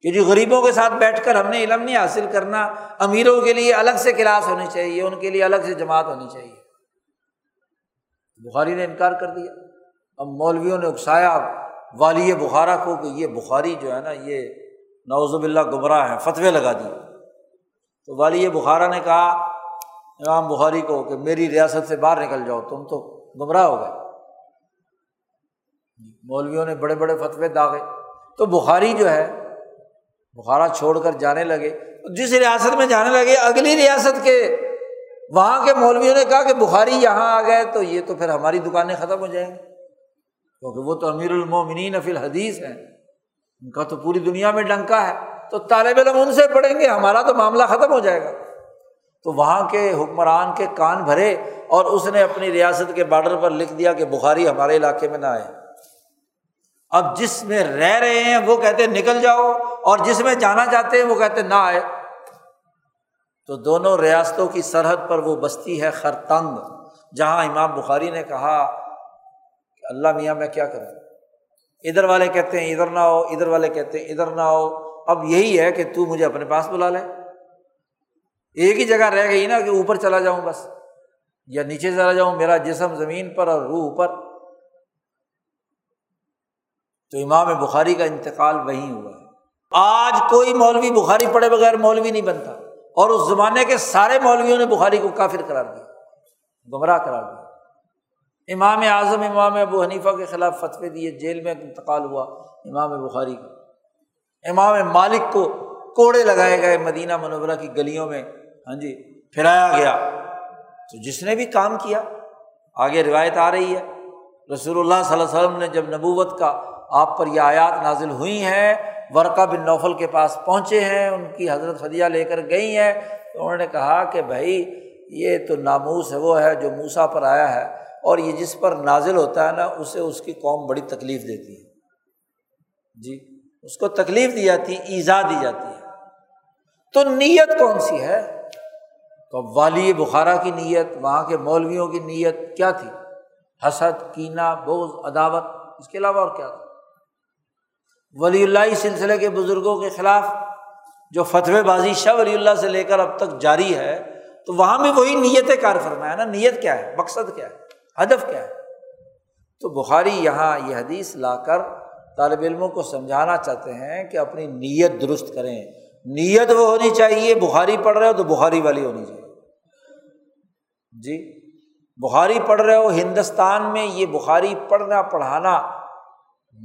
کہ جو غریبوں کے ساتھ بیٹھ کر ہم نے علم نہیں حاصل کرنا، امیروں کے لیے الگ سے کلاس ہونی چاہیے، ان کے لیے الگ سے جماعت ہونی چاہیے۔ بخاری نے انکار کر دیا۔ اب مولویوں نے اکسایا والی بخارا کو کہ یہ بخاری جو ہے نا یہ نوزب اللہ گمراہ ہے فتوے لگا دیے۔ تو والی بخارا نے کہا، امام بخاری کو کہ میری ریاست سے باہر نکل جاؤ، تم تو گمراہ ہو گئے۔ مولویوں نے بڑے بڑے فتوے داغے۔ تو بخاری جو ہے، بخارا چھوڑ کر جانے لگے۔ جس ریاست میں جانے لگے، اگلی ریاست کے وہاں کے مولویوں نے کہا کہ بخاری یہاں آ گئے تو یہ تو پھر ہماری دکانیں ختم ہو جائیں گی۔ کیونکہ وہ تو امیر المومنین فی الحدیث ہیں۔ ان کا تو پوری دنیا میں ڈنکا ہے۔ تو طالب علم ان سے پڑھیں گے، ہمارا تو معاملہ ختم ہو جائے گا۔ تو وہاں کے حکمران کے کان بھرے اور اس نے اپنی ریاست کے بارڈر پر لکھ دیا کہ بخاری ہمارے علاقے میں نہ آئے۔ اب جس میں رہ رہے ہیں وہ کہتے نکل جاؤ اور جس میں جانا چاہتے ہیں وہ کہتے نہ آئے۔ تو دونوں ریاستوں کی سرحد پر وہ بستی ہے خرتنگ جہاں امام بخاری نے کہا کہ اللہ میاں میں کیا کروں؟ ادھر والے کہتے ہیں ادھر نہ ہو ادھر والے کہتے ہیں ادھر نہ ہو اب یہی ہے کہ تو مجھے اپنے پاس بلا لے۔ ایک ہی جگہ رہ گئی نا کہ اوپر چلا جاؤں بس، یا نیچے چلا جاؤں، میرا جسم زمین پر اور روح اوپر۔ تو امام بخاری کا انتقال وہیں ہوا۔ ہے آج کوئی مولوی بخاری پڑے بغیر مولوی نہیں بنتا۔ اور اس زمانے کے سارے مولویوں نے بخاری کو کافر قرار دیا، گمراہ قرار دیا۔ امام اعظم، امام ابو حنیفہ کے خلاف فتوی دیے جیل میں انتقال ہوا امام بخاری کا امام مالک کو کوڑے لگائے گئے مدینہ منورہ کی گلیوں میں ہاں جی پھرایا گیا۔ تو جس نے بھی کام کیا، آگے روایت آ رہی ہے، رسول اللہ صلی اللہ علیہ وسلم نے جب نبوت کا آپ پر یہ آیات نازل ہوئی ہیں ورقہ بن نوفل کے پاس پہنچے ہیں، ان کی حضرت خدیہ لے کر گئی ہیں۔ تو انہوں نے کہا کہ بھائی، یہ تو ناموس ہے، وہ ہے جو موسا پر آیا ہے۔ اور یہ جس پر نازل ہوتا ہے نا، اسے اس کی قوم بڑی تکلیف دیتی ہے۔ جی اس کو تکلیف دی جاتی ہے ایزا دی جاتی ہے۔ تو نیت کون سی ہے؟ تو والی بخارا کی نیت، وہاں کے مولویوں کی نیت کیا تھی؟ حسد کینا بوز عداوت، اس کے علاوہ اور کیا تھا؟ ولی اللہ سلسلے کے بزرگوں کے خلاف جو فتوی بازی شاہ ولی اللہ سے لے کر اب تک جاری ہے، تو وہاں میں وہی نیت کار فرمایا نا۔ نیت کیا ہے؟ مقصد کیا ہے؟ ہدف کیا ہے؟ تو بخاری یہاں یہ حدیث لا کر طالب علموں کو سمجھانا چاہتے ہیں کہ اپنی نیت درست کریں۔ نیت وہ ہونی چاہیے، بخاری پڑھ رہے ہو تو بخاری والی ہونی چاہیے۔ جی بخاری پڑھ رہے ہو، ہندوستان میں یہ بخاری پڑھنا پڑھانا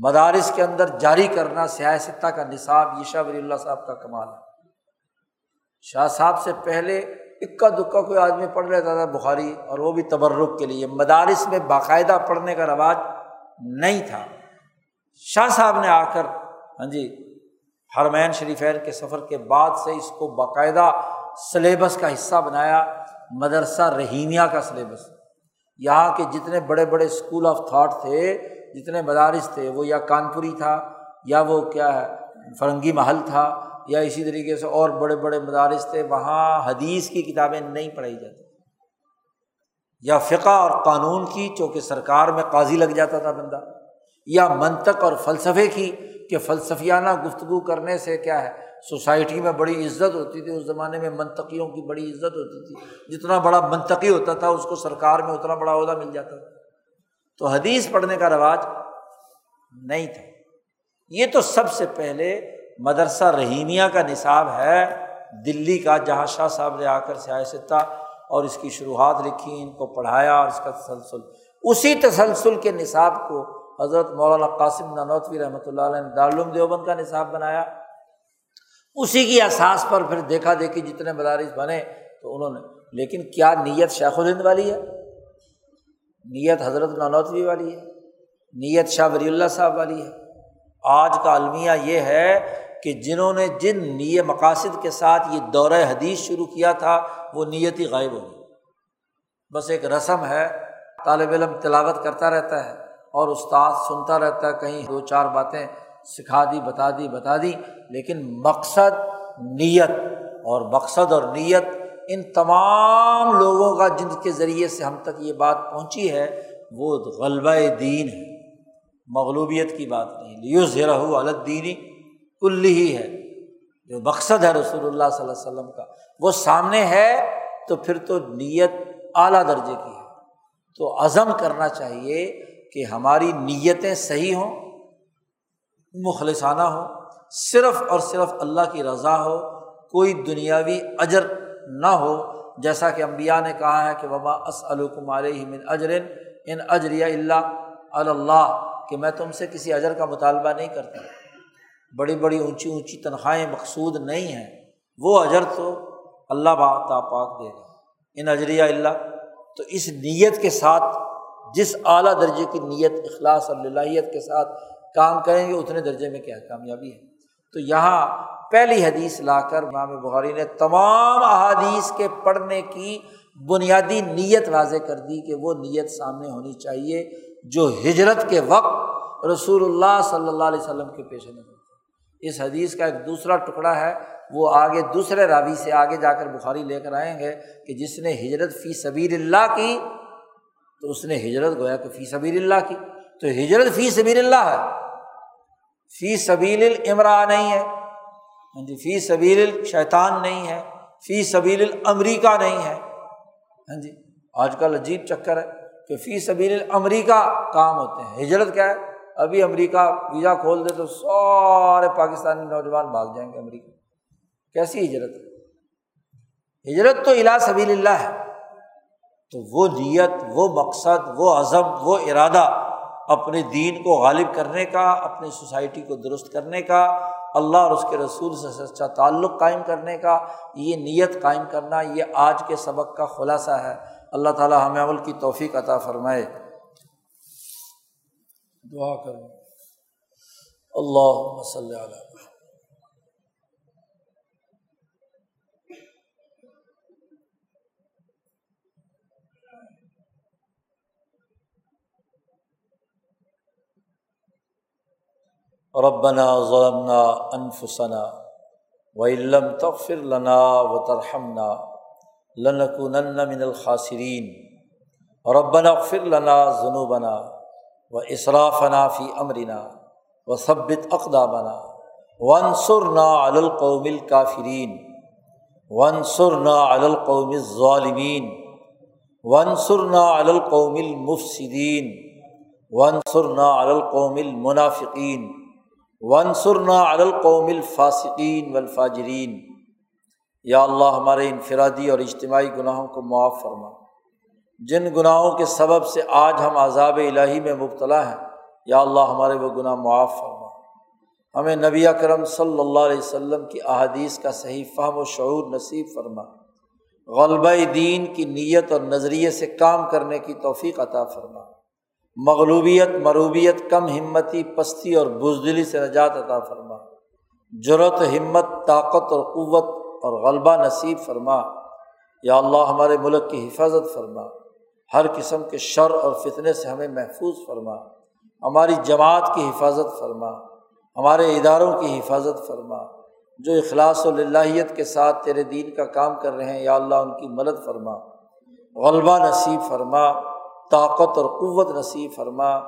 مدارس کے اندر جاری کرنا سیاستہ کا نصاب یہ شاہ ولی اللہ صاحب کا کمال ہے۔ شاہ صاحب سے پہلے اکا دکا کوئی آدمی پڑھ لیتا تھا بخاری، اور وہ بھی تبرک کے لیے۔ مدارس میں باقاعدہ پڑھنے کا رواج نہیں تھا۔ شاہ صاحب نے آ کر ہاں جی حرمین شریفین کے سفر کے بعد سے اس کو باقاعدہ سلیبس کا حصہ بنایا۔ مدرسہ رحیمیہ کا سلیبس۔ یہاں کے جتنے بڑے بڑے اسکول آف تھاٹ تھے جتنے مدارس تھے، وہ یا کانپوری تھا، یا وہ کیا ہے، فرنگی محل تھا، یا اسی طریقے سے اور بڑے بڑے مدارس تھے، وہاں حدیث کی کتابیں نہیں پڑھائی جاتی یا فقہ اور قانون کی چونکہ سرکار میں قاضی لگ جاتا تھا بندہ، یا منطق اور فلسفے کی، کہ فلسفیانہ گفتگو کرنے سے کیا ہے، سوسائٹی میں بڑی عزت ہوتی تھی، اس زمانے میں منطقیوں کی بڑی عزت ہوتی تھی۔ جتنا بڑا منطقی ہوتا تھا، اس کو سرکار میں اتنا بڑا عہدہ مل جاتا تھا۔ تو حدیث پڑھنے کا رواج نہیں تھا۔ یہ تو سب سے پہلے مدرسہ رحیمیہ کا نصاب ہے، دلی کا، جہاں شاہ صاحب نے آ کر سیاستہ اور اس کی شروحات لکھی، ان کو پڑھایا اور اس کا تسلسل۔ اسی تسلسل کے نصاب کو حضرت مولانا قاسم نانوتوی رحمۃ اللہ علیہ نے دارالعلوم دیوبند کا نصاب بنایا۔ اسی کی احساس پر پھر دیکھا دیکھی جتنے مدارس بنے تو انہوں نے، لیکن کیا نیت شیخ الہند والی ہے؟ نیت حضرت نانوتوی جی والی ہے، نیت شاہ ولی اللہ صاحب والی ہے۔ آج کا المیہ یہ ہے کہ جنہوں نے جن نیے مقاصد کے ساتھ یہ دورہ حدیث شروع کیا تھا، وہ نیت ہی غائب ہوگی بس ایک رسم ہے، طالب علم تلاوت کرتا رہتا ہے اور استاد سنتا رہتا ہے، کہیں دو چار باتیں سکھا دی، بتا دی بتا دی، لیکن مقصد نیت اور مقصد اور نیت ان تمام لوگوں کا جن کے ذریعے سے ہم تک یہ بات پہنچی ہے، وہ غلبہ دین ہے۔ مغلوبیت کی بات نہیں۔ لیو زیرہ الدینی کل ہی ہے۔ جو مقصد ہے رسول اللہ صلی اللہ علیہ وسلم کا۔ وہ سامنے ہے تو پھر تو نیت اعلیٰ درجے کی ہے۔ تو عزم کرنا چاہیے کہ ہماری نیتیں صحیح ہوں، مخلصانہ ہوں، صرف اور صرف اللہ کی رضا ہو، کوئی دنیاوی اجر نہ ہو، جیسا کہ امبیا نے کہا ہے کہ وبا اس علیہ من اجرن ان اجریا اللہ اللہ کہ میں تم سے کسی اجر کا مطالبہ نہیں کرتا۔ بڑی بڑی اونچی اونچی تنخواہیں مقصود نہیں ہیں۔ وہ اجر تو اللہ با پاک دے گا۔ ان اجریا اللہ تو اس نیت کے ساتھ، جس اعلیٰ درجے کی نیت، اخلاص اللہیت کے ساتھ کام کریں گے، اتنے درجے میں کیا کامیابی ہے۔ تو یہاں پہلی حدیث لا کر امام بخاری نے تمام احادیث کے پڑھنے کی بنیادی نیت واضح کر دی کہ وہ نیت سامنے ہونی چاہیے جو ہجرت کے وقت رسول اللہ صلی اللہ علیہ وسلم کے پیش نظر اس حدیث کا ایک دوسرا ٹکڑا ہے، وہ آگے دوسرے راوی سے آگے جا کر بخاری لے کر آئیں گے کہ جس نے ہجرت فی سبیر اللہ کی تو اس نے ہجرت گویا کہ فی سبیر اللہ کی۔ تو ہجرت فی سبیر اللہ ہے۔ فی سبیل العمرا نہیں ہے۔ ہاں جی فی سبیل شیطان نہیں ہے۔ فی سبیل الامریکہ نہیں ہے۔ ہاں جی آج کل عجیب چکر ہے کہ فی سبیل امریکہ کام ہوتے ہیں۔ ہجرت کیا ہے؟ ابھی امریکہ ویزا کھول دے تو سارے پاکستانی نوجوان بھاگ جائیں گے امریکہ۔ کیسی ہجرت؟ ہے ہجرت تو الا سبیل اللہ ہے۔ تو وہ نیت، وہ مقصد، وہ عزم، وہ ارادہ اپنے دین کو غالب کرنے کا، اپنی سوسائٹی کو درست کرنے کا، اللہ اور اس کے رسول سے سچا تعلق قائم کرنے کا، یہ نیت قائم کرنا یہ آج کے سبق کا خلاصہ ہے۔ اللہ تعالیٰ ہمیں عمل کی توفیق عطا فرمائے۔ دعا کریں۔ اللہ مسل ربنا ظلمنا انفسنا وََ تغفر لنا و ترحمنا لنکونن من الخاصرین ربنا اغفر لنا ذنوبنا و اصرافنا فی امرنا و ثبت اقدامنا ونصرنا علی القوم الکافرین ونصرنا علی القوم الظالمین ونصرنا علی القوم المفسدین ونصرنا علی القوم المنافقین ونصرنا علی القوم الفاسقین والفاجرین یا اللہ، ہمارے انفرادی اور اجتماعی گناہوں کو معاف فرما۔ جن گناہوں کے سبب سے آج ہم عذاب الہی میں مبتلا ہیں، یا اللہ، ہمارے وہ گناہ معاف فرما۔ ہمیں نبی اکرم صلی اللہ علیہ وسلم کی احادیث کا صحیح فہم و شعور نصیب فرما۔ غلبہ دین کی نیت اور نظریے سے کام کرنے کی توفیق عطا فرما۔ مغلوبیت، مروبیت، کم ہمتی، پستی اور بزدلی سے نجات عطا فرما۔ جرت ہمت، طاقت اور قوت اور غلبہ نصیب فرما۔ یا اللہ، ہمارے ملک کی حفاظت فرما۔ ہر قسم کے شر اور فتنے سے ہمیں محفوظ فرما۔ ہماری جماعت کی حفاظت فرما۔ ہمارے اداروں کی حفاظت فرما۔ جو اخلاص و للہیت کے ساتھ تیرے دین کا کام کر رہے ہیں، یا اللہ، ان کی مدد فرما۔ غلبہ نصیب فرما۔ طاقت اور قوت نصیب فرما،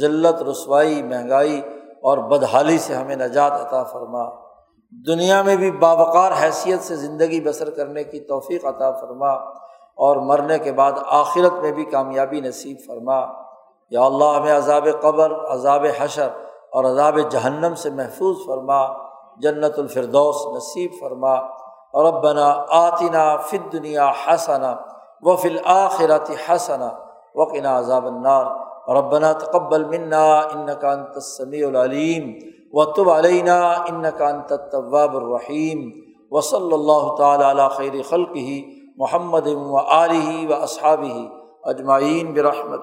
ذلت، رسوائی، مہنگائی اور بدحالی سے ہمیں نجات عطا فرما۔ دنیا میں بھی باوقار حیثیت سے زندگی بسر کرنے کی توفیق عطا فرما اور مرنے کے بعد آخرت میں بھی کامیابی نصیب فرما۔ یا اللہ، ہمیں عذاب قبر، عذاب حشر اور عذاب جہنم سے محفوظ فرما۔ جنت الفردوس نصیب فرما۔ اور ربنا آتنا فت دنیا حسنا و فل آخرات حسنا وقنا عذاب النار. ربنا تقبل منا ان کا السمیع العلیم و تب علینہ ان کا طباب الرحیم و صلی اللہ تعالیٰ علیہ خیر خلق ہی محمد و علیہ و اصحاب ہی اجمعین برحمت